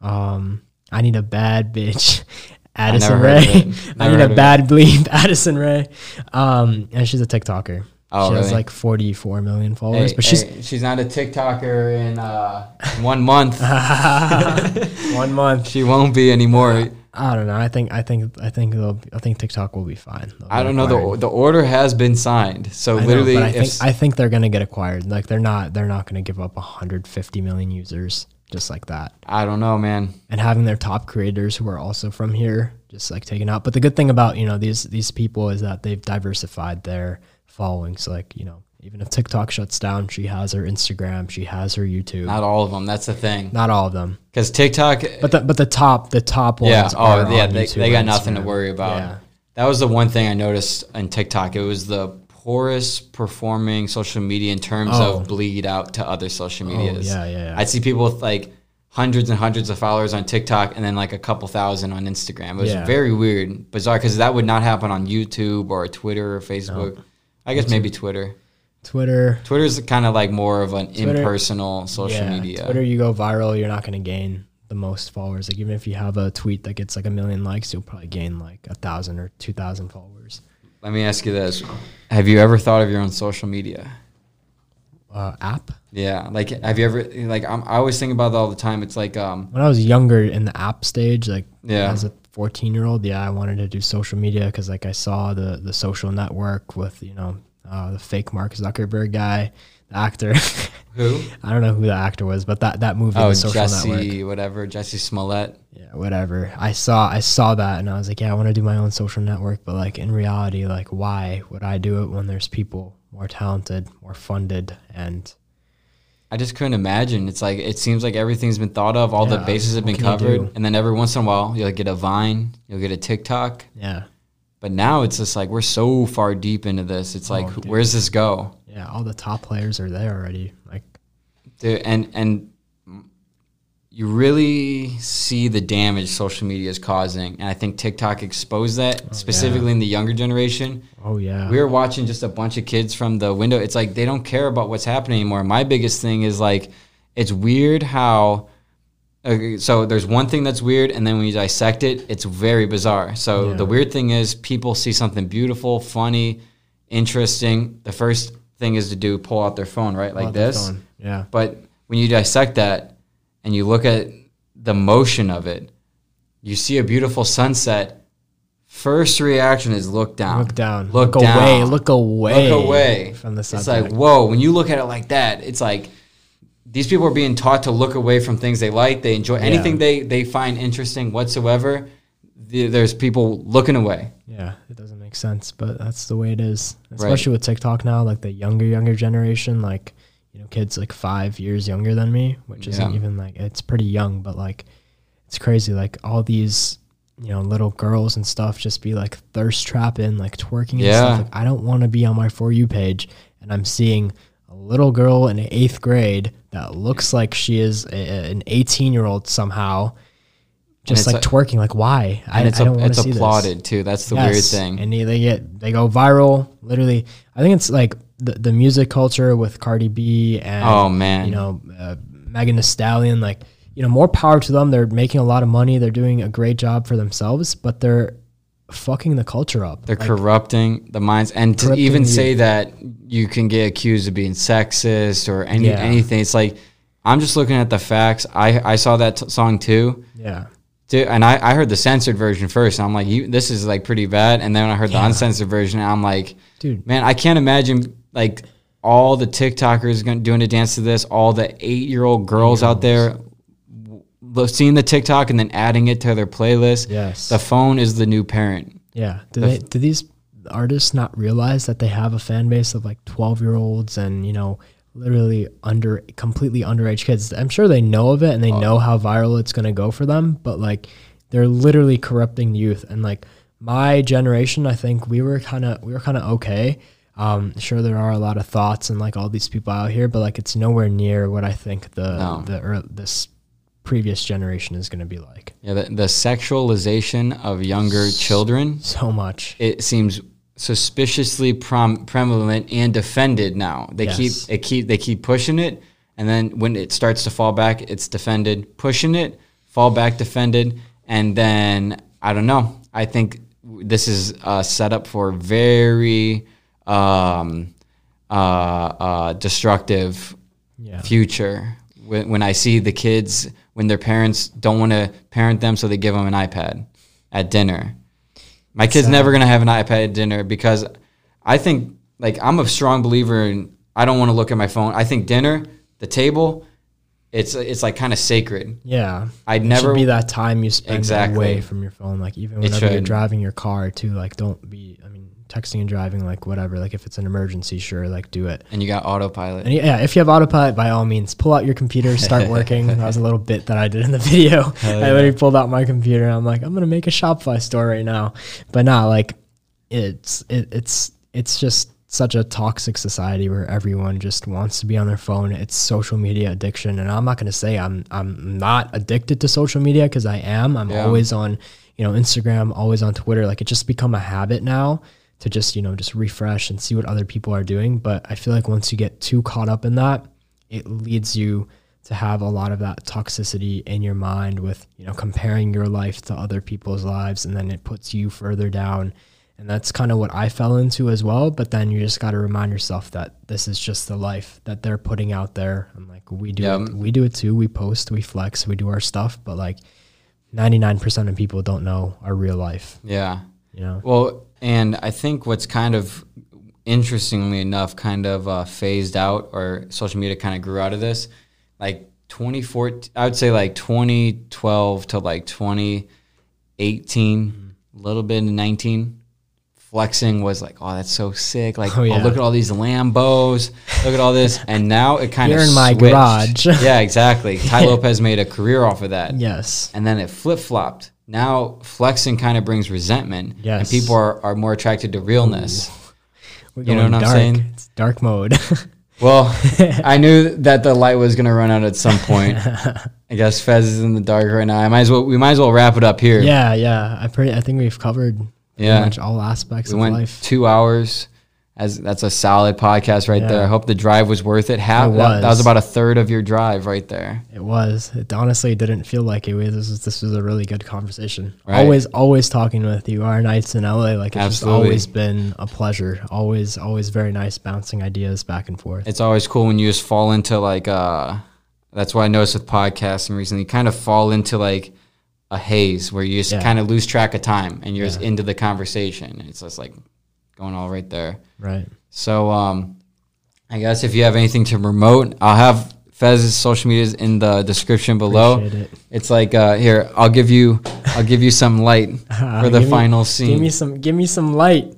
Speaker 1: Um, I need a bad bitch. Addison
Speaker 2: of Rae.
Speaker 1: I need a bad bleep. Addison Rae. Um, and she's a TikToker.
Speaker 2: Oh,
Speaker 1: she has like 44 million followers,
Speaker 2: Hey,
Speaker 1: but she's
Speaker 2: hey, she's not a TikToker in uh, one month.
Speaker 1: one month.
Speaker 2: she won't be anymore.
Speaker 1: I don't know. I think I think I think they'll I think TikTok will be fine. They'll
Speaker 2: I don't know. The the order has been signed, so
Speaker 1: I know,
Speaker 2: literally,
Speaker 1: but I think I think they're gonna get acquired. Like they're not they're not gonna give up 150 million users just like that.
Speaker 2: I don't know, man.
Speaker 1: And having their top creators who are also from here just like taken out. But the good thing about you know these these people is that they've diversified their following. So like you know even if TikTok shuts down, she has her Instagram, she has her YouTube.
Speaker 2: Not all of them. That's the thing.
Speaker 1: Not all of them,
Speaker 2: Because TikTok,
Speaker 1: but the but the top the top ones.
Speaker 2: Oh, yeah,
Speaker 1: are
Speaker 2: oh yeah, they, they got nothing to worry about.
Speaker 1: Yeah.
Speaker 2: That was the one thing I noticed on TikTok. It was the poorest performing social media in terms
Speaker 1: Oh.
Speaker 2: of bleed out to other social
Speaker 1: Oh,
Speaker 2: medias.
Speaker 1: yeah, yeah, yeah.
Speaker 2: I'd see people with like hundreds and hundreds of followers on TikTok and then like a couple thousand on Instagram. It was
Speaker 1: Yeah.
Speaker 2: very weird, bizarre, because that would not happen on YouTube or Twitter or Facebook. I guess maybe Twitter.
Speaker 1: Twitter.
Speaker 2: Twitter's kind of like more of an
Speaker 1: Twitter-
Speaker 2: impersonal social
Speaker 1: yeah,
Speaker 2: media.
Speaker 1: Twitter, you go viral, you're not going to gain the most followers. Like even if you have a tweet that gets like a million likes, you'll probably gain like a thousand or two thousand followers.
Speaker 2: Let me ask you this: Have you ever thought of your own social media?
Speaker 1: Uh, app.
Speaker 2: Yeah, like have you ever like I'm, I always think about that all the time. It's like um
Speaker 1: When I was younger in the app stage, like
Speaker 2: Yeah.
Speaker 1: as a 14 year old, yeah, I wanted to do social media because like I saw the the social network with you know uh, the fake Mark Zuckerberg guy, the actor.
Speaker 2: who?
Speaker 1: I don't know who the actor was, but that that movie,
Speaker 2: Oh, Jesse,
Speaker 1: network.
Speaker 2: whatever, Jesse Smollett.
Speaker 1: Yeah, whatever. I saw I saw that and I was like, yeah, I want to do my own social network, but like in reality, like why would I do it when there's people more talented, more funded, and
Speaker 2: I just couldn't imagine. It's like it seems like everything's been thought of, all the bases have been covered, and then every once in a while you'll get a Vine, you'll get a TikTok.
Speaker 1: yeah,
Speaker 2: But now it's just like we're so far deep into this. It's oh, like,
Speaker 1: Oh, dude.
Speaker 2: where's this go?
Speaker 1: yeah, all the top players are there already. Like,
Speaker 2: Dude, and and you really see the damage social media is causing, and I think TikTok exposed that specifically in the younger generation.
Speaker 1: oh yeah,
Speaker 2: we were watching just a bunch of kids from the window. It's like they don't care about what's happening anymore. My biggest thing is like, it's weird how. Okay, so there's one thing that's weird, and then when you dissect it, it's very bizarre. So
Speaker 1: Yeah.
Speaker 2: the weird thing is, people see something beautiful, funny, interesting. The first thing is to do pull out their phone, right, like this.
Speaker 1: Yeah,
Speaker 2: But when you dissect that and you look at the motion of it, you see a beautiful sunset. First reaction is look down.
Speaker 1: look down,
Speaker 2: Look,
Speaker 1: look,
Speaker 2: down.
Speaker 1: away, look away,
Speaker 2: Look away
Speaker 1: from the
Speaker 2: sunset.
Speaker 1: It's
Speaker 2: like whoa. When you look at it like that, it's like these people are being taught to look away from things they like, they enjoy, anything they they find interesting whatsoever. There's people looking away.
Speaker 1: Yeah, it doesn't make sense, but that's the way it is. Especially with TikTok now, like the younger, younger generation, like, you know, kids like five years younger than me, which isn't even like, it's pretty young, but like, it's crazy. Like, all these, you know, little girls and stuff just be like thirst trapping, like twerking and
Speaker 2: Yeah.
Speaker 1: stuff. Like, I don't want to be on my For You page and I'm seeing a little girl in eighth grade that looks like she is a, an 18 year old somehow. Just like
Speaker 2: a-
Speaker 1: twenking, like why? I,
Speaker 2: And it's
Speaker 1: I
Speaker 2: a,
Speaker 1: don't want to see this.
Speaker 2: applauded too. That's the
Speaker 1: Yes,
Speaker 2: weird thing.
Speaker 1: And they get they go viral. Literally, I think it's like the, the music culture with Cardi B and
Speaker 2: Oh, man.
Speaker 1: you know uh, Megan Thee Stallion. Like you know, more power to them. They're making a lot of money. They're doing a great job for themselves, but they're fucking the culture up.
Speaker 2: They're
Speaker 1: Like,
Speaker 2: corrupting the minds, and to even say that you can get accused of being sexist or any
Speaker 1: Yeah.
Speaker 2: anything. It's like I'm just looking at the facts. I I saw that t- song too.
Speaker 1: yeah,
Speaker 2: Dude, and I, I heard the censored version first. And I'm like, you, this is like pretty bad. And then I heard the uncensored version, and I'm like,
Speaker 1: dude.
Speaker 2: man, I can't imagine like all the TikTokers going doing a dance to this, all the eight year old girls out there seeing the TikTok and then adding it to their playlist.
Speaker 1: Yes.
Speaker 2: The phone is the new parent.
Speaker 1: Yeah. Do
Speaker 2: The
Speaker 1: they do these artists not realize that they have a fan base of like 12 year olds and, you know, literally under completely underage kids? I'm sure they know of it and they
Speaker 2: Oh.
Speaker 1: know how viral it's going to go for them, but like they're literally corrupting youth and like my generation, I think we were kind of we were kind of okay. Um, sure, there are a lot of thoughts and like all these people out here, but like it's nowhere near what I think the
Speaker 2: No.
Speaker 1: the this previous generation is going to be like.
Speaker 2: Yeah, the, the sexualization of younger children,
Speaker 1: So much.
Speaker 2: it seems suspiciously prom- prevalent and defended now. They
Speaker 1: Yes.
Speaker 2: keep it keep they keep pushing it, and then when it starts to fall back, it's defended. Pushing it, fall back, defended, and then I don't know. I think this is uh, set up for very um, uh, uh, destructive
Speaker 1: Yeah.
Speaker 2: future when, when I see the kids when their parents don't want to parent them, so they give them an iPad at dinner. My kid's
Speaker 1: Sad.
Speaker 2: never gonna have an iPad at dinner because I think like I'm a strong believer in I don't want to look at my phone. I think dinner, the table, it's it's like kind of sacred.
Speaker 1: Yeah.
Speaker 2: I'd
Speaker 1: It
Speaker 2: never
Speaker 1: be that time you spend
Speaker 2: Exactly.
Speaker 1: away from your phone. Like even whenever you're driving your car too, like don't be I mean, texting and driving, like whatever. Like if it's an emergency, sure, like do it.
Speaker 2: and you got autopilot.
Speaker 1: And yeah, if you have autopilot, by all means, pull out your computer, start working. that was a little bit that I did in the video.
Speaker 2: Hell
Speaker 1: I literally pulled out my computer. and I'm like, I'm gonna make a Shopify store right now, but not like it's it, it's it's just such a toxic society where everyone just wants to be on their phone. It's social media addiction, and I'm not gonna say I'm I'm not addicted to social media because I am. I'm
Speaker 2: Yeah.
Speaker 1: always on you know Instagram, always on Twitter. Like it just become a habit now to just you know just refresh and see what other people are doing. But I feel like once you get too caught up in that, it leads you to have a lot of that toxicity in your mind with you know comparing your life to other people's lives, and then it puts you further down. And that's kind of what I fell into as well. But then you just got to remind yourself that this is just the life that they're putting out there. And like we do,
Speaker 2: Yeah.
Speaker 1: it, we do it too. We post, we flex, we do our stuff. But like 99% of people don't know our real life,
Speaker 2: yeah.
Speaker 1: you know?
Speaker 2: Well, and I think what's kind of interestingly enough kind of uh, phased out or social media kind of grew out of this like 2014 I would say like 2012 to like 2018 a little bit in 19 flexing was like oh that's so sick like
Speaker 1: Oh,
Speaker 2: oh, look at all these Lambos look at all this and now it kind of
Speaker 1: You're in my
Speaker 2: switched.
Speaker 1: garage.
Speaker 2: yeah exactly Tai Lopez made a career off of that
Speaker 1: Yes.
Speaker 2: and then it flip flopped. Now flexing kind of brings resentment, and people are, are more attracted to realness. You know
Speaker 1: going
Speaker 2: what I'm
Speaker 1: dark.
Speaker 2: saying?
Speaker 1: It's dark mode.
Speaker 2: Well, I knew that the light was gonna run out at some point. I guess Fez is in the dark right now. I might as well we might as well wrap it up here.
Speaker 1: yeah, yeah. I pretty I think we've covered pretty
Speaker 2: Yeah.
Speaker 1: much all aspects
Speaker 2: we
Speaker 1: of
Speaker 2: went
Speaker 1: life.
Speaker 2: two hours. As that's a solid podcast right there. I hope the drive was worth it. Half
Speaker 1: It
Speaker 2: that, that was
Speaker 1: was.
Speaker 2: about a third of your drive right there.
Speaker 1: It was. It honestly didn't feel like it was. This was, this was a really good conversation.
Speaker 2: Right.
Speaker 1: Always, always talking with you. Our nights in LA, like it's just always been a pleasure. Always, always very nice bouncing ideas back and forth.
Speaker 2: it's always cool when you just fall into like uh that's what I noticed with podcasting recently. You kind of fall into like a haze where you just
Speaker 1: Yeah.
Speaker 2: kind of lose track of time and you're just into the conversation. It's just like going all right there.
Speaker 1: right.
Speaker 2: So um I guess if you have anything to promote, I'll have Fez's social medias in the description below.
Speaker 1: Appreciate it.
Speaker 2: It's like uh here, I'll give you I'll give you some light for the
Speaker 1: final me-
Speaker 2: final
Speaker 1: Give me some. Give me some light.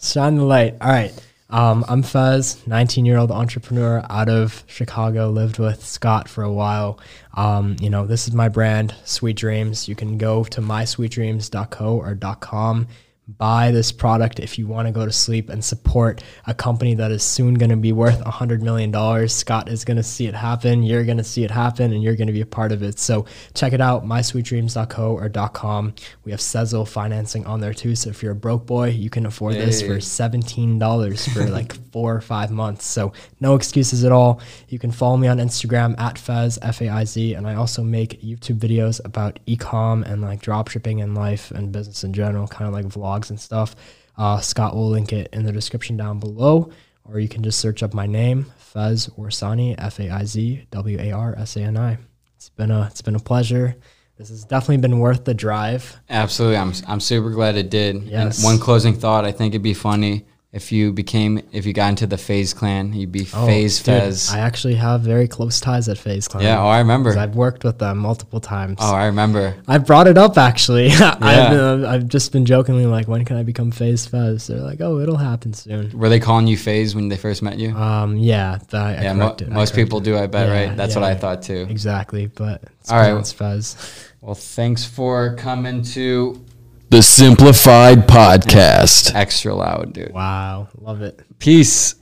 Speaker 1: Shine the light. All right. Um, I'm Fez, 19 year old entrepreneur out of Chicago. Lived with Scott for a while. Um, you know, this is my brand, Sweet Dreams. You can go to mysweetdreams.co or .com. Buy this product if you want to go to sleep and support a company that is soon going to be worth $100 million. Scott is going to see it happen. You're going to see it happen and you're going to be a part of it. So check it out, mysweetdreams.co or .com. We have Sezzle financing on there too. So if you're a broke boy, you can afford this for $17 for like four or five months. So no excuses at all. You can follow me on Instagram at Fez, F A I Z. And I also make YouTube videos about ecom and like dropshipping and life and business in general, kind of like vlogs and stuff. Uh, Scott will link it in the description down below, or you can just search up my name, Fez Warsani, F A I Z W A R S A N I. It's been a it's been a pleasure. This has definitely been worth the drive.
Speaker 2: Absolutely. I'm I'm super glad it did.
Speaker 1: Yes.
Speaker 2: And one closing thought, I think it'd be funny if you became if you got into the FaZe clan, you'd be
Speaker 1: Oh, FaZe
Speaker 2: Fez.
Speaker 1: I actually have very close ties at FaZe Clan.
Speaker 2: yeah, oh I remember.
Speaker 1: I've worked with them multiple times.
Speaker 2: Oh, I remember.
Speaker 1: I brought it up actually.
Speaker 2: Yeah.
Speaker 1: I've, I've just been jokingly like, when can I become FaZe Fez? They're like, oh, it'll happen soon.
Speaker 2: Were they calling you Phase when they first met you?
Speaker 1: Um, yeah, I, I
Speaker 2: yeah, mo- most people
Speaker 1: corrected.
Speaker 2: do, I bet,
Speaker 1: Yeah,
Speaker 2: right? That's
Speaker 1: yeah,
Speaker 2: what I thought too.
Speaker 1: Exactly, but it's
Speaker 2: All right.
Speaker 1: Fez.
Speaker 2: Well, thanks for coming to
Speaker 3: The Simplified Podcast.
Speaker 2: Extra Loud, dude.
Speaker 1: Wow, love it.
Speaker 2: Peace.